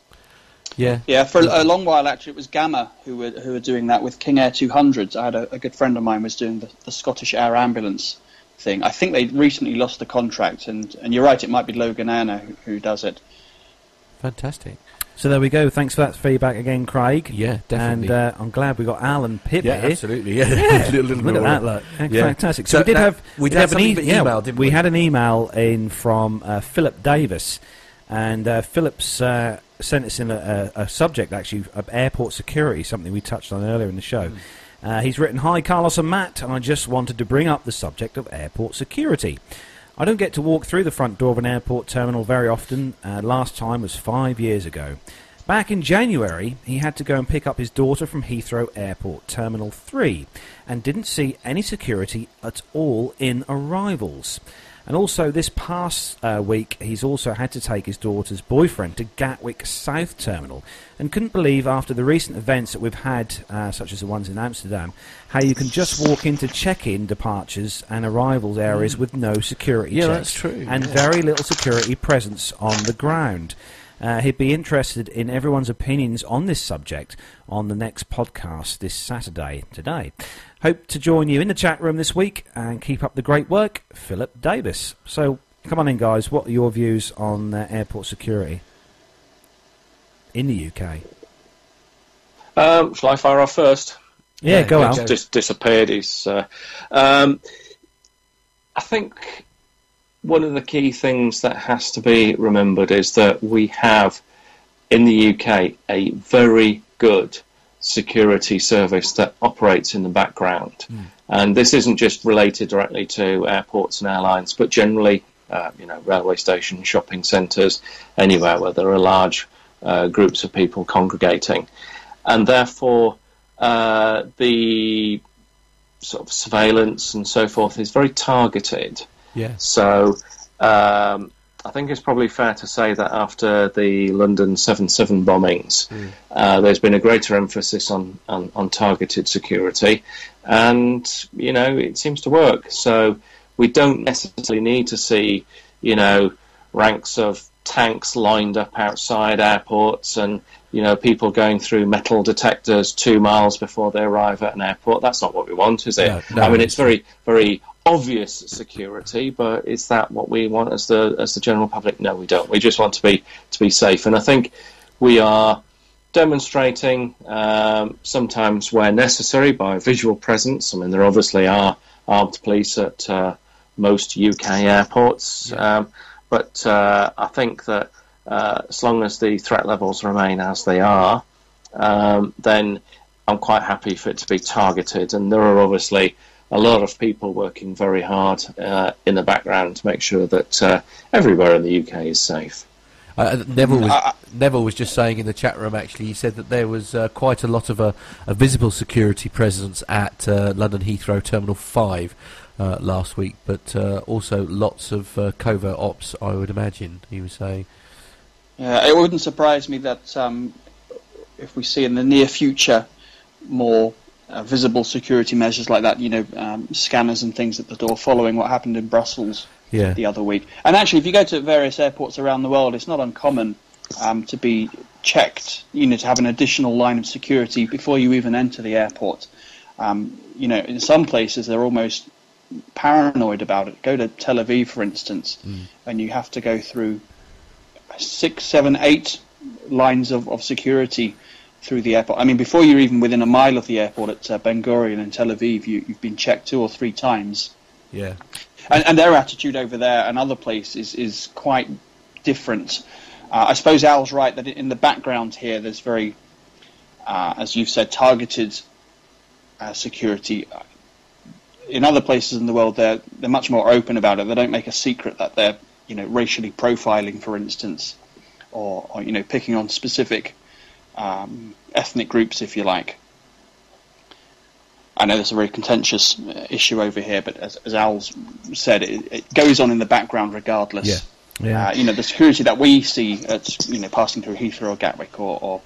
yeah. Yeah, for a, a long while actually, it was Gama who were who were doing that with King Air 200s. I had a, a good friend of mine was doing the, the Scottish Air Ambulance thing. I think they recently lost the contract, and, and you're right, it might be Loganair now who, who does it. Fantastic. So, there we go. Thanks for that feedback again, Craig. Yeah, definitely. And uh, I'm glad we got Alan Pip yeah, here. absolutely. Yeah. little, little Look at that, look. Yeah. Fantastic. So, So we did that- have we did did have have an e- for yeah, email, didn't we we? had an email in from uh, Philip Davis, and uh, Philip's uh, sent us in a, a, a subject actually of airport security, something we touched on earlier in the show. Hmm. Uh, he's written, "Hi Carlos and Matt, and I just wanted to bring up the subject of airport security." I don't get to walk through the front door of an airport terminal very often. Uh, last time was five years ago. Back in January, he had to go and pick up his daughter from Heathrow Airport Terminal 3 and didn't see any security at all in arrivals. And also, this past uh, week, he's also had to take his daughter's boyfriend to Gatwick South Terminal and couldn't believe after the recent events that we've had, uh, such as the ones in Amsterdam, how you can just walk into check-in departures and arrivals areas with no security Mm. Yeah, checks that's true, and yeah. very little security presence on the ground. Uh, he'd be interested in everyone's opinions on this subject on the next podcast this Saturday today. Hope to join you in the chat room this week and keep up the great work, Philip Davis. So come on in, guys. What are your views on uh, airport security in the UK? Um, shall I fire off first? Yeah, go He's Al. Just disappeared. He's. Uh, um, I think one of the key things that has to be remembered is that we have in the UK a very good security service that operates in the background, and this isn't just related directly to airports and airlines, but generally, uh, you know, railway stations, shopping centres, anywhere where there are large uh, groups of people congregating, and therefore uh, the sort of surveillance and so forth is very targeted. Yeah. So um, I think it's probably fair to say that after the London 7 7 bombings, uh, there's been a greater emphasis on, on, on targeted security, and you know it seems to work. So we don't necessarily need to see you know ranks of tanks lined up outside airports and you know people going through metal detectors two miles before they arrive at an airport. That's not what we want, is it? No, no, I mean, it's very very obvious security, but is that what we want as the as the general public? No, we don't. We just want to be to be safe, and I think we are demonstrating um, sometimes where necessary by visual presence. I mean, there obviously are armed police at uh, most UK airports, um, but uh, I think that uh, as long as the threat levels remain as they are, um, then I'm quite happy for it to be targeted. And there are obviously a lot of people working very hard uh, in the background to make sure that uh, everywhere in the UK is safe. Uh, Neville was I- Neville was just saying in the chat room. Actually, he said that there was uh, quite a lot of a, a visible security presence at uh, London Heathrow Terminal Five uh, last week, but uh, also lots of uh, covert ops. I would imagine he was saying. Yeah, it wouldn't surprise me that um, if we see in the near future more uh, visible security measures like that, you know, um, scanners and things at the door, following what happened in Brussels Yeah. the other week. And actually, if you go to various airports around the world, it's not uncommon um, to be checked, you know, to have an additional line of security before you even enter the airport. Um, you know, in some places they're almost paranoid about it. Go to Tel Aviv, for instance, and you have to go through six, seven, eight lines of, of security through the airport. I mean, before you're even within a mile of the airport at uh, Ben Gurion in Tel Aviv, you, you've been checked two or three times. Yeah. And, and their attitude over there and other places is quite different. Uh, I suppose Al's right that in the background here, there's very, uh, as you've said, targeted uh, security. In other places in the world, they're they're much more open about it. They don't make a secret that they're you know racially profiling, for instance, or, or you know picking on specific um, ethnic groups, if you like. I know there's a very contentious uh, issue over here, but as, as Al's said, it, it goes on in the background regardless. Yeah. Yeah. Uh, you know, the security that we see at you know passing through Heathrow or Gatwick or, or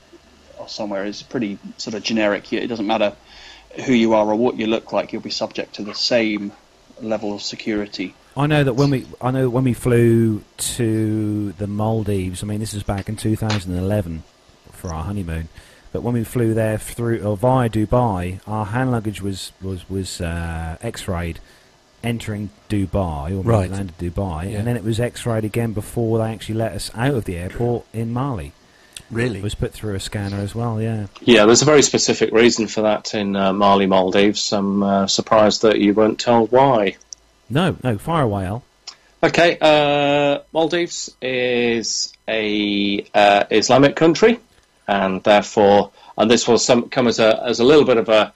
or somewhere is pretty sort of generic. It doesn't matter who you are or what you look like; you'll be subject to the same level of security. I know that when we I know when we flew to the Maldives. I mean, this is back in 2011 for our honeymoon. But when we flew there through or via Dubai, our hand luggage was was was uh, X-rayed entering Dubai or Right. we landed Dubai, Yeah. and then it was X-rayed again before they actually let us out of the airport in Mali. Really? It was put through a scanner as well. Yeah. Yeah, there's a very specific reason for that in uh, Mali, Maldives. I'm uh, surprised that you weren't told why. No, no, fire away, Al. Okay, uh, Maldives is a uh, Islamic country, and therefore, and this will some, come as a as a little bit of a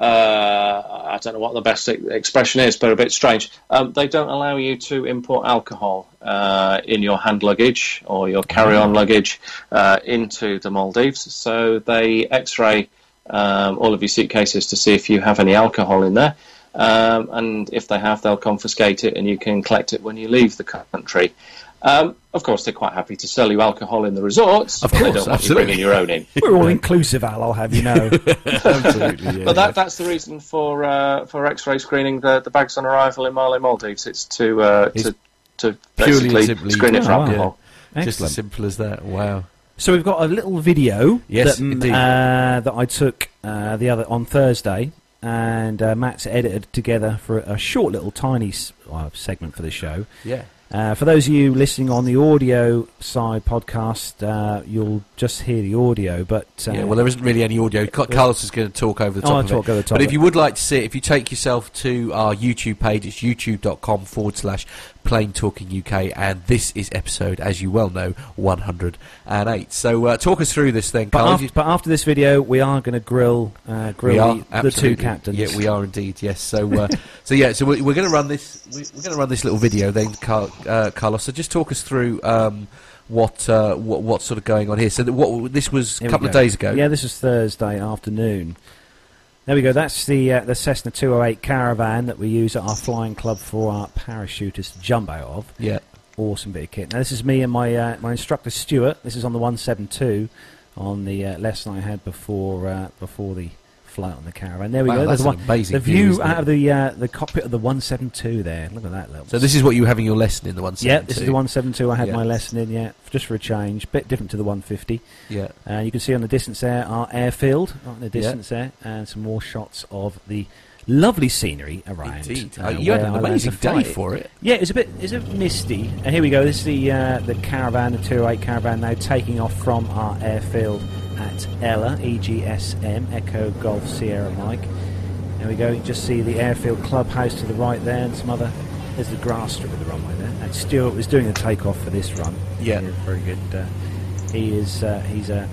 uh, I don't know what the best expression is, but a bit strange. Um, they don't allow you to import alcohol uh, in your hand luggage or your carry-on luggage uh, into the Maldives, so they X-ray um, all of your suitcases to see if you have any alcohol in there. um, and if they have, they'll confiscate it, and you can collect it when you leave the country. Um, of course, they're quite happy to sell you alcohol in the resorts, Of but they course, don't want you absolutely. bringing your own in. We're all inclusive, Al. I'll have you know. Absolutely, yeah. But that, that's the reason for uh, for X-ray screening the, the bags on arrival in Marley Maldives. It's to uh, It's to to purely basically simply- screen it for Oh, wow. alcohol. Just as simple as that. Wow. So we've got a little video Yes, that, mm, indeed. uh, that I took uh, the other on Thursday, and uh, Matt's edited together for a, a short little tiny uh, segment for the show. Yeah. Uh, for those of you listening on the audio side podcast, uh, you'll just hear the audio, but uh, yeah, well, there isn't really any audio. Carlos is going to talk over the top I'll of talk it. over the top but if you would like to see it, if you take yourself to our YouTube page, it's youtube.com forward slash plane talking UK, and this is episode, as you well know, 108. So uh, talk us through this thing, but, Carlos. after, but after this video, we are going to grill uh, grill are the, the two captains. Yeah, we are indeed. Yes. So, uh, so yeah. So we're, we're going to run this. we- We're going to run this little video then, Car- uh, Carlos. So just talk us through um, what, uh, what what's sort of going on here. So what this was a couple of days ago. Yeah, this was Thursday afternoon. There we go. That's the uh, the Cessna 208 caravan that we use at our flying club for our parachutists to jump out of. Yeah. Awesome bit of kit. Now this is me and my uh, my instructor Stuart. This is on the 172 on the uh, lesson I had before uh, before the flight on the caravan. There we Wow, go. that's one- amazing the view, view out it? of the uh, the cockpit of the 172 there. Look at that. Little So this is what you were having your lesson in the 172. yeah, this is the 172 I had Yeah. my lesson in, yeah, just for a change. Bit different to the 150. Yeah. Uh, you can see on the distance there our airfield, in the distance there, and some more shots of the lovely scenery around. Indeed. uh, Uh, you had an amazing day for it. Yeah, it's a bit, it's a bit misty. And here we go. This is the uh, the caravan, the 208 caravan, now taking off from our airfield at Ella, E EGSM, Echo Golf Sierra Mike. There we go. You just see the airfield clubhouse to the right there, and some other. There's the grass strip of the runway there. And Stuart was doing the takeoff for this run. Yeah. Very good. Uh, he is. Uh, he's a,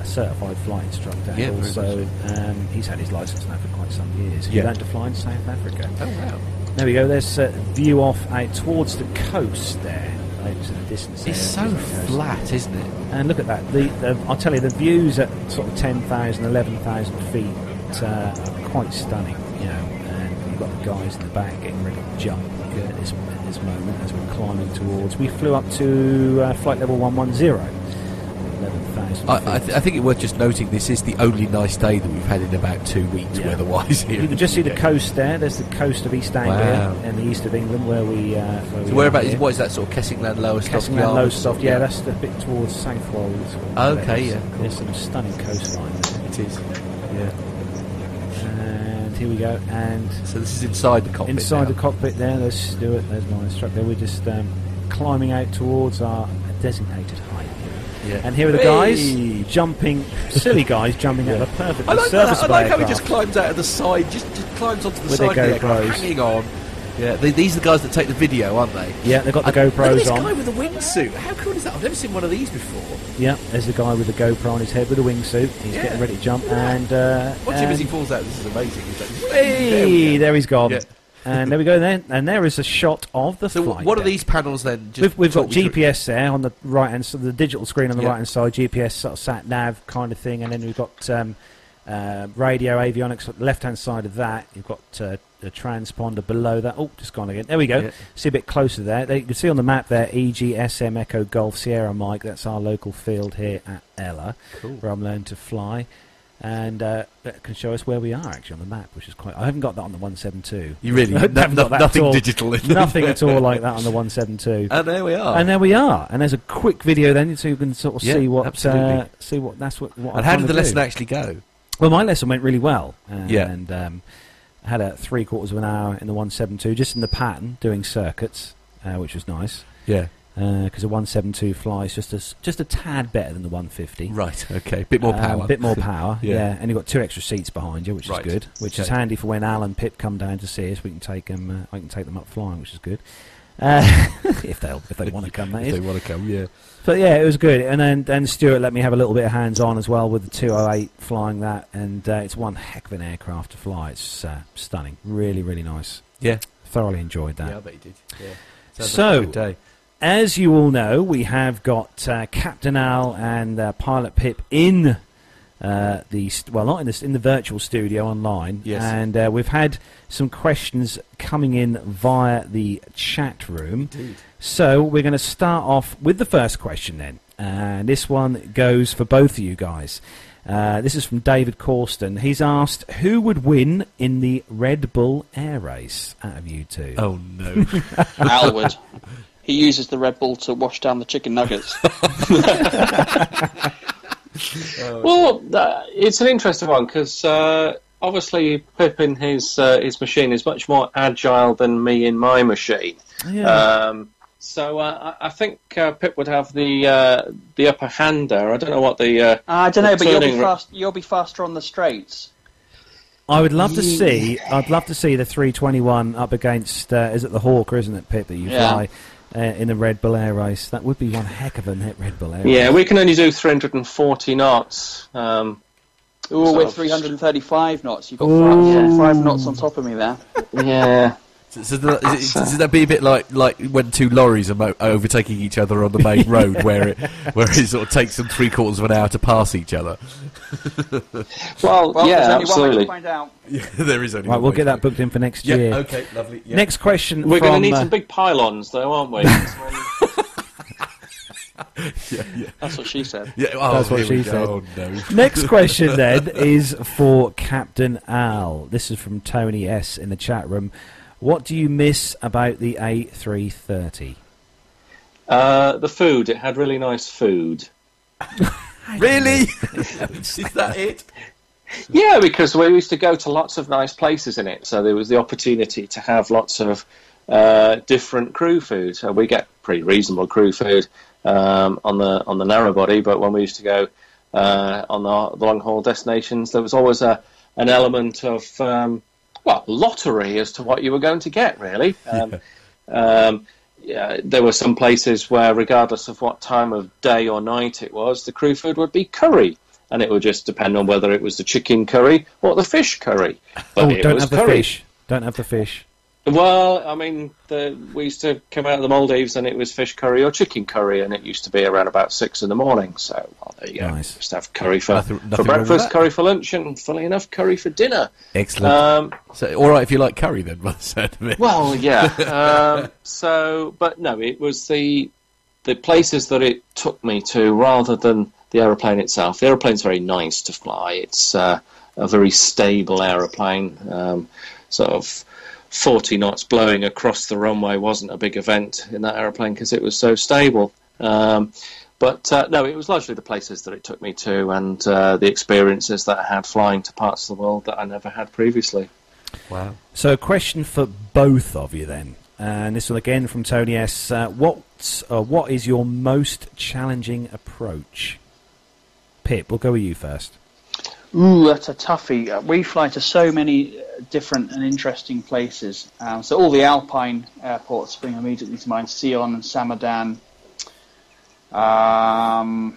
a certified flight instructor. Yeah, also, um, he's had his license now for quite some years. He Yeah. learned to fly in South Africa. Oh wow. There we go. There's a view off out towards the coast there. Over the distance. It's so towards the coast. flat, isn't it? And look at that. The, the I'll tell you, the views at sort of 10,000, 11,000 feet uh, are quite stunning. You know, and you've got the guys in the back getting ready to jump at, this, at this moment as we're climbing towards. We flew up to uh, flight level 110. 11,000 I. I, th- I think it's worth just noting this is the only nice day that we've had in about two weeks Yeah. weather-wise here. you can just see the coast there. There's the coast of East Anglia Wow. and the east of England where we. Uh, where we So whereabouts is what is that sort of Kessingland, Lowestoft, Kessingland, Lowestoft, yeah, that's a bit towards Southwold. Okay, yeah, cool. There's some stunning coastline there. it is. Yeah. And here we go. And So this is inside the cockpit. inside now. the cockpit there, there's Stuart, there's my instructor. We're just um, climbing out towards our designated height. Yeah. And here are the Hey! guys jumping, silly guys jumping out of a perfectly I like, that. serviceable I like how he just climbs out of the side, just, just climbs onto the With side of the aircraft, GoPros. hanging on. Yeah, they, these are the guys that take the video, aren't they? Yeah, they've got the And Look at GoPros this on. guy with a wingsuit. How cool is that? I've never seen one of these before. Yeah, there's the guy with the GoPro on his head with a wingsuit. He's Yeah. getting ready to jump. At And uh, Watch him as he and- falls out. This is amazing. He's like, Hey, there there he's gone. Yeah. And there we go then. And there is a shot of the So flight what are these panels then? Just We've, we've got GPS there on the right hand side, the digital screen on the Yeah. right hand side, GPS sort of sat nav kind of thing, and then we've got um, uh, radio avionics on the left hand side of that. You've got uh, the transponder below that. Oh, just gone again. There we go. Yeah. See a bit closer there. there. You can see on the map there, EGSM Echo Golf Sierra Mike. That's our local field here at Ella, Cool. where I'm learning to fly. And uh, that can show us where we are actually on the map, which is quite. I haven't got that on the 172. You really no, haven't got no, at nothing all. digital in Nothing at all like that on the 172. And there we are. And there we are. And there's a quick video then, so you can sort of Yeah, see what uh, see what that's what. what and I'm how did the lesson actually go? Well, my lesson went really well. And, Yeah. And um, I had a three quarters of an hour in the 172, just in the pattern, doing circuits, uh, which was nice. Yeah. Because the 172 flies just a, just a tad better than the 150. Right. Okay. Bit more Um, power. bit more power, Yeah. yeah. And you've got two extra seats behind you, which Right. is good. Which is handy for when Al and Pip come down to see us. We can take them. Uh, I can take them up flying, which is good. Uh, if they if they want to come, that if is. they want to come, yeah. But yeah, it was good. And then then Stuart let me have a little bit of hands on as well with the 208 flying that, and uh, it's one heck of an aircraft to fly. It's uh, stunning, really really nice. Yeah. Thoroughly enjoyed that. Yeah, I bet you did. Yeah. Sounds So- like a good day. As you all know, we have got uh, Captain Al and uh, Pilot Pip in uh, the st- well, not in the in the virtual studio online, Yes. and uh, we've had some questions coming in via the chat room. So we're going to start off with the first question then, and this one goes for both of you guys. Uh, this is from David Corston. He's asked who would win in the Red Bull Air Race out of you two. Oh no! Alwood. He uses the Red Bull to wash down the chicken nuggets. Well, uh, it's an interesting one because uh, obviously Pip in his uh, his machine is much more agile than me in my machine. Yeah. Um, so uh, I I think uh, Pip would have the uh, the upper hand there. I don't know what the. Uh, I don't know, but you'll be fast. You'll be faster on the straights. I would love to see. I'd love to see the 321 up against. Uh, is it the Hawker? Isn't it, Pip? That you Yeah. fly uh, in the Red Bull Air Race. That would be one heck of a net Red Bull Air Yeah, Race. we can only do 340 knots. Um, Ooh, Sort with of- 335 knots. You've got Ooh. five, five knots on top of me there. yeah. So, so that, is it, does that be a bit like like when two lorries are mo- overtaking each other on the main road, where it where it sort of takes them three quarters of an hour to pass each other? Well, Well, yeah, there's only one way absolutely. to find out. Yeah, there is only. Right, one we'll way get to that booked in for next Yeah. year. Okay. Lovely. Yeah. Next question. We're going to need uh, some big pylons, though, aren't we? Yeah, yeah. That's what she said. Yeah, oh, That's what she go. said. Oh, no. Next question then is for Captain Al. This is from Tony S in the chat room. What do you miss about the A330? uh, the food. It had really nice food. Really? is that it? Yeah, because we used to go to lots of nice places in it, so there was the opportunity to have lots of uh, different crew food. So we get pretty reasonable crew food um, on the on the narrow body, but when we used to go uh, on the, the long haul destinations, there was always a an element of um, well lottery as to what you were going to get. Really, um, um, yeah, there were some places where, regardless of what time of day or night it was, the crew food would be curry. And it would just depend on whether it was the chicken curry or the fish curry. But oh, it don't was have the fish. Don't have the fish. Well, I mean, the, we used to come out of the Maldives and it was fish curry or chicken curry, and it used to be around about six in the morning. So, well, there you go. Nice. Just have curry for, Nothing- for nothing with breakfast, curry for lunch, and funnily enough, curry for dinner. Excellent. Um, so, all right if you like curry, then, by the sound of it. well, yeah. um, so, but no, it was the the places that it took me to rather than the aeroplane itself. The aeroplane's very nice to fly. It's uh, a very stable aeroplane. Um, sort of 40 knots blowing across the runway wasn't a big event in that aeroplane because it was so stable. Um, but uh, no, it was largely the places that it took me to and uh, the experiences that I had flying to parts of the world that I never had previously. wow. So, a question for both of you then. And this one again from Tony S. Uh, what, uh, what is your most challenging approach? Pip, we'll go with you first. Ooh, that's a toughie. Uh, we fly to so many different and interesting places. Um, so all the Alpine airports spring immediately to mind: Sion and Samedan. Um,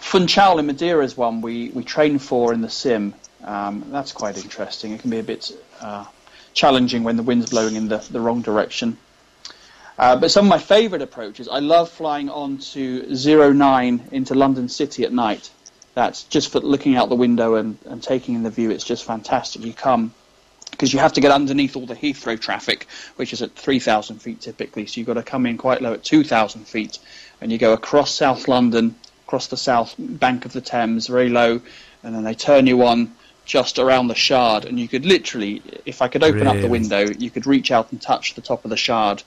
Funchal in Madeira is one we, we train for in the sim. Um, that's quite interesting. It can be a bit uh, challenging when the wind's blowing in the, the wrong direction. Uh, but some of my favourite approaches, I love flying on to 09 into London City at night. That's just for looking out the window and, and taking in the view. It's just fantastic. You come because you have to get underneath all the Heathrow traffic, which is at 3,000 feet typically. So you've got to come in quite low at 2,000 feet, and you go across South London, across the south bank of the Thames, very low, and then they turn you on just around the Shard, and you could literally, if I could open up the window, you could reach out and touch the top of the Shard.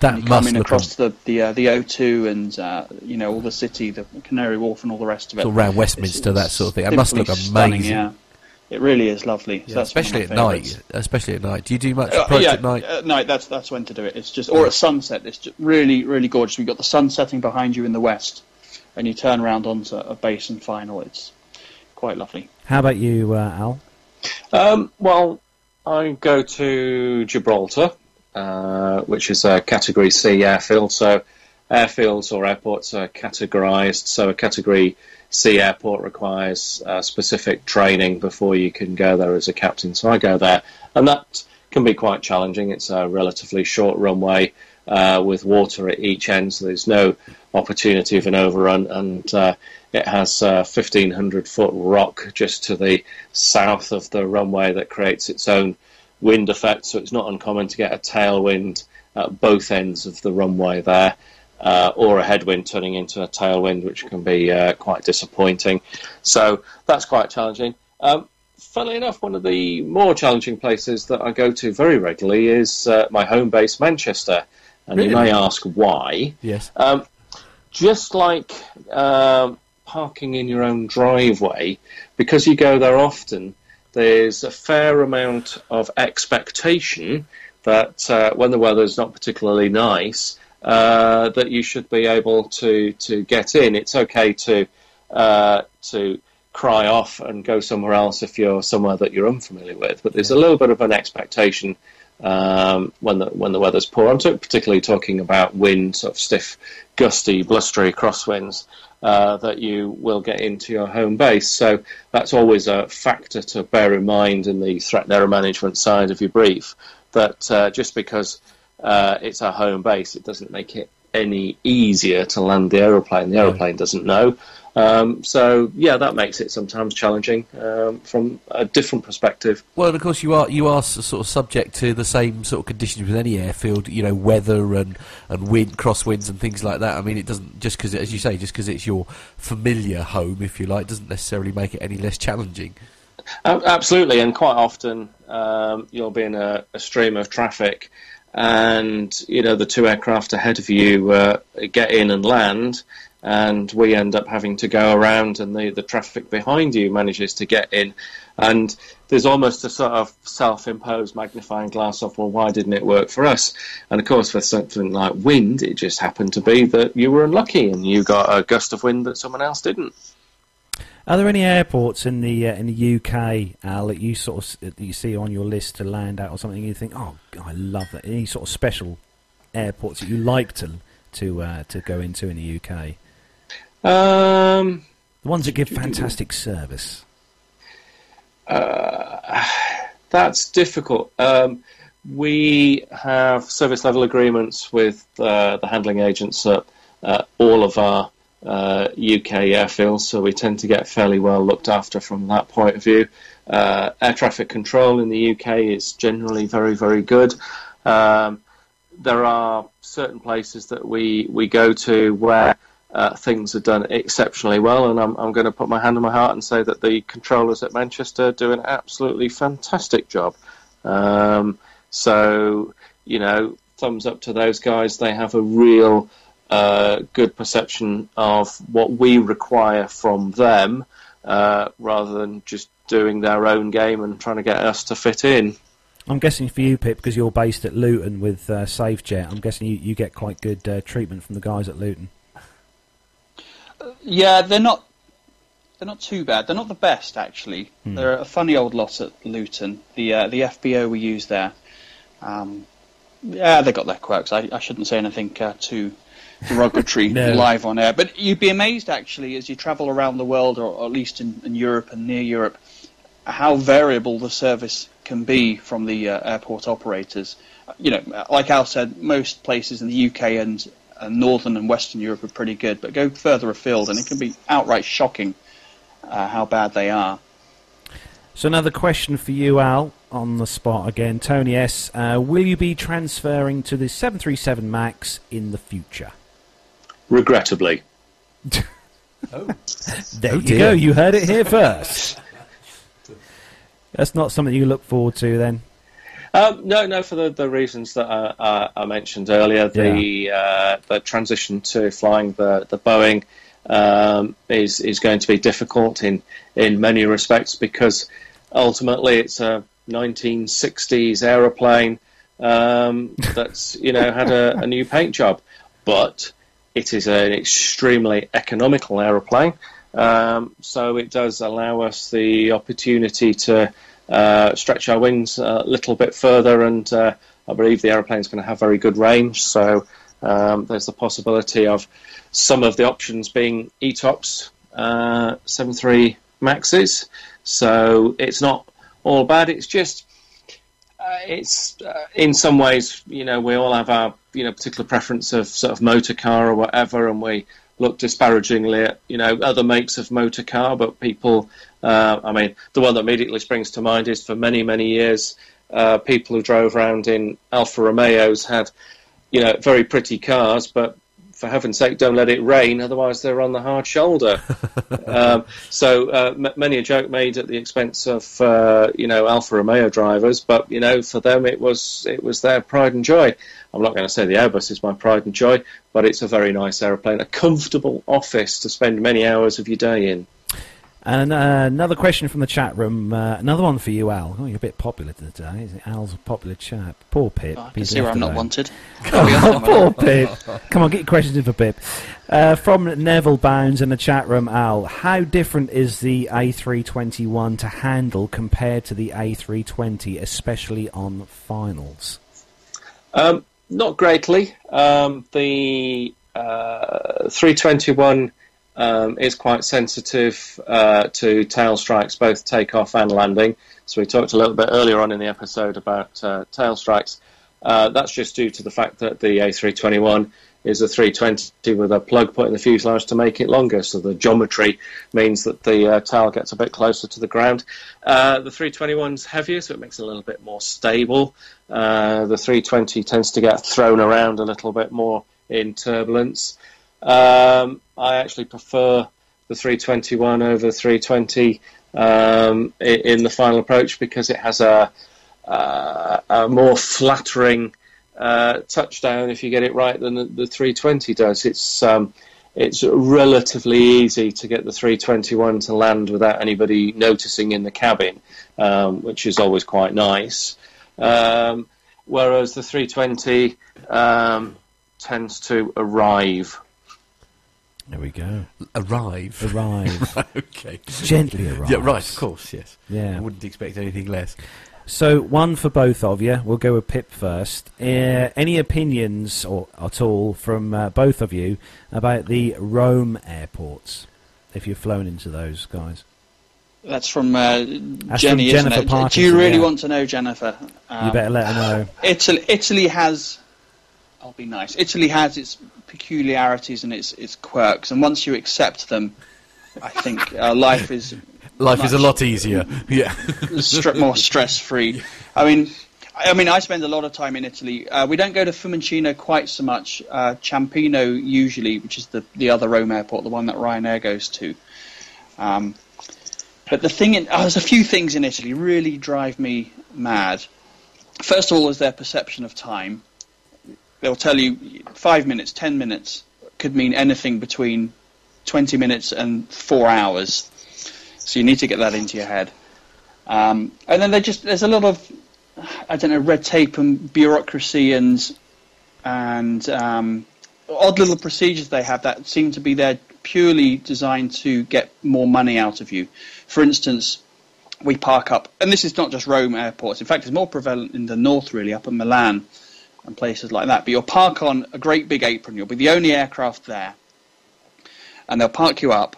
That and must come in look across the the uh, the O2 and uh, you know all the city, the Canary Wharf, and all the rest of it. Sort of around Westminster, that sort of thing. It must look simply stunning, amazing. Yeah, it really is lovely. So Yeah, that's especially my at night. Especially at night. Do you do much Uh, yeah, at night? At night, that's that's when to do it. It's just or at sunset. It's just really really gorgeous. We've got the sun setting behind you in the west, and you turn around onto a base and final. It's quite lovely. How about you, uh, Al? Um, well, I go to Gibraltar, uh, which is a Category C airfield. So, airfields or airports are categorised. So, a Category C airport requires uh, specific training before you can go there as a captain. So, I go there, and that can be quite challenging. It's a relatively short runway uh, with water at each end, so there's no opportunity of an overrun, and uh, it has a 1500 foot rock just to the south of the runway that creates its own wind effect, so it's not uncommon to get a tailwind at both ends of the runway there. Uh, or a headwind turning into a tailwind, which can be uh, quite disappointing. So that's quite challenging. Um, funnily enough, one of the more challenging places that I go to very regularly is uh, my home base, Manchester. And Really? you may ask why. Yes. Um, just like um, parking in your own driveway, because you go there often, there's a fair amount of expectation that uh, when the weather's not particularly nice, uh, that you should be able to, to get in. It's okay to uh, to cry off and go somewhere else if you're somewhere that you're unfamiliar with, but there's a little bit of an expectation um, when the when the weather's poor. I'm particularly talking about wind, sort of stiff, gusty, blustery crosswinds uh, that you will get into your home base. So that's always a factor to bear in mind in the threat error management side of your brief. That uh, just because uh, it's our home base, it doesn't make it any easier to land the aeroplane. The aeroplane doesn't know. Um, so yeah, that makes it sometimes challenging um, from a different perspective. Well, and of course, you are you are sort of subject to the same sort of conditions with any airfield. You know, weather and and wind, crosswinds, and things like that. I mean, it doesn't just because, as you say, just because it's your familiar home, if you like, doesn't necessarily make it any less challenging. Absolutely, and quite often um, you'll be in a, a stream of traffic, and you know the two aircraft ahead of you uh, get in and land, and we end up having to go around, and the, the traffic behind you manages to get in, and there's almost a sort of self-imposed magnifying glass of well, why didn't it work for us? And of course, with something like wind, it just happened to be that you were unlucky and you got a gust of wind that someone else didn't. Are there any airports in the uh, in the UK, Al, that you sort of that you see on your list to land at, or something? You think, oh, I love that. Any sort of special airports that you like to to uh, to go into in the UK? Um, The ones that give fantastic service. Uh, that's difficult. Um, we have service level agreements with uh, the handling agents at uh, all of our uh, UK airfields, so we tend to get fairly well looked after from that point of view. Uh, air traffic control in the UK is generally very, very good. Um, there are certain places that we, we go to where uh, things are done exceptionally well, and I'm, I'm going to put my hand on my heart and say that the controllers at Manchester do an absolutely fantastic job. Um, so, you know, thumbs up to those guys. They have a real uh, good perception of what we require from them uh, rather than just doing their own game and trying to get us to fit in. I'm guessing for you, Pip, because you're based at Luton with uh, SafeJet. I'm guessing you, you get quite good uh, treatment from the guys at Luton. Yeah, they're not. They're not too bad. They're not the best actually. They're a funny old lot at Luton. The uh, the FBO we use there. Um, yeah, they got their quirks. I, I shouldn't say anything uh, too derogatory No. live on air, but you'd be amazed actually as you travel around the world, or, or at least in, in Europe and near Europe, how variable the service can be from the uh, airport operators. You know, like Al said, most places in the UK and northern and western Europe are pretty good, but go further afield and it can be outright shocking uh, how bad they are. So another question for you, Al, on the spot again. Tony S. Uh, will you be transferring to the 737 Max in the future? Regrettably. There Oh, you dear. go. You heard it here first. That's not something you look forward to, then. Um, no, no, for the, the reasons that I, I, I mentioned earlier, the uh, the transition to flying the the Boeing um, is is going to be difficult in in many respects because ultimately it's a 1960s aeroplane um, that's you know had a, a new paint job, but it is an extremely economical aeroplane. Um, so it does allow us the opportunity to uh, stretch our wings a little bit further, and uh, I believe the aeroplane is going to have very good range. So um, there's the possibility of some of the options being ETOPS uh, 73 Maxes. So it's not all bad. It's just uh, it's uh, in some ways, you know, we all have our you know particular preference of sort of motor car or whatever, and we look disparagingly at you know other makes of motor car. But people, uh, I mean, the one that immediately springs to mind is for many many years, uh, people who drove around in Alfa Romeos had you know very pretty cars, but for heaven's sake, don't let it rain, otherwise they're on the hard shoulder. um, so uh, m- many a joke made at the expense of uh, you know Alfa Romeo drivers, but you know for them it was it was their pride and joy. I'm not going to say the Airbus is my pride and joy, but it's a very nice aeroplane, a comfortable office to spend many hours of your day in. And uh, another question from the chat room. Uh, another one for you, Al. Oh, you're a bit popular today. Is Al's a popular chap. Poor Pip. Oh, I can see where I'm not wanted. oh, poor Pip. Come on, get your questions in for Pip. Uh, from Neville Bounds in the chat room, Al, how different is the A321 to handle compared to the A320, especially on finals? Um, not greatly. Um, the uh, 321 um, is quite sensitive uh, to tail strikes, both takeoff and landing. So we talked a little bit earlier on in the episode about uh, tail strikes. Uh, that's just due to the fact that the A321 is a 320 with a plug put in the fuselage to make it longer. So the geometry means that the uh, tail gets a bit closer to the ground. Uh, the 321's heavier, so it makes it a little bit more stable. Uh, the 320 tends to get thrown around a little bit more in turbulence. Um, I actually prefer the 321 over the 320 um, in the final approach because it has a, uh, a more flattering uh, touchdown if you get it right than the, the 320 does. It's um, it's relatively easy to get the 321 to land without anybody noticing in the cabin, um, which is always quite nice. Um, whereas the 320 um, tends to arrive. There we go. Arrive. Arrive. okay. Gently arrive. Yeah, right, of course, yes. Yeah. I wouldn't expect anything less. So one for both of you. We'll go with Pip first. Uh, any opinions or at all from uh, both of you about the Rome airports? If you've flown into those guys, That's from uh, That's Jenny, from isn't Jennifer it? Do you really yeah. want to know, Jennifer? you Um, better let her know. Italy, Italy has. I'll be nice. Italy has its peculiarities and its its quirks, and once you accept them, I think uh, life is Life is a lot easier. Yeah. more stress free. I mean, I I mean, I spend a lot of time in Italy. Uh, we don't go to Fiumicino quite so much. Uh, Ciampino usually, which is the the other Rome airport, the one that Ryanair goes to. Um, but the thing, in, oh, there's a few things in Italy really drive me mad. First of all, is their perception of time. They'll tell you five minutes, ten minutes could mean anything between twenty minutes and four hours. So you need to get that into your head. Um, and then just there's a lot of I don't know red tape and bureaucracy and and um, odd little procedures they have that seem to be there purely designed to get more money out of you. For instance, we park up, and this is not just Rome airports. In fact, it's more prevalent in the north, really, up in Milan and places like that. But you'll park on a great big apron. You'll be the only aircraft there, and they'll park you up.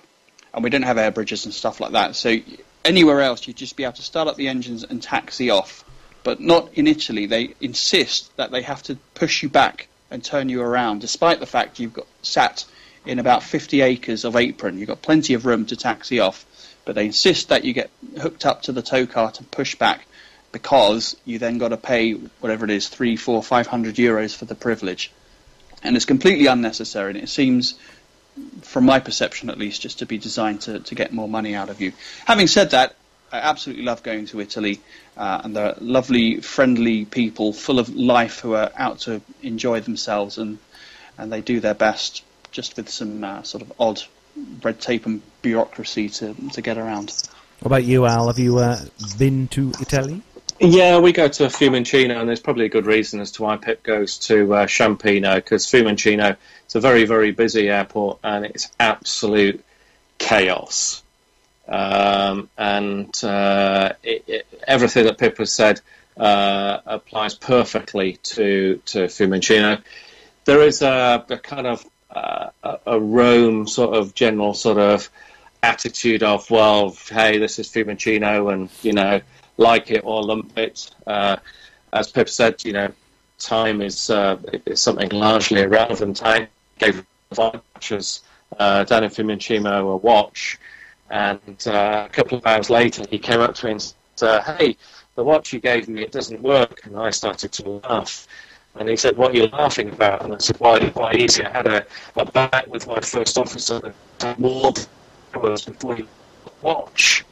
And we don't have air bridges and stuff like that. So anywhere else, you'd just be able to start up the engines and taxi off. But not in Italy. They insist that they have to push you back and turn you around, despite the fact you've got sat in about 50 acres of apron. You've got plenty of room to taxi off, but they insist that you get hooked up to the tow cart and push back because you then got to pay whatever it is, three, four, five hundred euros for the privilege. And it's completely unnecessary, and it seems, from my perception at least, just to be designed to, to get more money out of you. Having said that, I absolutely love going to Italy, uh, and they're lovely, friendly people, full of life, who are out to enjoy themselves, and and they do their best, just with some uh, sort of odd red tape and bureaucracy to to get around. What about you, Al? Have you uh, been to Italy? Yeah, we go to Fiumicino, and there's probably a good reason as to why Pip goes to uh, Ciampino, because Fiumicino is a very, very busy airport, and it's absolute chaos. Um, and uh, it, it, everything that Pip has said uh, applies perfectly to, to Fiumicino. There is a, a kind of uh, a Rome sort of general sort of attitude of, well, hey, this is Fiumicino, and, you know, like it or lump it. Uh, as Pip said, you know, time is, uh, is something largely irrelevant. I gave watchers uh, down in a watch, and uh, a couple of hours later he came up to me and said, "Hey, the watch you gave me it doesn't work," and I started to laugh. And he said, "What are you laughing about?" And I said, "Why? Quite easy? I had a, a bet with my first officer that more hours before you watch."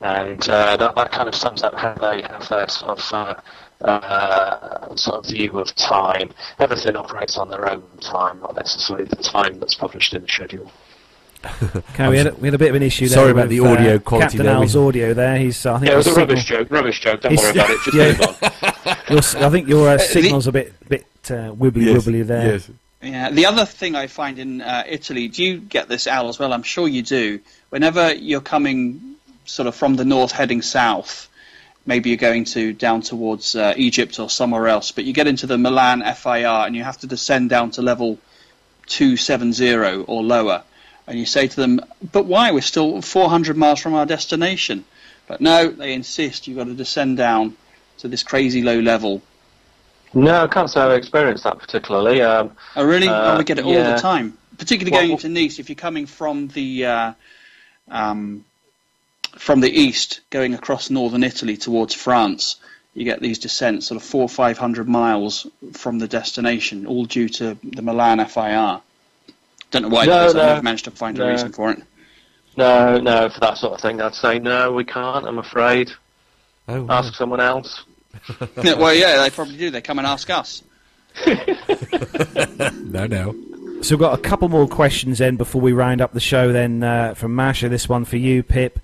And uh, that, that kind of sums up how they have their sort of uh, uh, sort of view of time. Everything operates on their own time, not necessarily the time that's published in the schedule. Okay, we had, a, we had a bit of an issue there. Sorry about with, the audio uh, quality Captain there, Al's we- audio there. He's, uh, I think Yeah, it was the a rubbish signal- joke. Rubbish joke. Don't He's- worry about it. Just yeah. move on. your s- I think your uh, the- signal's a bit bit uh, wibbly Yes, wibbly there. yes. Yeah. The other thing I find in uh, Italy, do you get this, Al, as well? I'm sure you do. Whenever you're coming sort of from the north heading south, maybe you're going to down towards uh, Egypt or somewhere else, but you get into the Milan FIR and you have to descend down to level 270 or lower. And you say to them, but why? We're still 400 miles from our destination. But no, they insist you've got to descend down to this crazy low level. No, I can't say I've experienced that particularly. Um, Oh, really? Uh, oh, we get it all yeah. the time. Particularly going well- into Nice, if you're coming from the uh, um, from the east, going across northern Italy towards France, you get these descents, sort of four or five hundred miles from the destination, all due to the Milan FIR. Don't know why, No, because no. I've never managed to find a reason for it. no, no, for that sort of thing, I'd say no, we can't. I'm afraid. Oh, Ask someone else. Yeah, well, yeah, they probably do. They come and ask us. no, no. So we've got a couple more questions then before we round up the show. Then uh, from Masha, this one for you, Pip.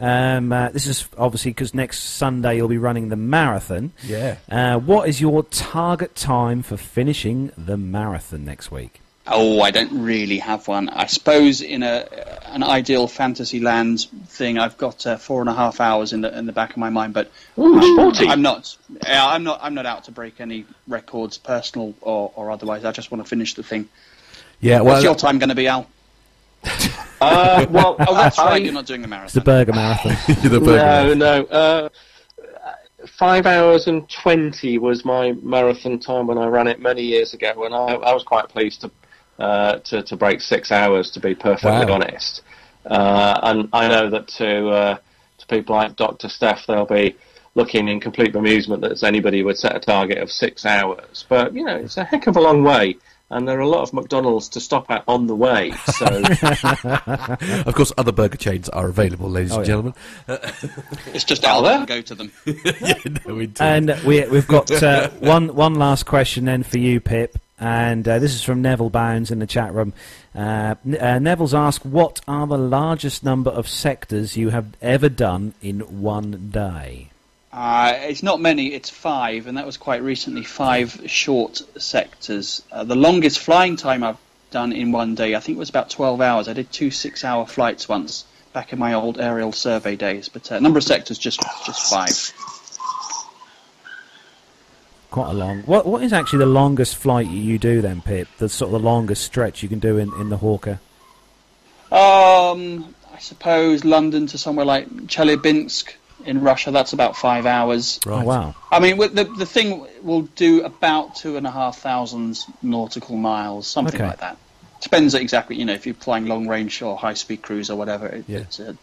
Um, uh, this is obviously because next Sunday you'll be running the marathon. Yeah. Uh, what is your target time for finishing the marathon next week? Oh, I don't really have one. I suppose in a an ideal fantasy land thing, I've got uh, four and a half hours in the in the back of my mind. But Ooh, I'm. I'm not. I'm not. I'm not out to break any records, personal or, or otherwise. I just want to finish the thing. Yeah, What's your time going to be, Al? Uh, well, Oh, that's I- right. You're not doing the It's the. Burger Marathon. the burger. No, no. Uh, five hours and twenty was my marathon time when I ran it many years ago, and I, I was quite pleased to, uh, to to break six hours. To be perfectly Wow. honest, uh, and I know that to uh, to people like Doctor Steph, they'll be looking in complete bemusement that anybody would set a target of six hours. But you know, it's a heck of a long way. And there are a lot of McDonald's to stop at on the way, so Of course, other burger chains are available, ladies Oh, and yeah. gentlemen. It's just out there? go to them. yeah, no, indeed. And we, we've got uh, one one last question then for you, Pip. And uh, this is from Neville Bounds in the chat room. Uh, uh, Neville's asked, "What are the largest number of sectors you have ever done in one day?" Uh, it's not many. It's five, and that was quite recently. Five short sectors. Uh, the longest flying time I've done in one day, I think, was about 12 hours. I did two six-hour flights once back in my old aerial survey days. But uh, number of sectors, just just five. Quite a long. What what is actually the longest flight you- you do then, Pip? The sort of the longest stretch you can do in, in the Hawker. Um, I suppose London to somewhere like Chelyabinsk in Russia. That's about five hours. right. Oh wow! I mean, the the thing will do about two and a half thousand nautical miles, something Okay. like that. Depends exactly, you know, if you're flying long range or high speed cruise or whatever. It, Yeah. it's, uh,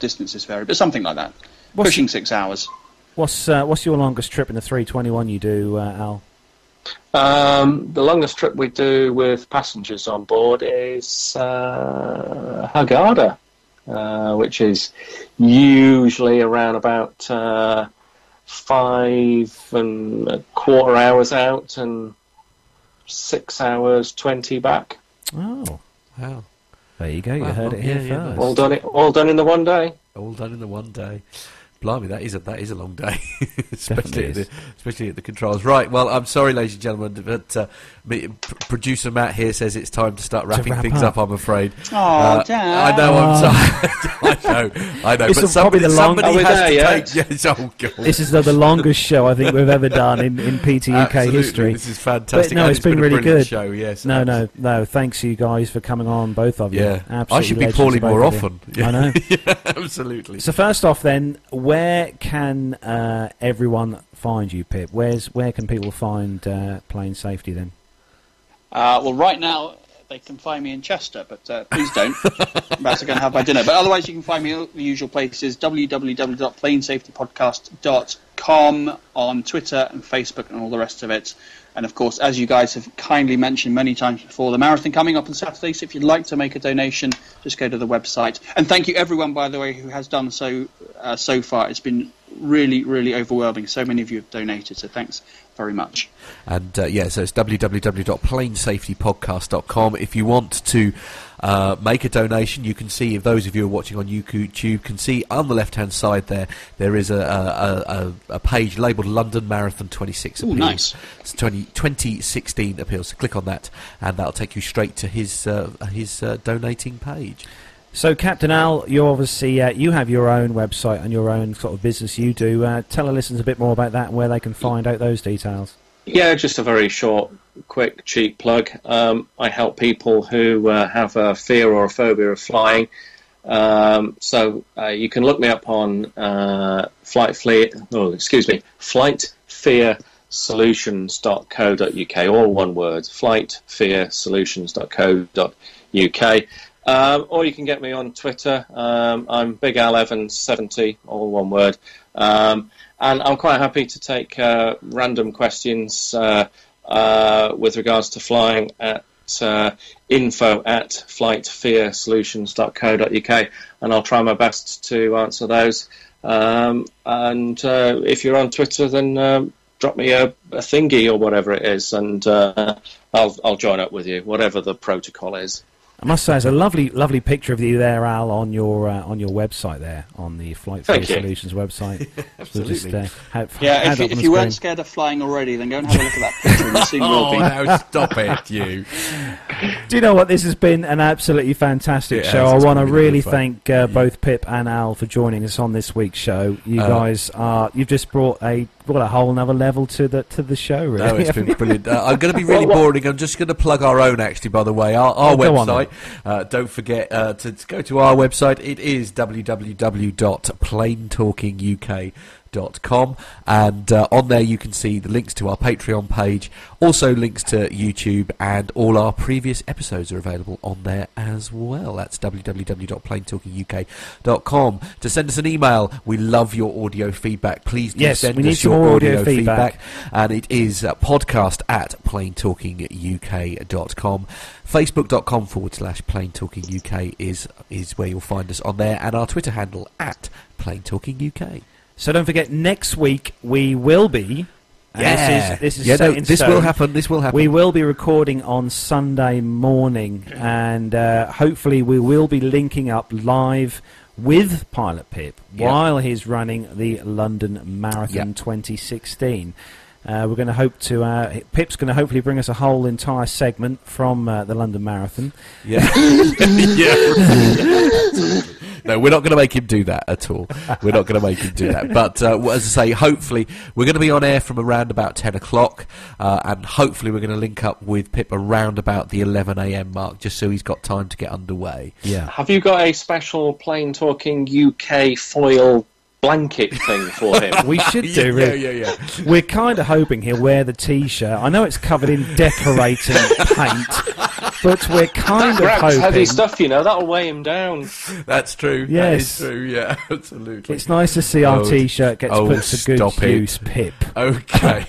distances vary, but something like that. What's- Pushing six hours. What's uh, what's your longest trip in the 321 you do, uh, Al? Um, the longest trip we do with passengers on board is uh, Hurghada, uh, which is usually around about uh, five and a quarter hours out and six hours twenty back. Oh, Wow. there you go. You Wow, heard it here yeah, first. All done it, all done in the one day. All done in the one day. Blimey, that is a that is a long day, especially at the, especially at the controls. Right. Well, I'm sorry, ladies and gentlemen, but uh, me, producer Matt here says it's time to start wrapping wrap things up. up. I'm afraid. Oh, Uh, Dad. I know. I'm sorry. I know. I know. This but is probably somebody, the long- somebody Are has there to yet? take. Yes, oh God. This is the, the longest show I think we've ever done in, in PT UK history. This is fantastic. But no, and it's been a really brilliant good. Show, yes. No, no, no. Thanks you guys for coming on, both of you. Yeah, Absolutely I should be legends, calling both more of you. often. I know. yeah, absolutely. So first off, then, where can uh, everyone find you, Pip? Where's where can people find uh, Plane Safety then? Uh, well, right now they can find me in Chester, but uh, please don't. I'm about to go and have my dinner. But otherwise, you can find me at the usual places: www.planesafetypodcast.com on Twitter and Facebook and all the rest of it. And of course, as you guys have kindly mentioned many times before, the marathon coming up on Saturday. So if you'd like to make a donation, just go to the website. And thank you everyone, by the way, who has done so uh, so far. It's been really, really overwhelming. So many of you have donated. So thanks very much. And uh, yeah, so it's www.planesafetypodcast.com. If you want to uh, make a donation, you can see, if those of you who are watching on YouTube can see on the left hand side there, there is a, a, a, a page labelled London Marathon 26 Ooh, Appeals. nice. It's 20, 2016 Appeals. So click on that, and that'll take you straight to his, uh, his uh, donating page. So, Captain Al, you obviously uh, you have your own website and your own sort of business you do. Uh, tell our listeners a bit more about that and where they can find out those details. Yeah, just a very short, quick, cheap plug. Um, I help people who uh, have a fear or a phobia of flying. Um, so uh, you can look me up on uh, Flight Fleet, oh, excuse me, flightfearsolutions.co.uk, all one word, flightfearsolutions.co.uk. Um, or you can get me on Twitter. Um, I'm Big Al Evans 70, all one word. Um, and I'm quite happy to take uh, random questions uh, uh, with regards to flying at uh, info at flightfearsolutions.co.uk, and I'll try my best to answer those. Um, and uh, if you're on Twitter, then um, drop me a, a thingy or whatever it is, and uh, I'll I'll join up with you, whatever the protocol is. I must say, there's a lovely, lovely picture of you there, Al, on your uh, on your website there, on the Flight Fear Thank you. Solutions website. Absolutely. So just, uh, have, Yeah, have if, it up if you weren't scared of flying already, then go and have a look at that picture and you soon will Oh, be. no, stop it, you. Do you know what? This has been an absolutely fantastic It show. I want to really really good fun. thank uh, both Pip and Al for joining us on this week's show. You Uh, guys are you've just brought a brought a whole another level to the to the show. Really, No, it's been brilliant. Uh, I'm going to be really boring. I'm just going to plug our own, actually, by the way, our, our Oh, website. Uh, don't forget uh, to, to go to our website. It is www.planetalkinguk.com and uh, on there you can see the links to our Patreon page, also links to YouTube, and all our previous episodes are available on there as well. That's www.planetalkinguk.com. To send us an email, we love your audio feedback. Please do Yes, send us your more audio feedback. and it is uh, podcast at planetalkinguk.com. Facebook.com forward slash plain planetalkinguk is, is where you'll find us on there, and our Twitter handle at planetalkinguk. So don't forget, next week we will be. Yeah. this is this is Yeah, set no, this stone. will happen, this will happen. We will be recording on Sunday morning, and uh, hopefully we will be linking up live with Pilot Pip Yeah. while he's running the London Marathon Yeah. 2016. Uh, we're going to hope to. Uh, Pip's going to hopefully bring us a whole entire segment from uh, the London Marathon. Yeah. yeah. No, we're not going to make him do that at all. We're not going to make him do that. But uh, as I say, hopefully we're going to be on air from around about ten o'clock, uh, and hopefully we're going to link up with Pip around about the eleven a.m. mark, just so he's got time to get underway. Yeah. Have you got a special plane talking UK foil blanket thing for him? We should do. Yeah, really. yeah, yeah. We're kind of hoping he'll wear the T-shirt. I know it's covered in decorating paint, but we're kind of Grab's heavy stuff, you know. That'll weigh him down. That's true. Yes. is true. Yeah, absolutely. It's nice to see our Oh, T-shirt gets oh, put to good stop it. use, Pip. Okay.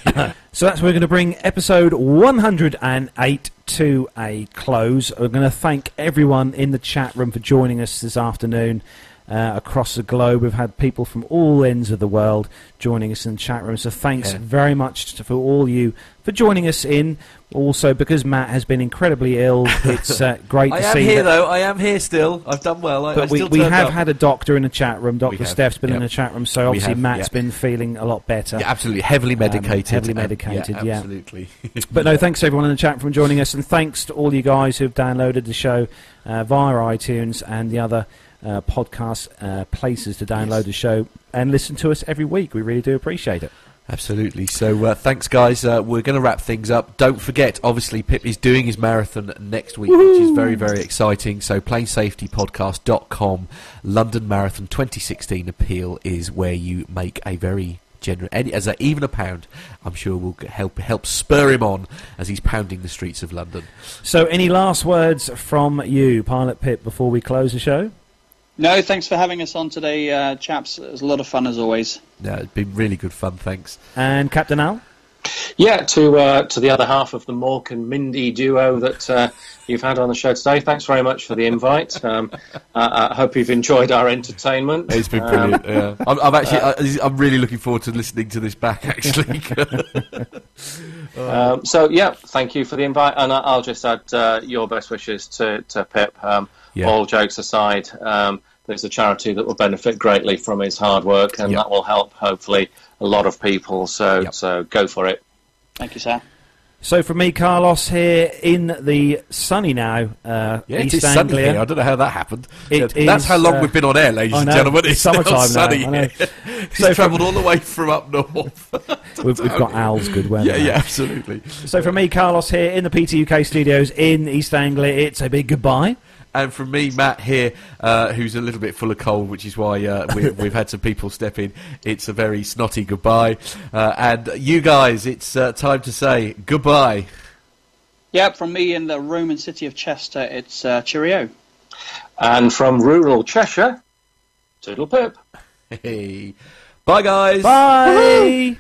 So that's where we're going to bring episode 108 to a close. We're going to thank everyone in the chat room for joining us this afternoon. Uh, across the globe, we've had people from all ends of the world joining us in the chat room. So thanks Yeah. very much to, for all you for joining us in. Also, because Matt has been incredibly ill, it's uh, great I to am see here that. though. I am here still. I've done well. I, I But we, still we turned have up. had a doctor in the chat room. Dr. Steph's been in the chat room, so obviously have, Matt's yep. been feeling a lot better. Yeah, absolutely heavily medicated. heavily um, medicated, yeah. absolutely. But no, thanks to everyone in the chat for joining us, and thanks to all you guys who've downloaded the show uh, via iTunes and the other uh, podcast uh, places to download the show and listen to us every week. We really do appreciate it. Absolutely. So uh, thanks, guys. Uh, we're going to wrap things up. Don't forget, obviously, Pip is doing his marathon next week, which is very, very exciting. So planesafetypodcast.com, London Marathon 2016 appeal is where you make a very generous, any, as a, even a pound, I'm sure will help help spur him on as he's pounding the streets of London. So, any last words from you, Pilot Pip, before we close the show? No, thanks for having us on today, uh, chaps. It was a lot of fun as always. Yeah, it's been really good fun. Thanks. And Captain Al? Yeah, to uh, to the other half of the Mork and Mindy duo that uh, you've had on the show today. Thanks very much for the invite. Um, I, I hope you've enjoyed our entertainment. It's been Um, brilliant. yeah. I'm, I'm actually, I, I'm really looking forward to listening to this back. Actually, Um, so yeah, thank you for the invite, and I- I'll just add uh, your best wishes to, to Pip. Yeah. All jokes aside, um, there's a charity that will benefit greatly from his hard work, and Yeah. that will help hopefully a lot of people. So Yep. so go for it. Thank you, sir. So, for me, Carlos, here in the sunny now, uh, yeah, it East is sunny Anglia. here. I don't know how that happened. It Yeah, That's how long uh, we've been on air, ladies I and gentlemen. it's It's summertime now, sunny. I know. He's So travelled all the way from up north. We've, we've got Al's good weather. yeah, now. yeah, absolutely. So, for me, Carlos, here in the PTUK studios in East Anglia, it's a big goodbye. And from me, Matt here, uh, who's a little bit full of cold, which is why uh, we, we've had some people step in. It's a very snotty goodbye. Uh, and you guys, it's uh, time to say goodbye. Yep, from me in the Roman city of Chester, it's uh, cheerio. And from rural Cheshire, Toodle Pip. Hey. Bye, guys. Bye.